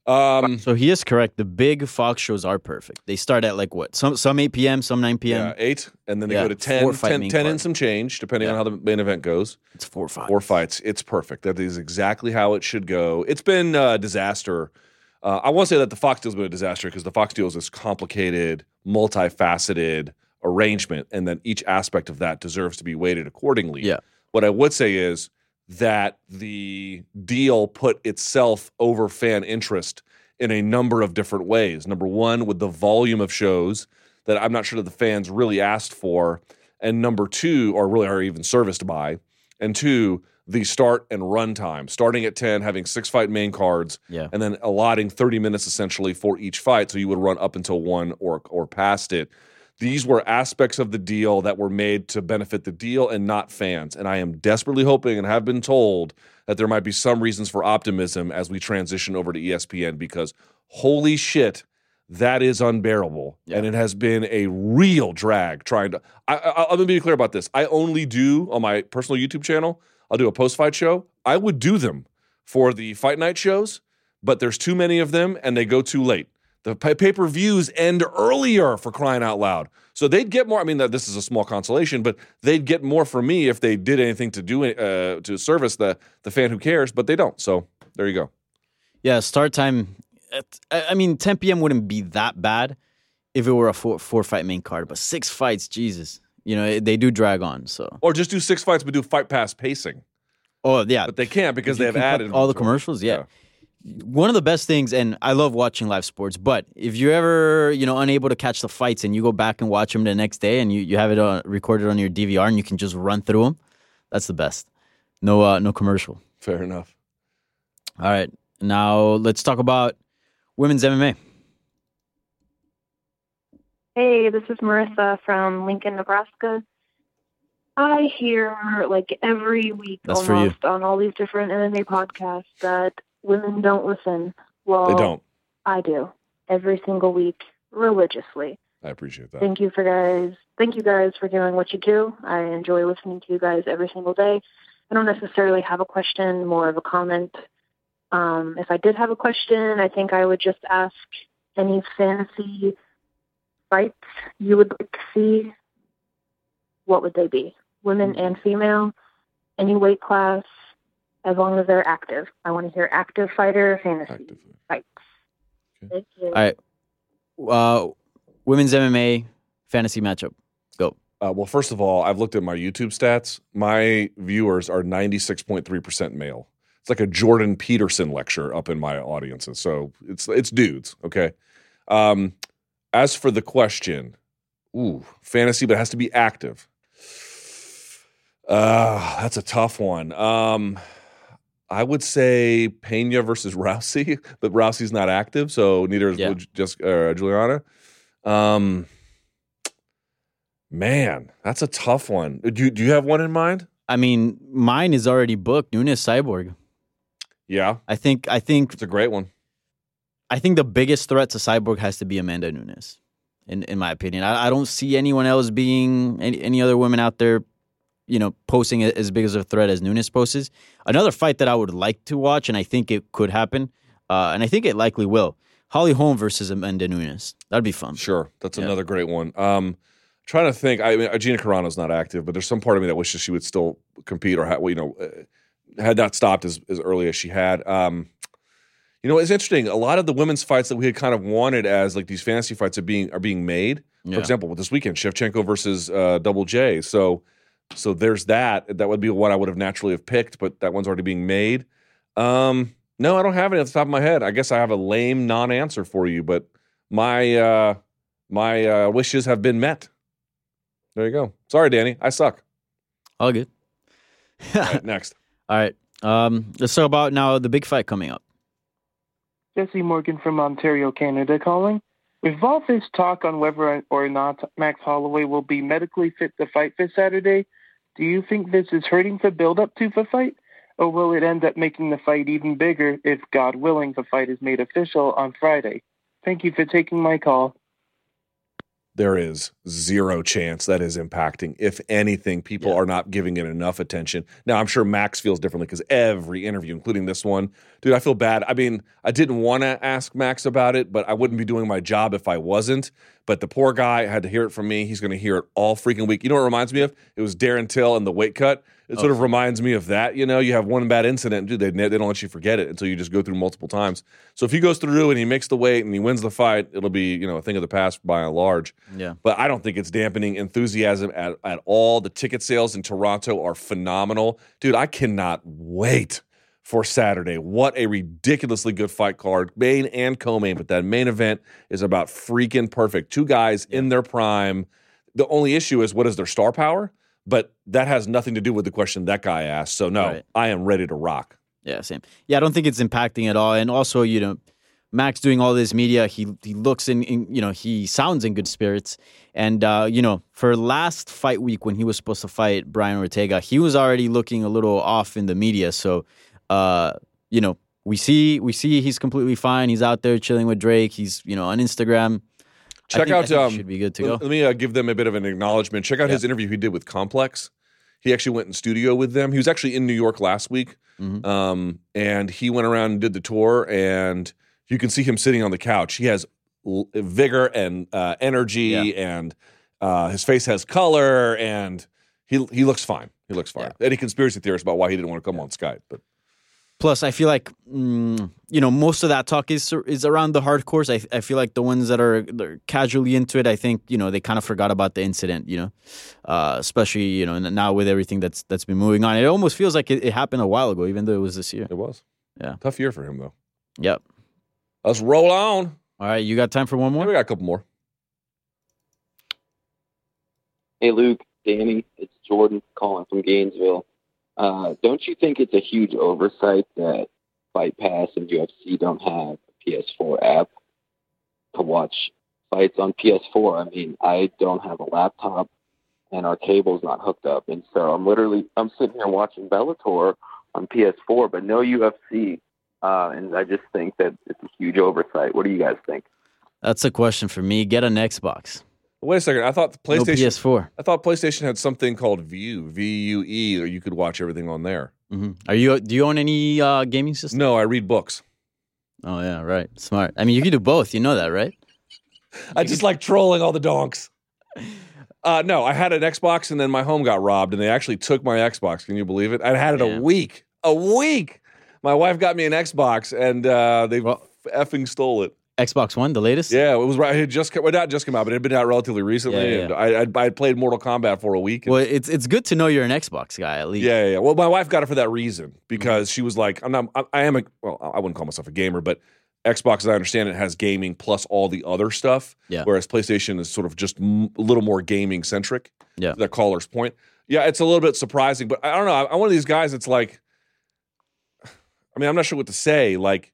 Um, so he is correct. The big Fox shows are perfect. They start at like what? Some some 8 p.m., some 9 p.m. Yeah, eight, and then they Yeah, go to 10, four fight 10, 10 and some change, depending on how the main event goes. It's four fights. Four fights. It's perfect. That is exactly how it should go. It's been a disaster. Uh, I won't say that the Fox deal's been a disaster because the Fox deal is this complicated, multifaceted arrangement, and then each aspect of that deserves to be weighted accordingly. Yeah. What I would say is that the deal put itself over fan interest in a number of different ways. Number one, with the volume of shows that I'm not sure that the fans really asked for, and number two, or really are even serviced by, and two, the start and run time, starting at 10, having six fight main cards, Yeah. and then allotting 30 minutes essentially for each fight. So you would run up until one or or past it. These were aspects of the deal that were made to benefit the deal and not fans. And I am desperately hoping and have been told that there might be some reasons for optimism as we transition over to ESPN because holy shit, that is unbearable. And it has been a real drag trying to. I, I, I'm going to be clear about this. I only do on my personal YouTube channel, I'll do a post fight show. I would do them for the fight night shows, but there's too many of them and they go too late. The pay per views end earlier for crying out loud. So they'd get more. I mean, that this is a small consolation, but they'd get more from me if they did anything to do uh, to service the the fan who cares. But they don't. So there you go. Yeah, start time. at- I mean, 10 p.m. wouldn't be that bad if it were a four four fight main card, but six fights, Jesus, you know they do drag on. So, Or just do six fights, but do fight pass pacing. oh yeah, But they can't because they have added all the commercials. Yeah. One of the best things, and I love watching live sports. But if you're ever you know unable to catch the fights and you go back and watch them the next day and you, you have it uh, recorded on your DVR and you can just run through them, that's the best. No uh, no commercial. Fair enough. All right, now let's talk about women's MMA. Hey, this is Marissa from Lincoln, Nebraska. I hear like every week That's almost on all these different MMA podcasts that women don't listen. Well, They don't. I do every single week religiously. I appreciate that. Thank you for guys. Thank you guys for doing what you do. I enjoy listening to you guys every single day. I don't necessarily have a question, more of a comment. Um, if I did have a question, I think I would just ask any fantasy fights you would like to see. What would they be? Women and female, any weight class, as long as they're active. I want to hear active fighter fantasy fights. Thank you. All right, uh, women's MMA fantasy matchup. Go. Uh, well, first of all, I've looked at my YouTube stats. My viewers are 96.3% male. It's like a Jordan Peterson lecture up in my audiences. So it's it's dudes, okay? Um, as for the question, ooh, fantasy, but it has to be active. Uh, that's a tough one. Um, I would say Pena versus Rousey, but Rousey's not active, so neither is Yeah. just uh, Julianna. Um, man, that's a tough one. Do you, do you have one in mind? I mean, mine is already booked. Nunes Cyborg. Yeah, I think. I think it's a great one. I think the biggest threat to Cyborg has to be Amanda Nunes, in in my opinion. I, I don't see anyone else being any, any other women out there, you know, posting a- as big as a threat as Nunes poses. Another fight that I would like to watch, and I think it could happen, uh, and I think it likely will. Holly Holm versus Amanda Nunes. That'd be fun. Sure, that's Yeah. another great one. Um, trying to think. I mean, Gina Carano's not active, but there's some part of me that wishes she would still compete or ha- well, you know uh, had not stopped as, as early as she had. Um, you know, it's interesting. A lot of the women's fights that we had kind of wanted as like these fantasy fights are being are being made. Yeah. For example, with this weekend, Shevchenko versus uh, Double J. So, so there's that. That would be what I would have naturally have picked, but that one's already being made. Um, no, I don't have it at the top of my head. I guess I have a lame non-answer for you, but my uh, my uh, wishes have been met. There you go. Sorry, Danny, I suck. All good. All right, next. All right. Um, let's talk about now the big fight coming up. Jesse Morgan from Ontario, Canada calling. With all this talk on whether or not Max Holloway will be medically fit to fight this Saturday, do you think this is hurting the build up to the fight? Or will it end up making the fight even bigger if, God willing, the fight is made official on Friday? Thank you for taking my call. There is zero chance that is impacting. If anything, people are not giving it enough attention. Now, I'm sure Max feels differently because every interview, including this one, dude, I feel bad. I mean, I didn't want to ask Max about it, but I wouldn't be doing my job if I wasn't. But the poor guy had to hear it from me. He's going to hear it all freaking week. You know what it reminds me of? It was Darren Till and the weight cut. It sort oh. of reminds me of that. You know, you have one bad incident, dude, they, they don't let you forget it until you just go through multiple times. So if he goes through and he makes the weight and he wins the fight, it'll be, you know, a thing of the past by and large. Yeah. But I don't think it's dampening enthusiasm at, at all. The ticket sales in Toronto are phenomenal. Dude, I cannot wait for Saturday. What a ridiculously good fight card, main and co-main. But that main event is about freaking perfect. Two guys in their prime. The only issue is what is their star power? But that has nothing to do with the question that guy asked. So no, Right. I am ready to rock. Yeah, same. Yeah, I don't think it's impacting at all. And also, you know, Max doing all this media, he he looks in, in you know, he sounds in good spirits. And uh, you know, for last fight week when he was supposed to fight Brian Ortega, he was already looking a little off in the media. So, uh, you know, we see we see he's completely fine. He's out there chilling with Drake. He's you know on Instagram. I Check think- out. um, should be good to let, go. let me uh, give them a bit of an acknowledgement. Check out his interview he did with Complex. He actually went in studio with them. He was actually in New York last week, Mm-hmm. um, and he went around and did the tour. And you can see him sitting on the couch. He has l- vigor and uh, energy, and uh, his face has color, and he he looks fine. He looks fine. Any conspiracy theorists about why he didn't want to come on Skype, but Plus, I feel like mm, you know most of that talk is is around the hardcores. I I feel like the ones that are casually into it, I think you know they kind of forgot about the incident. You know, uh, especially you know now with everything that's that's been moving on, it almost feels like it, it happened a while ago, even though it was this year. It was. Yeah. Tough year for him though. Yep. Let's roll on. All right, you got time for one more? we got a couple more. Hey, Luke, Danny, it's Jordan calling from Gainesville. Uh, don't you think it's a huge oversight that Fight Pass and UFC don't have a PS4 app to watch fights on PS4? I mean, I don't have a laptop and our cable's not hooked up, and so I'm literally I'm sitting here watching Bellator on PS4, but no UFC. Uh, and I just think that it's a huge oversight. What do you guys think? That's a question for me. Get an Xbox. Wait a second. I thought the No PlayStation PS4. I thought PlayStation had something called View, V U E, or you could watch everything on there. hmm Are you? Do you own any uh, gaming system? No, I read books. Oh yeah, right. Smart. I mean, you can do both. You know that, right? I just like trolling all the donks. Uh, no, I had an Xbox and then my home got robbed and they actually took my Xbox. Can you believe it? I had it a week. A week. My wife got me an Xbox and uh, they effing stole it. Xbox One, the latest. Yeah, it was right. It had just well, not just come out, but it had been out relatively recently. Yeah, yeah, And I, I, I played Mortal Kombat for a week. Well, it's it's good to know you're an Xbox guy at least. Yeah, yeah, yeah. Well, my wife got it for that reason mm-hmm. because she was like, "I'm not. I, I am a. Well, I wouldn't call myself a gamer, but Xbox, as I understand it, has gaming plus all the other stuff. Yeah. Whereas PlayStation is sort of just m- a little more gaming centric. Yeah. That caller's point. Yeah, it's a little bit surprising, but I don't know. I'm one of these guys. It's like, I mean, I'm not sure what to say. Like,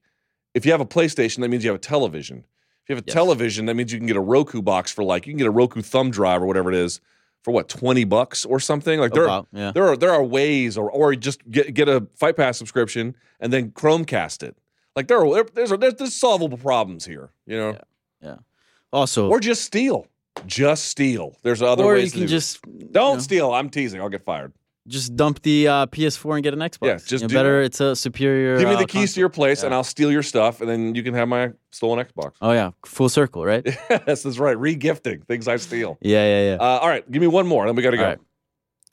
if you have a PlayStation, that means you have a television. If you have a television, that means you can get a Roku box for like you can get a Roku thumb drive or whatever it is for what twenty bucks or something. Like oh, there, About, yeah. there are there are ways, or or just get get a Fight Pass subscription and then Chromecast it. Like there are there's there's, there's solvable problems here, you know. Yeah. Also, or just steal, just steal. There's other Or ways. you to can do just, don't steal. I'm teasing. I'll get fired. Just dump the uh, PS4 and get an Xbox. Yeah, just You know, do better. It's a superior. Give me uh, the keys console. to your place, and I'll steal your stuff, and then you can have my stolen Xbox. Oh yeah, full circle, right? yes, that's right. Re-gifting things I steal. Yeah, yeah, yeah. Uh, all right, give me one more, then we got to go. All right.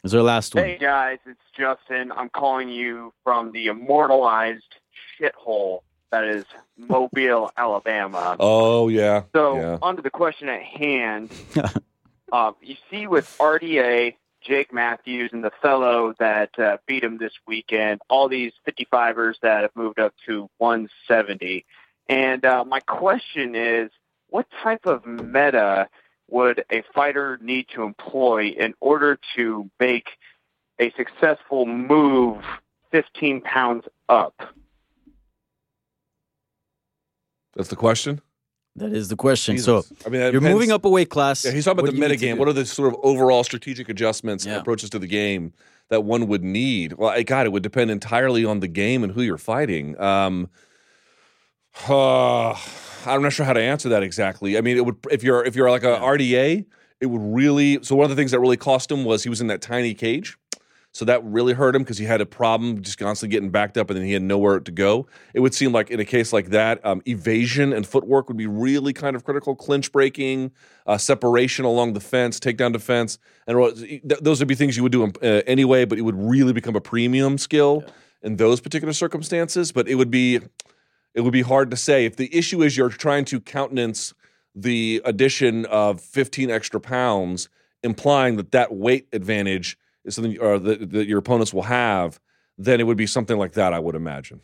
Is our last one? Hey guys, it's Justin. I'm calling you from the immortalized shithole that is Mobile, Alabama. Oh yeah. So, yeah. on to the question at hand. uh, you see with RDA, Jake Matthews, and the fellow that uh, beat him this weekend, all these 55ers that have moved up to 170. And uh, my question is what type of meta would a fighter need to employ in order to make a successful move 15 pounds up? That's the question. That is the question. Jesus. So I mean, you're moving up a weight class. Yeah, he's talking about do the you need meta game. What are the sort of overall strategic adjustments and approaches to the game that one would need? Well, I- God, it would depend entirely on the game and who you're fighting. Um, uh, I'm not sure how to answer that exactly. I mean, it would if you're if you're like a RDA, it would really. So one of the things that really cost him was he was in that tiny cage. So that really hurt him because he had a problem just constantly getting backed up and then he had nowhere to go. It would seem like in a case like that, um, evasion and footwork would be really kind of critical. Clinch breaking, uh, separation along the fence, takedown defense. And those would be things you would do uh, anyway, but it would really become a premium skill in those particular circumstances. But it would be. It would be hard to say if the issue is you're trying to countenance the addition of 15 extra pounds, implying that that weight advantage is something or that, that your opponents will have, then it would be something like that, I would imagine.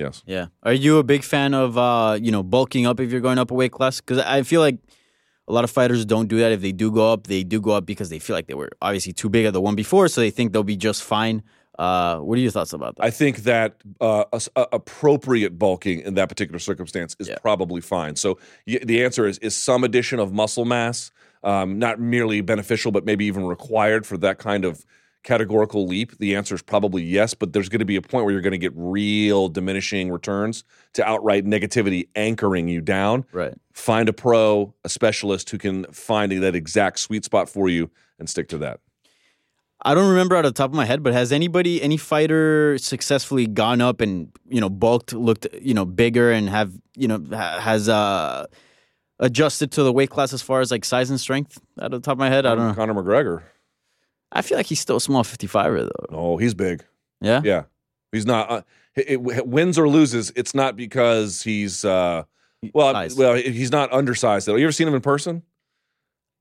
Yes. Yeah. Are you a big fan of uh, you know, bulking up if you're going up a weight class? Because I feel like a lot of fighters don't do that. If they do go up, they do go up because they feel like they were obviously too big at the one before, so they think they'll be just fine. Uh, what are your thoughts about that? I think that uh, a- a- appropriate bulking in that particular circumstance is probably fine. So y- the answer is is some addition of muscle mass um, not merely beneficial, but maybe even required for that kind of categorical leap? The answer is probably yes, but there's going to be a point where you're going to get real diminishing returns to outright negativity anchoring you down. Right. Find a pro, a specialist who can find that exact sweet spot for you and stick to that. I don't remember out of the top of my head, but has anybody, any fighter, successfully gone up and you know bulked, looked you know bigger, and have you know ha- has uh adjusted to the weight class as far as like size and strength? Out of the top of my head, I don't know. Conor McGregor. I feel like he's still a small 55er though. No, he's big. Yeah, Yeah, he's not. Uh, it, it- wins or loses, it's not because he's uh, well, Size. well, he's not undersized. Though, you ever seen him in person?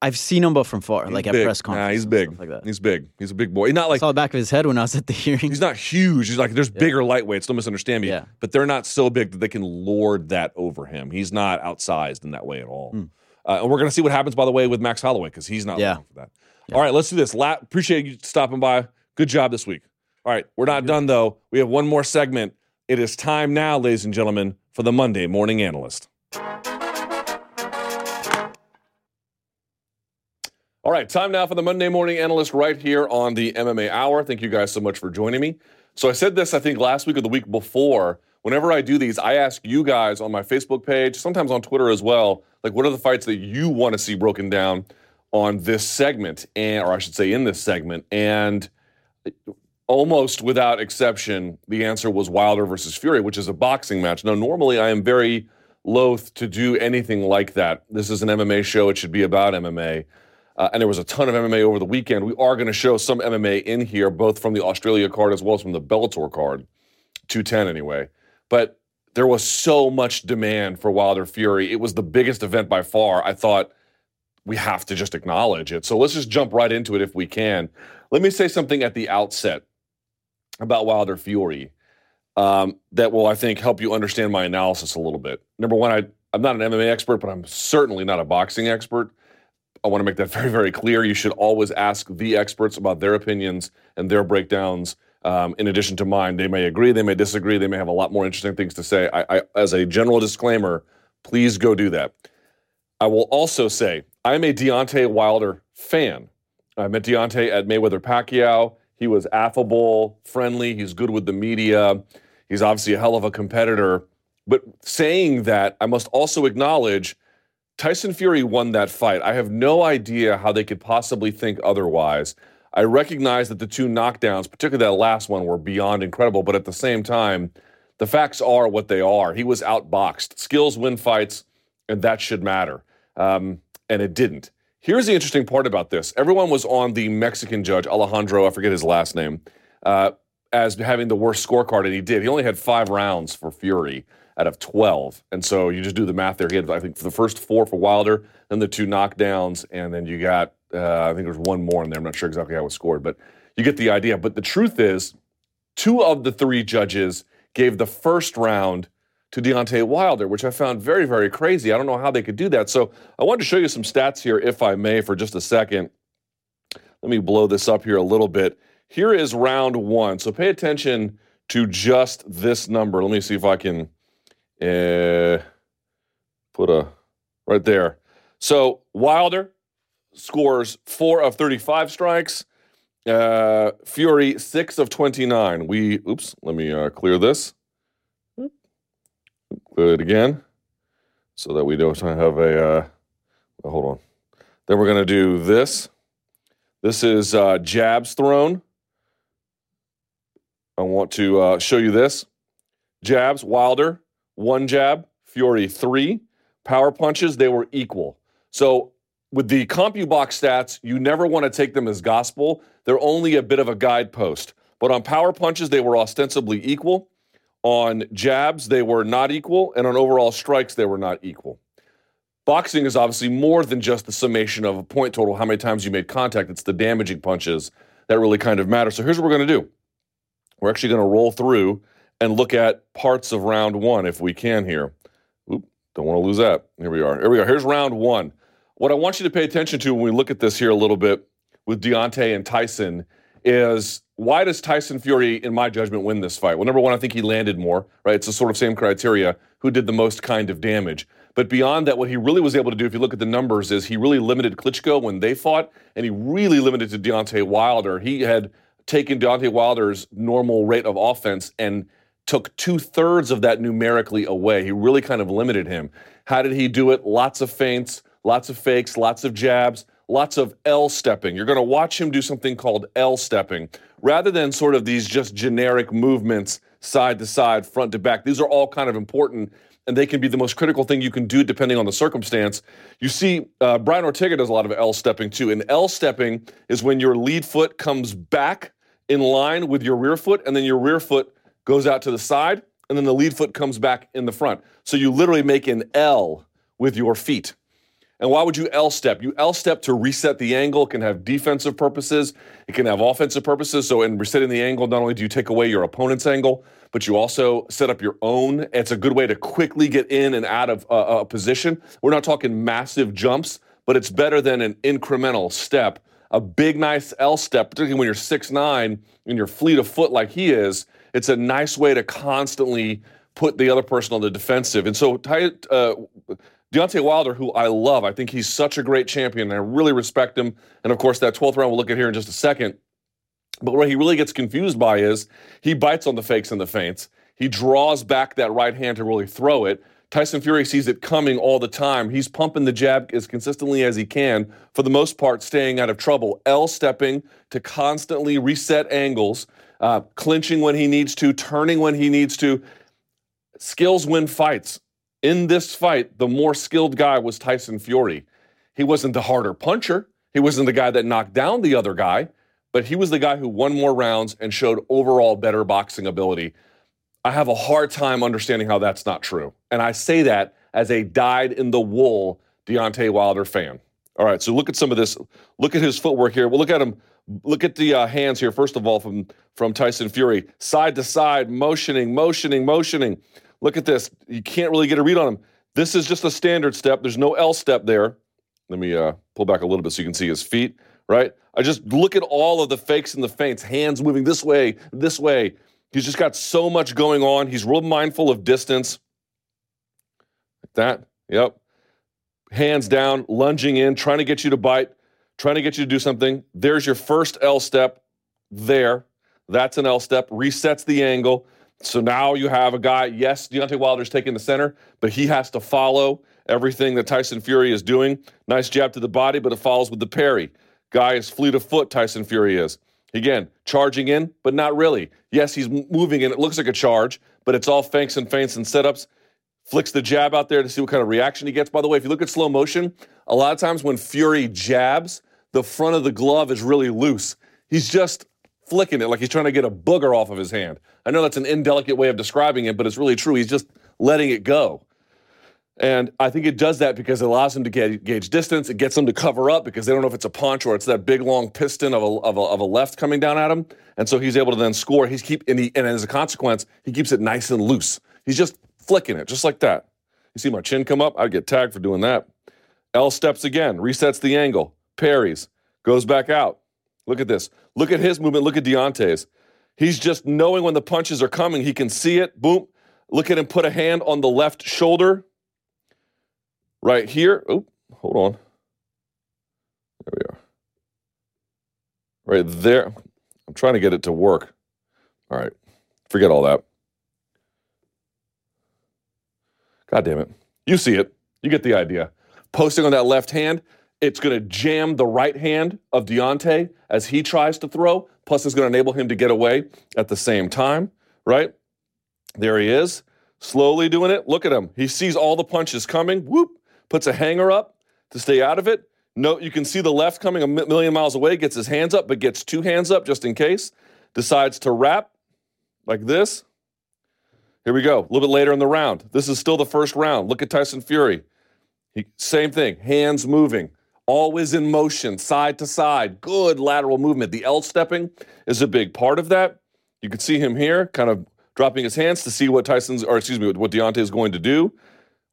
I've seen him, but from far, He's like at press conferences. Nah, he's big. like that. He's big. He's a big boy. He's not I like saw the back of his head when I was at the hearing. he's not huge. He's like there's bigger lightweights. Don't misunderstand me. Yeah. But they're not so big that they can lord that over him. He's not outsized in that way at all. Hmm. Uh, and we're gonna see what happens by the way with Max Holloway because he's not Yeah. for that. All right, let's do this. La- appreciate you stopping by. Good job this week. All right, we're not done though. We have one more segment. It is time now, ladies and gentlemen, for the Monday Morning Analyst. All right, time now for the Monday Morning Analyst right here on the MMA Hour. Thank you guys so much for joining me. So I said this, I think, last week or the week before. Whenever I do these, I ask you guys on my Facebook page, sometimes on Twitter as well, like what are the fights that you want to see broken down on this segment, and or I should say in this segment. And almost without exception, the answer was Wilder versus Fury, which is a boxing match. Now, normally I am very loath to do anything like that. This is an MMA show, it should be about MMA. Uh, and there was a ton of MMA over the weekend. We are going to show some MMA in here, both from the Australia card as well as from the Bellator card, 210 anyway. But there was so much demand for Wilder Fury. It was the biggest event by far. I thought we have to just acknowledge it. So let's just jump right into it if we can. Let me say something at the outset about Wilder Fury um, that will, I think, help you understand my analysis a little bit. Number one, I, I'm not an MMA expert, but I'm certainly not a boxing expert. I want to make that very, very clear. You should always ask the experts about their opinions and their breakdowns. Um, in addition to mine, they may agree, they may disagree, they may have a lot more interesting things to say. I, I, as a general disclaimer, please go do that. I will also say I'm a Deontay Wilder fan. I met Deontay at Mayweather Pacquiao. He was affable, friendly. He's good with the media. He's obviously a hell of a competitor. But saying that, I must also acknowledge Tyson Fury won that fight. I have no idea how they could possibly think otherwise. I recognize that the two knockdowns, particularly that last one, were beyond incredible. But at the same time, the facts are what they are. He was outboxed. Skills win fights, and that should matter. Um, and it didn't. Here's the interesting part about this everyone was on the Mexican judge, Alejandro, I forget his last name, uh, as having the worst scorecard, and he did. He only had five rounds for Fury out of 12. And so you just do the math there. He had, I think, the first four for Wilder, then the two knockdowns, and then you got, uh, I think there was one more in there. I'm not sure exactly how it was scored, but you get the idea. But the truth is, two of the three judges gave the first round to Deontay Wilder, which I found very, very crazy. I don't know how they could do that. So I wanted to show you some stats here, if I may, for just a second. Let me blow this up here a little bit. Here is round one. So pay attention to just this number. Let me see if I can uh, put a right there. So Wilder scores four of 35 strikes. Uh, Fury six of 29. We oops. Let me uh, clear this. Clear it again, so that we don't have a. Uh, hold on. Then we're gonna do this. This is uh, jabs thrown. I want to uh, show you this. Jabs, Wilder, one jab, Fury, three. Power punches, they were equal. So with the CompuBox stats, you never want to take them as gospel. They're only a bit of a guidepost. But on power punches, they were ostensibly equal. On jabs, they were not equal. And on overall strikes, they were not equal. Boxing is obviously more than just the summation of a point total, how many times you made contact. It's the damaging punches that really kind of matter. So here's what we're going to do we're actually going to roll through and look at parts of round one if we can here. Oop, don't want to lose that. Here we are. Here we are. Here's round one. What I want you to pay attention to when we look at this here a little bit with Deontay and Tyson is why does Tyson Fury, in my judgment, win this fight? Well, number one, I think he landed more, right? It's the sort of same criteria. Who did the most kind of damage? But beyond that, what he really was able to do, if you look at the numbers, is he really limited Klitschko when they fought, and he really limited to Deontay Wilder. He had taken Deontay Wilder's normal rate of offense and took two thirds of that numerically away. He really kind of limited him. How did he do it? Lots of feints, lots of fakes, lots of jabs, lots of L stepping. You're going to watch him do something called L stepping rather than sort of these just generic movements side to side, front to back. These are all kind of important and they can be the most critical thing you can do depending on the circumstance. You see, uh, Brian Ortega does a lot of L stepping too. And L stepping is when your lead foot comes back in line with your rear foot, and then your rear foot goes out to the side, and then the lead foot comes back in the front. So you literally make an L with your feet. And why would you L step? You L step to reset the angle. It can have defensive purposes. It can have offensive purposes. So in resetting the angle, not only do you take away your opponent's angle, but you also set up your own. It's a good way to quickly get in and out of a position. We're not talking massive jumps, but it's better than an incremental step. A big, nice L step, particularly when you're six nine and you're fleet of foot like he is, it's a nice way to constantly put the other person on the defensive. And so, uh, Deontay Wilder, who I love, I think he's such a great champion, and I really respect him. And of course, that 12th round we'll look at here in just a second. But what he really gets confused by is he bites on the fakes and the feints. He draws back that right hand to really throw it. Tyson Fury sees it coming all the time. He's pumping the jab as consistently as he can, for the most part, staying out of trouble. L stepping to constantly reset angles uh, clinching when he needs to, turning when he needs to. Skills win fights. In this fight, the more skilled guy was Tyson Fury. He wasn't the harder puncher. He wasn't the guy that knocked down the other guy, but he was the guy who won more rounds and showed overall better boxing ability. I have a hard time understanding how that's not true. And I say that as a dyed in the wool Deontay Wilder fan. All right, so look at some of this. Look at his footwork here. We'll look at him Look at the uh, hands here, first of all, from, from Tyson Fury. Side to side, motioning, motioning, motioning. Look at this. You can't really get a read on him. This is just a standard step. There's no L step there. Let me uh, pull back a little bit so you can see his feet, right? I just look at all of the fakes and the feints, hands moving this way, this way. He's just got so much going on. He's real mindful of distance. Like that. Yep. Hands down, lunging in, trying to get you to bite, trying to get you to do something. There's your first L step there. That's an L step, resets the angle. So now you have a guy, yes, Deontay Wilder's taking the center, but he has to follow everything that Tyson Fury is doing. Nice jab to the body, but it follows with the parry. Guy is fleet of foot, Tyson Fury is. Again, charging in, but not really. Yes, he's moving and it looks like a charge, but it's all feints and feints and setups. Flicks the jab out there to see what kind of reaction he gets. By the way, if you look at slow motion, a lot of times when Fury jabs, the front of the glove is really loose. He's just flicking it like he's trying to get a booger off of his hand. I know that's an indelicate way of describing it, but it's really true. He's just letting it go. And I think it does that because it allows him to gauge distance. It gets them to cover up because they don't know if it's a punch or it's that big long piston of a, of a, of a left coming down at him. And so he's able to then score. He's keep and, he, and as a consequence, he keeps it nice and loose. He's just flicking it, just like that. You see my chin come up? I'd get tagged for doing that. L steps again, resets the angle, parries, goes back out. Look at this. Look at his movement. Look at Deontay's. He's just knowing when the punches are coming. He can see it. Boom. Look at him put a hand on the left shoulder. Right here. Oh, hold on. There we are. Right there. I'm trying to get it to work. All right. Forget all that. God damn it. You see it. You get the idea. Posting on that left hand, it's going to jam the right hand of Deontay as he tries to throw. Plus, it's going to enable him to get away at the same time, right? There he is, slowly doing it. Look at him. He sees all the punches coming. Whoop, puts a hanger up to stay out of it. No, you can see the left coming a million miles away, gets his hands up, but gets two hands up just in case. Decides to wrap like this. Here we go. A little bit later in the round. This is still the first round. Look at Tyson Fury. He, same thing, hands moving, always in motion, side to side. Good lateral movement. The L stepping is a big part of that. You can see him here, kind of dropping his hands to see what Tyson's, or excuse me, what Deontay is going to do.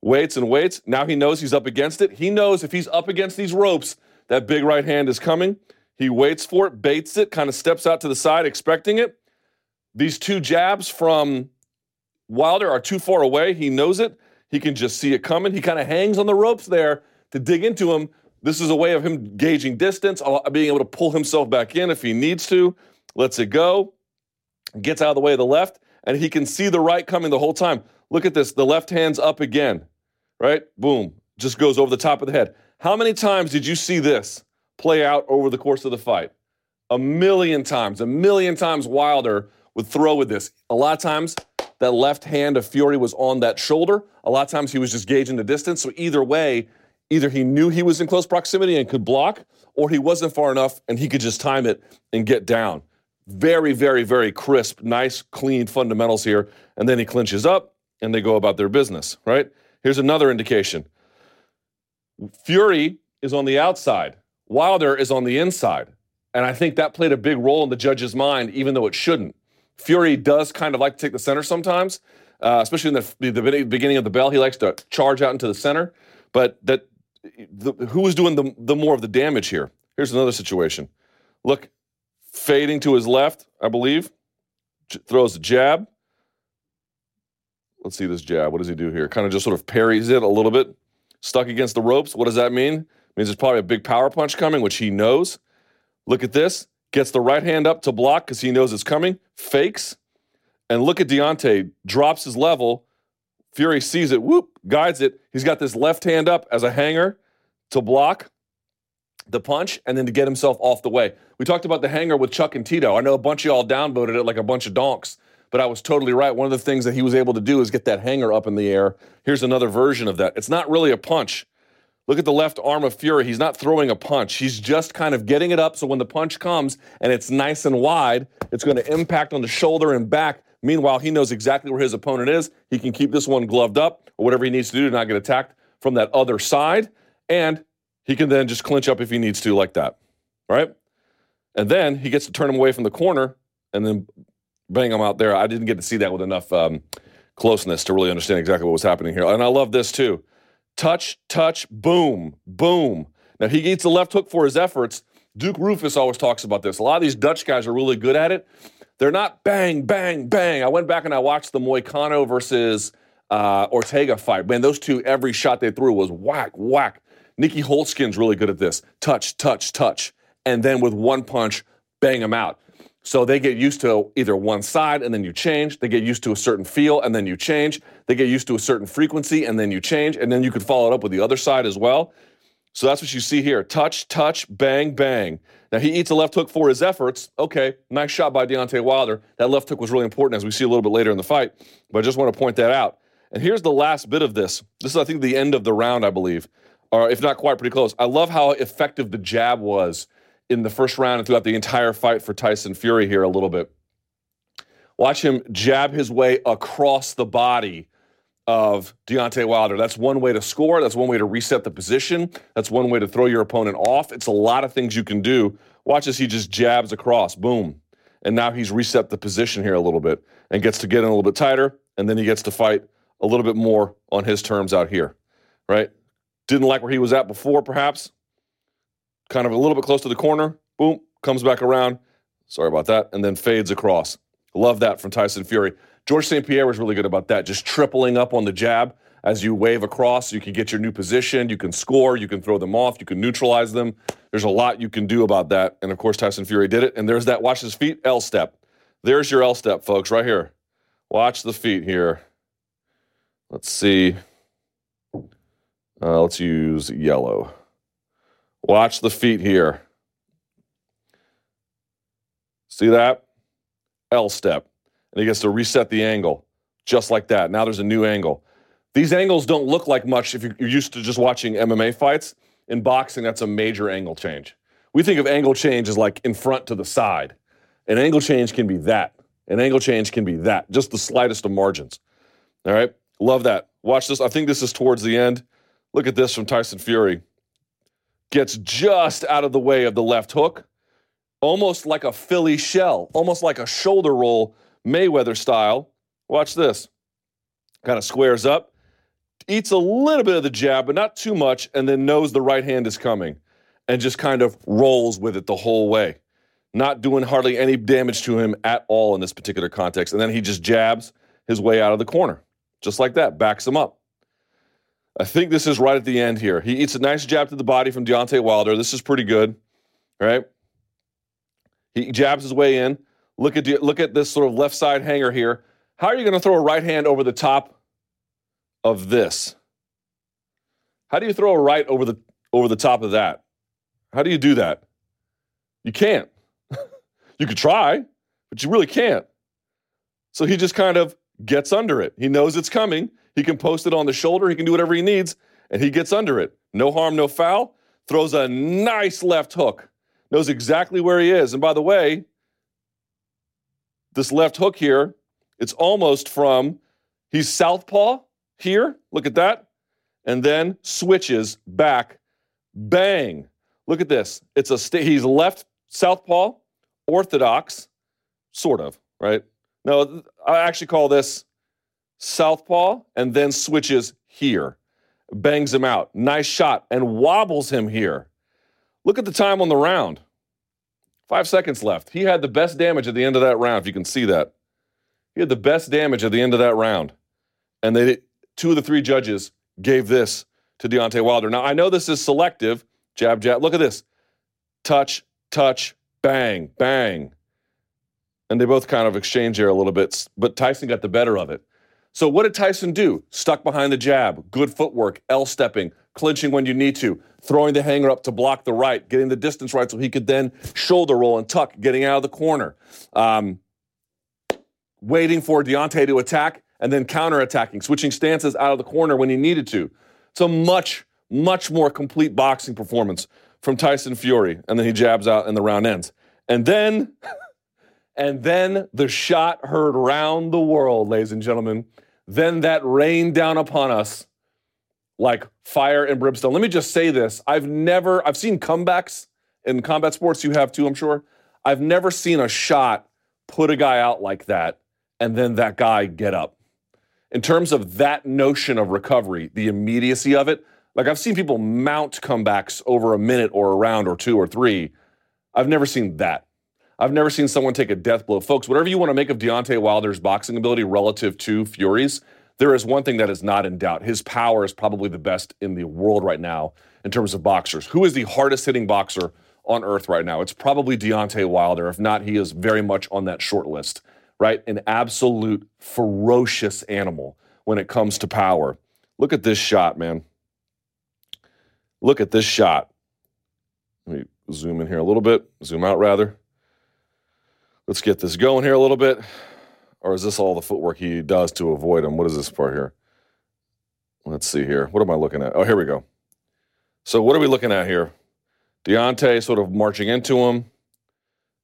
Waits and waits. Now he knows he's up against it. He knows if he's up against these ropes, that big right hand is coming. He waits for it, baits it, kind of steps out to the side, expecting it. These two jabs from Wilder are too far away. He knows it. He can just see it coming. He kind of hangs on the ropes there to dig into him. This is a way of him gauging distance, being able to pull himself back in if he needs to. Lets it go, gets out of the way of the left, and he can see the right coming the whole time. Look at this. The left hand's up again, right? Boom. Just goes over the top of the head. How many times did you see this play out over the course of the fight? A million times. A million times Wilder would throw with this. A lot of times that left hand of Fury was on that shoulder. A lot of times he was just gauging the distance. So either way, either he knew he was in close proximity and could block, or he wasn't far enough and he could just time it and get down. Very, very, very crisp, nice, clean fundamentals here. And then he clinches up and they go about their business, right? Here's another indication Fury is on the outside, Wilder is on the inside. And I think that played a big role in the judge's mind, even though it shouldn't. Fury does kind of like to take the center sometimes, uh, especially in the, the beginning of the bell. He likes to charge out into the center. But that the, who was doing the, the more of the damage here? Here's another situation. Look, fading to his left, I believe, J- throws a jab. Let's see this jab. What does he do here? Kind of just sort of parries it a little bit. Stuck against the ropes. What does that mean? It means there's probably a big power punch coming, which he knows. Look at this. Gets the right hand up to block because he knows it's coming. Fakes. And look at Deontay. Drops his level. Fury sees it. Whoop. Guides it. He's got this left hand up as a hanger to block the punch and then to get himself off the way. We talked about the hanger with Chuck and Tito. I know a bunch of y'all downvoted it like a bunch of donks, but I was totally right. One of the things that he was able to do is get that hanger up in the air. Here's another version of that. It's not really a punch. Look at the left arm of Fury. He's not throwing a punch. He's just kind of getting it up so when the punch comes and it's nice and wide, it's going to impact on the shoulder and back. Meanwhile, he knows exactly where his opponent is. He can keep this one gloved up or whatever he needs to do to not get attacked from that other side. And he can then just clinch up if he needs to, like that. Right? And then he gets to turn him away from the corner and then bang him out there. I didn't get to see that with enough um, closeness to really understand exactly what was happening here. And I love this too touch, touch, boom, boom. Now, he gets the left hook for his efforts. Duke Roufus always talks about this. A lot of these Dutch guys are really good at it. They're not bang, bang, bang. I went back and I watched the Moicano versus uh, Ortega fight. Man, those two, every shot they threw was whack, whack. Nikky Holzken's really good at this. Touch, touch, touch. And then with one punch, bang them out. So they get used to either one side and then you change. They get used to a certain feel and then you change. They get used to a certain frequency and then you change. And then you could follow it up with the other side as well. So that's what you see here. Touch, touch, bang, bang. Now he eats a left hook for his efforts. Okay, nice shot by Deontay Wilder. That left hook was really important as we see a little bit later in the fight. But I just want to point that out. And here's the last bit of this. This is, I think, the end of the round, I believe, or if not quite pretty close. I love how effective the jab was in the first round and throughout the entire fight for Tyson Fury here a little bit. Watch him jab his way across the body of Deontay Wilder. That's one way to score. That's one way to reset the position. That's one way to throw your opponent off. It's a lot of things you can do. Watch as he just jabs across. Boom. And now he's reset the position here a little bit and gets to get in a little bit tighter. And then he gets to fight a little bit more on his terms out here, right? Didn't like where he was at before, perhaps. Kind of a little bit close to the corner. Boom, comes back around. Sorry about that. And then fades across. Love that from Tyson Fury. George St. Pierre was really good about that, just tripling up on the jab as you wave across. You can get your new position. You can score. You can throw them off. You can neutralize them. There's a lot you can do about that. And of course, Tyson Fury did it. And there's that, watch his feet, L step. There's your L step, folks, right here. Watch the feet here. Let's see. Uh, let's use yellow. Watch the feet here. See that? L step. And he gets to reset the angle just like that. Now there's a new angle. These angles don't look like much if you're used to just watching MMA fights. In boxing, that's a major angle change. We think of angle change as like in front to the side. An angle change can be that. An angle change can be that, just the slightest of margins. All right. Love that. Watch this. I think this is towards the end. Look at this from Tyson Fury. Gets just out of the way of the left hook, almost like a Philly shell, almost like a shoulder roll, Mayweather style. Watch this. Kind of squares up, eats a little bit of the jab, but not too much, and then knows the right hand is coming and just kind of rolls with it the whole way. Not doing hardly any damage to him at all in this particular context. And then he just jabs his way out of the corner just like that, backs him up. I think this is right at the end here. He eats a nice jab to the body from Deontay Wilder. This is pretty good, right? He jabs his way in. Look at look at this sort of left side hanger here. How are you going to throw a right hand over the top of this? How do you throw a right over the over the top of that? How do you do that? You can't. you could try, but you really can't. So he just kind of gets under it. He knows it's coming. He can post it on the shoulder. He can do whatever he needs, and he gets under it. No harm, no foul. Throws a nice left hook. Knows exactly where he is. And by the way, this left hook here, it's almost from he's southpaw here. Look at that. And then switches back. Bang. Look at this. It's a st- he's left southpaw, orthodox, sort of, right? No, I actually call this southpaw and then switches here. Bangs him out. Nice shot and wobbles him here. Look at the time on the round. Five seconds left. He had the best damage at the end of that round, if you can see that. He had the best damage at the end of that round. And they two of the three judges gave this to Deontay Wilder. Now, I know this is selective. Jab, jab. Look at this. Touch, touch, bang, bang and they both kind of exchange there a little bit, but Tyson got the better of it. So what did Tyson do? Stuck behind the jab, good footwork, L stepping, clinching when you need to, throwing the hanger up to block the right, getting the distance right so he could then shoulder roll and tuck, getting out of the corner, um, waiting for Deontay to attack and then counterattacking, switching stances out of the corner when he needed to. It's a much, much more complete boxing performance from Tyson Fury. And then he jabs out and the round ends. And then And then the shot heard round the world, ladies and gentlemen. Then that rained down upon us like fire and brimstone. Let me just say this I've never, I've seen comebacks in combat sports, you have too, I'm sure. I've never seen a shot put a guy out like that and then that guy get up. In terms of that notion of recovery, the immediacy of it, Like I've seen people mount comebacks over a minute or a round or two or three. I've never seen that. I've never seen someone take a death blow. Folks, whatever you want to make of Deontay Wilder's boxing ability relative to Fury's, there is one thing that is not in doubt. His power is probably the best in the world right now in terms of boxers. Who is the hardest hitting boxer on earth right now? It's probably Deontay Wilder. If not, he is very much on that short list, right? An absolute ferocious animal when it comes to power. Look at this shot, man. Look at this shot. Let me zoom in here a little bit, zoom out rather. Let's get this going here a little bit. Or is this all the footwork he does to avoid him? What is this part here? Let's see here. What am I looking at? Oh, here we go. So, what are we looking at here? Deontay sort of marching into him.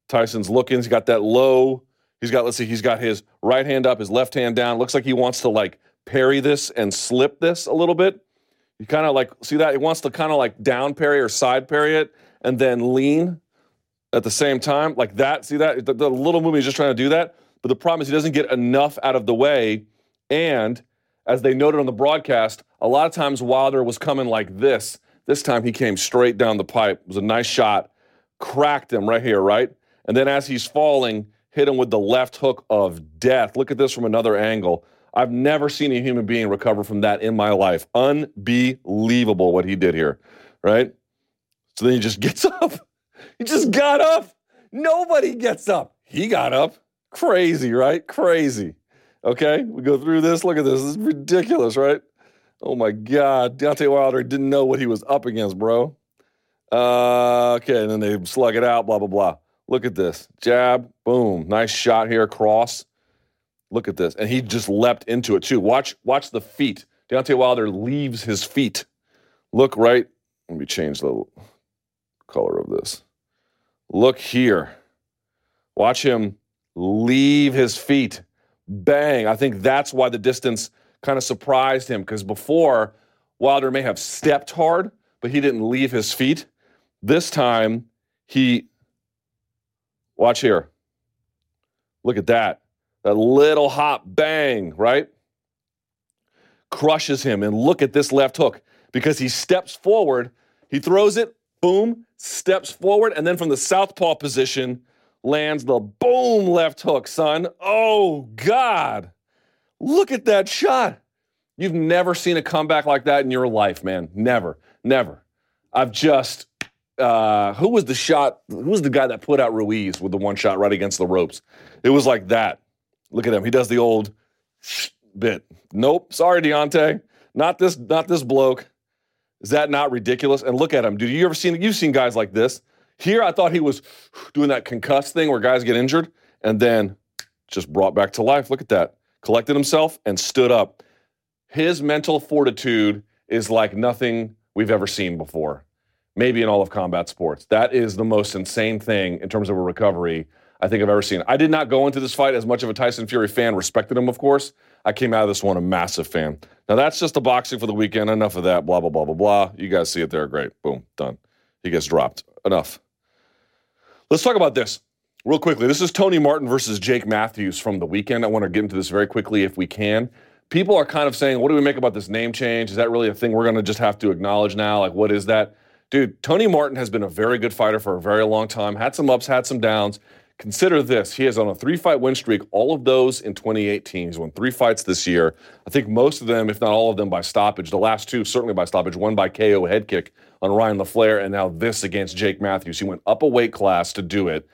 Tyson's looking. He's got that low. He's got, let's see, he's got his right hand up, his left hand down. Looks like he wants to like parry this and slip this a little bit. He kind of like, see that? He wants to kind of like down parry or side parry it and then lean at the same time, like that. See that? The, the little movie is just trying to do that. But the problem is he doesn't get enough out of the way. And as they noted on the broadcast, a lot of times Wilder was coming like this. This time he came straight down the pipe. It was a nice shot, cracked him right here, right? And then as he's falling, hit him with the left hook of death. Look at this from another angle. I've never seen a human being recover from that in my life. Unbelievable what he did here, right? So then he just gets up. He just got up. Nobody gets up. He got up. Crazy, right? Crazy. Okay, we go through this. Look at this. This is ridiculous, right? Oh my God. Deontay Wilder didn't know what he was up against, bro. Uh, okay, and then they slug it out, blah, blah, blah. Look at this. Jab, boom. Nice shot here, cross. Look at this. And he just leapt into it too. Watch, watch the feet. Deontay Wilder leaves his feet. Look right. Let me change the color of this. Look here. Watch him leave his feet. Bang. I think that's why the distance kind of surprised him because before Wilder may have stepped hard, but he didn't leave his feet. This time he, watch here. Look at that. That little hop bang, right? Crushes him. And look at this left hook because he steps forward. He throws it, boom, steps forward, and then from the southpaw position, lands the boom left hook, son. Oh, God. Look at that shot. You've never seen a comeback like that in your life, man. Never, never. I've just, uh, who was the shot? Who was the guy that put out Ruiz with the one shot right against the ropes? It was like that. Look at him. He does the old bit. Nope. Sorry, Deontay. Not this, not this bloke. Is that not ridiculous? And look at him. Dude, you ever seen, you've seen guys like this. Here, I thought he was doing that concuss thing where guys get injured and then just brought back to life. Look at that. Collected himself and stood up. His mental fortitude is like nothing we've ever seen before, maybe in all of combat sports. That is the most insane thing in terms of a recovery I think I've ever seen. I did not go into this fight as much of a Tyson Fury fan, respected him, of course. I came out of this one a massive fan. Now, that's just the boxing for the weekend. Enough of that. Blah, blah, blah, blah, blah. You guys see it there. Great. Boom. Done. He gets dropped. Enough. Let's talk about this real quickly. This is Tony Martin versus Jake Matthews from the weekend. I want to get into this very quickly if we can. People are kind of saying, what do we make about this name change? Is that really a thing we're going to just have to acknowledge now? Like, what is that? Dude, Tony Martin has been a very good fighter for a very long time, had some ups, had some downs. Consider this he is on a three fight win streak, all of those in 2018. He's won three fights this year. I think most of them, if not all of them, by stoppage. The last two, certainly by stoppage, one by KO head kick on Ryan LaFlare, and now this against Jake Matthews. He went up a weight class to do it.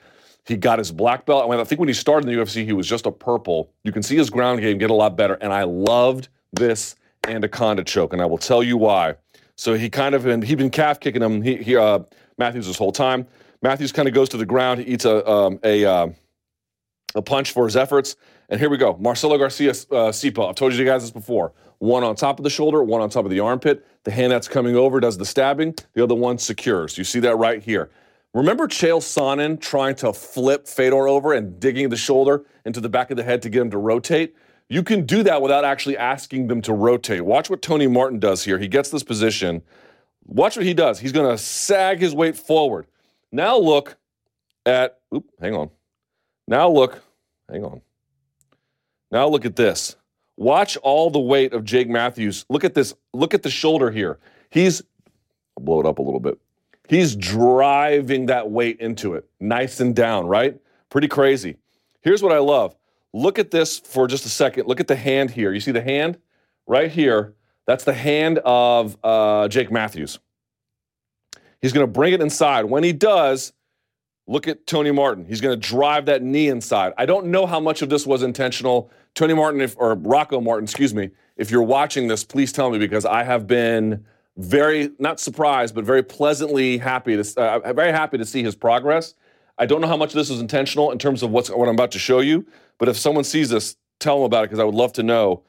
He got his black belt. I think when he started in the UFC, he was just a purple. You can see his ground game get a lot better. And I loved this anaconda choke, and I will tell you why. So he kind of been he'd been calf kicking him. He, he uh, Matthews this whole time. Matthews kind of goes to the ground. He eats a um, a uh, a punch for his efforts. And here we go. Marcelo Garcia uh, I've told you guys this before. One on top of the shoulder, one on top of the armpit. The hand that's coming over does the stabbing. The other one secures. You see that right here. Remember Chael Sonnen trying to flip Fedor over and digging the shoulder into the back of the head to get him to rotate? You can do that without actually asking them to rotate. Watch what Tony Martin does here. He gets this position. Watch what he does. He's going to sag his weight forward. Now look at, oop, hang on. Now look, hang on. Now look at this. Watch all the weight of Jake Matthews. Look at this. Look at the shoulder here. He's I'll blow it up a little bit. He's driving that weight into it, nice and down, right? Pretty crazy. Here's what I love. Look at this for just a second. Look at the hand here. You see the hand right here? That's the hand of uh, Jake Matthews. He's going to bring it inside. When he does, look at Tony Martin. He's going to drive that knee inside. I don't know how much of this was intentional. Tony Martin, if, or Rocco Martin, excuse me, if you're watching this, please tell me because I have been very, not surprised, but very pleasantly happy to, uh, very happy to see his progress. I don't know how much of this was intentional in terms of what's, what I'm about to show you, but if someone sees this, tell them about it because I would love to know.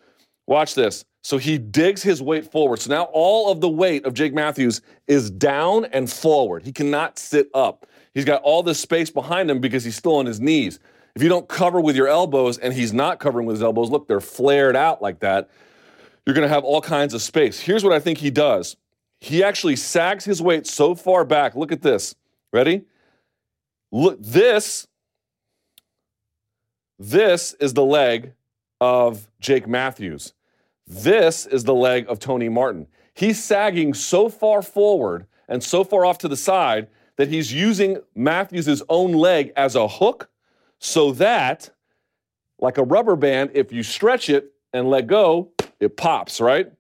Watch this. So he digs his weight forward. So now all of the weight of Jake Matthews is down and forward. He cannot sit up. He's got all this space behind him because he's still on his knees. If you don't cover with your elbows and he's not covering with his elbows, look, they're flared out like that. You're going to have all kinds of space. Here's what I think he does. He actually sags his weight so far back. Look at this. Ready? Look, this this is the leg of Jake Matthews. This is the leg of Tony Martin. He's sagging so far forward and so far off to the side that he's using Matthews' own leg as a hook so that, like a rubber band, if you stretch it and let go, it pops, right?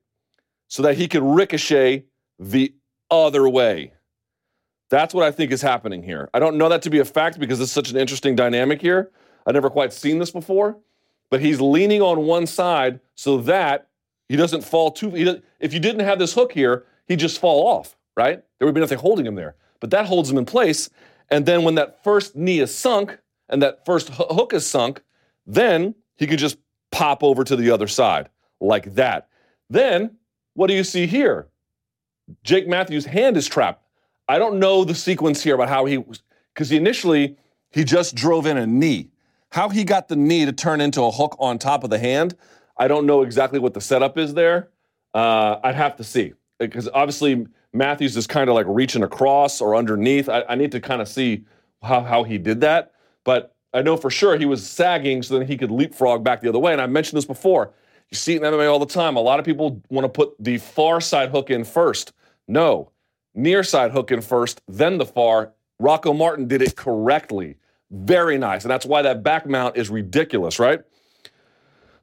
So that he can ricochet the other way. That's what I think is happening here. I don't know that to be a fact because it's such an interesting dynamic here. I've never quite seen this before, but he's leaning on one side so that he doesn't fall too. Does, if you didn't have this hook here, he'd just fall off, right? There would be nothing holding him there. But that holds him in place. And then when that first knee is sunk and that first hook is sunk, then he could just pop over to the other side like that. Then what do you see here? Jake Matthews' hand is trapped. I don't know the sequence here about how he was, because initially he just drove in a knee. How he got the knee to turn into a hook on top of the hand, I don't know exactly what the setup is there. Uh, I'd have to see because obviously Matthews is kind of like reaching across or underneath. I, I need to kind of see how, how he did that. But I know for sure he was sagging so then he could leapfrog back the other way. And I mentioned this before. You see it in MMA all the time. A lot of people want to put the far side hook in first. No, near side hook in first, then the far. Rocco Martin did it correctly. Very nice. And that's why that back mount is ridiculous, right?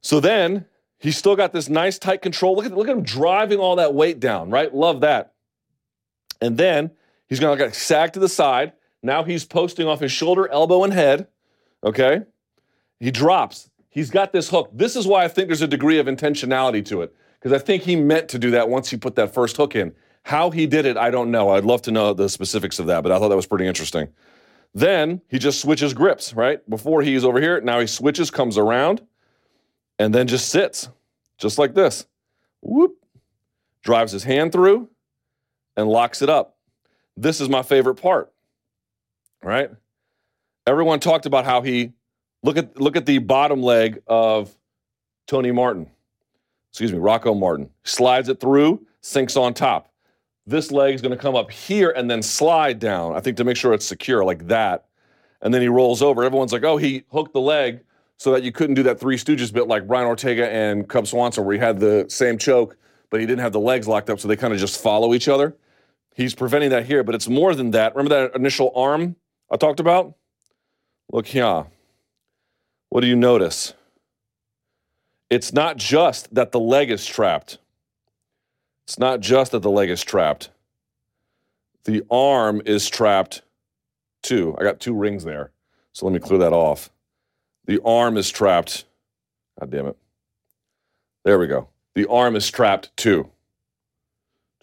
So then he's still got this nice tight control. Look at, look at him driving all that weight down, right? Love that. And then he's going to sag to the side. Now he's posting off his shoulder, elbow, and head. Okay. He drops. He's got this hook. This is why I think there's a degree of intentionality to it, because I think he meant to do that once he put that first hook in. How he did it, I don't know. I'd love to know the specifics of that, but I thought that was pretty interesting. Then he just switches grips, right? Before he's over here, now he switches, comes around and then just sits, just like this. Whoop. Drives his hand through and locks it up. This is my favorite part, right? Everyone talked about how he look at look at the bottom leg of Tony Martin. Excuse me, Rocco Martin. Slides it through, sinks on top. This leg is going to come up here and then slide down, I think to make sure it's secure like that. And then he rolls over. Everyone's like, "Oh, he hooked the leg so that you couldn't do that Three Stooges bit like Brian Ortega and Cub Swanson, where he had the same choke, but he didn't have the legs locked up, so they kind of just follow each other. He's preventing that here, but it's more than that. Remember that initial arm I talked about? Look here. What do you notice? It's not just that the leg is trapped. It's not just that the leg is trapped. The arm is trapped too. I got two rings there. So let me clear that off. The arm is trapped. God damn it. There we go. The arm is trapped too.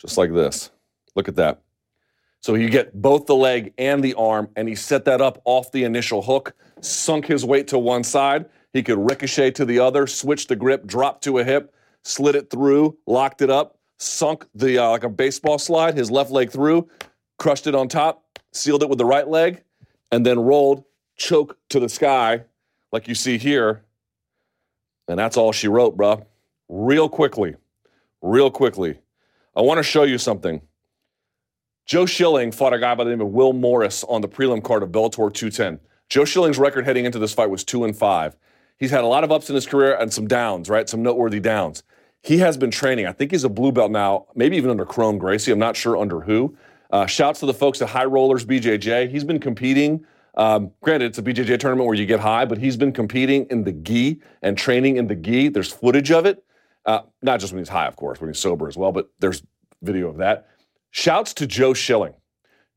Just like this. Look at that. So you get both the leg and the arm, and he set that up off the initial hook, sunk his weight to one side. He could ricochet to the other, switch the grip, drop to a hip, slid it through, locked it up, sunk the uh, like a baseball slide, his left leg through, crushed it on top, sealed it with the right leg, and then rolled, choke to the sky, like you see here. And that's all she wrote, bruh. Real quickly, real quickly. I want to show you something. Joe Schilling fought a guy by the name of Will Morris on the prelim card of Bellator 210. Joe Schilling's record heading into this fight was two and five. He's had a lot of ups in his career and some downs, right? Some noteworthy downs. He has been training. I think he's a blue belt now, maybe even under Kron Gracie. I'm not sure under who. Uh, shouts to the folks at High Rollers BJJ. He's been competing. Um, granted, it's a BJJ tournament where you get high, but he's been competing in the gi and training in the gi. There's footage of it. Uh, not just when he's high, of course, when he's sober as well, but there's video of that. Shouts to Joe Schilling.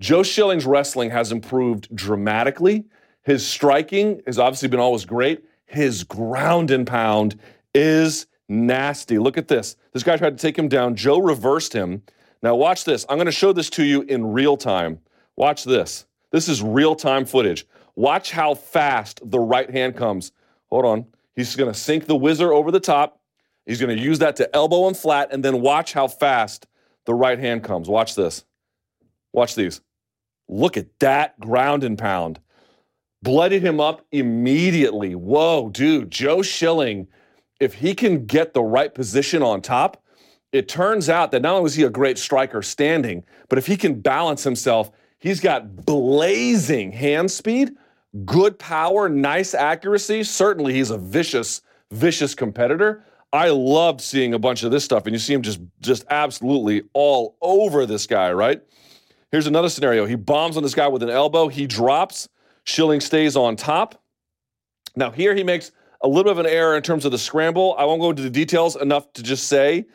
Joe Schilling's wrestling has improved dramatically. His striking has obviously been always great. His ground and pound is nasty. Look at this. This guy tried to take him down. Joe reversed him. Now, watch this. I'm going to show this to you in real time. Watch this. This is real time footage. Watch how fast the right hand comes. Hold on. He's going to sink the whizzer over the top. He's going to use that to elbow him flat, and then watch how fast the right hand comes. Watch this. Watch these. Look at that ground and pound. Blooded him up immediately. Whoa, dude. Joe Schilling, if he can get the right position on top, it turns out that not only was he a great striker standing, but if he can balance himself, he's got blazing hand speed, good power, nice accuracy. Certainly, he's a vicious, vicious competitor. I loved seeing a bunch of this stuff, and you see him just just absolutely all over this guy, right? Here's another scenario. He bombs on this guy with an elbow. He drops. Schilling stays on top. Now here he makes a little bit of an error in terms of the scramble. I won't go into the details enough to just say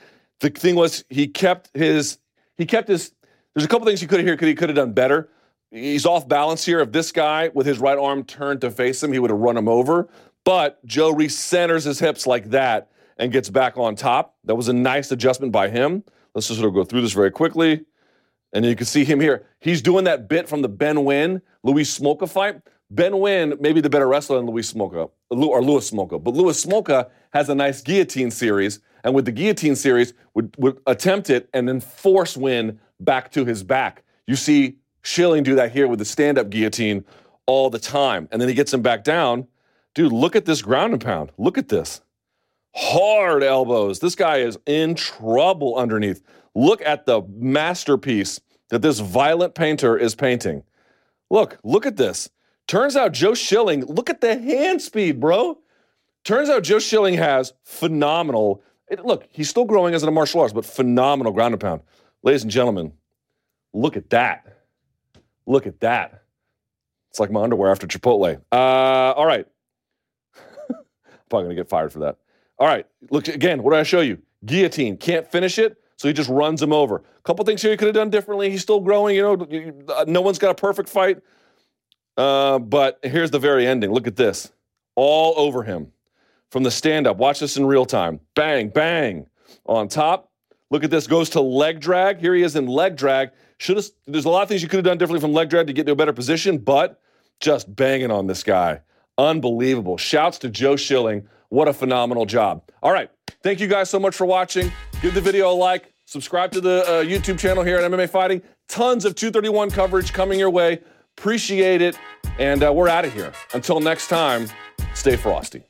the thing was he kept his he kept his. There's a couple things he could have here. He could have done better. He's off balance here. If this guy with his right arm turned to face him, he would have run him over. But Joe recenters his hips like that and gets back on top. That was a nice adjustment by him. Let's just sort of go through this very quickly. And you can see him here. He's doing that bit from the Ben Nguyen, Louis Smolka fight. Ben Nguyen may be the better wrestler than Louis Smolka, or Louis Smolka. But Louis Smolka has a nice guillotine series. And with the guillotine series, would, would attempt it and then force Nguyen back to his back. You see Schilling do that here with the stand up guillotine all the time. And then he gets him back down. Dude, look at this ground and pound. Look at this hard elbows. This guy is in trouble underneath. Look at the masterpiece that this violent painter is painting. Look, look at this. Turns out Joe Schilling, look at the hand speed, bro. Turns out Joe Schilling has phenomenal. It, look, he's still growing as a martial arts, but phenomenal ground and pound. Ladies and gentlemen, look at that. Look at that. It's like my underwear after Chipotle. Uh, all right. Probably gonna get fired for that. All right, look again. What did I show you? Guillotine. Can't finish it, so he just runs him over. A couple things here he could have done differently. He's still growing. You know, uh, no one's got a perfect fight. Uh, but here's the very ending. Look at this. All over him from the stand up. Watch this in real time. Bang, bang. On top. Look at this. Goes to leg drag. Here he is in leg drag. Should have. There's a lot of things you could have done differently from leg drag to get to a better position, but just banging on this guy. Unbelievable. Shouts to Joe Schilling what a phenomenal job. All right. Thank you guys so much for watching. Give the video a like. Subscribe to the uh, YouTube channel here at MMA Fighting. Tons of 231 coverage coming your way. Appreciate it. And uh, we're out of here. Until next time, stay frosty.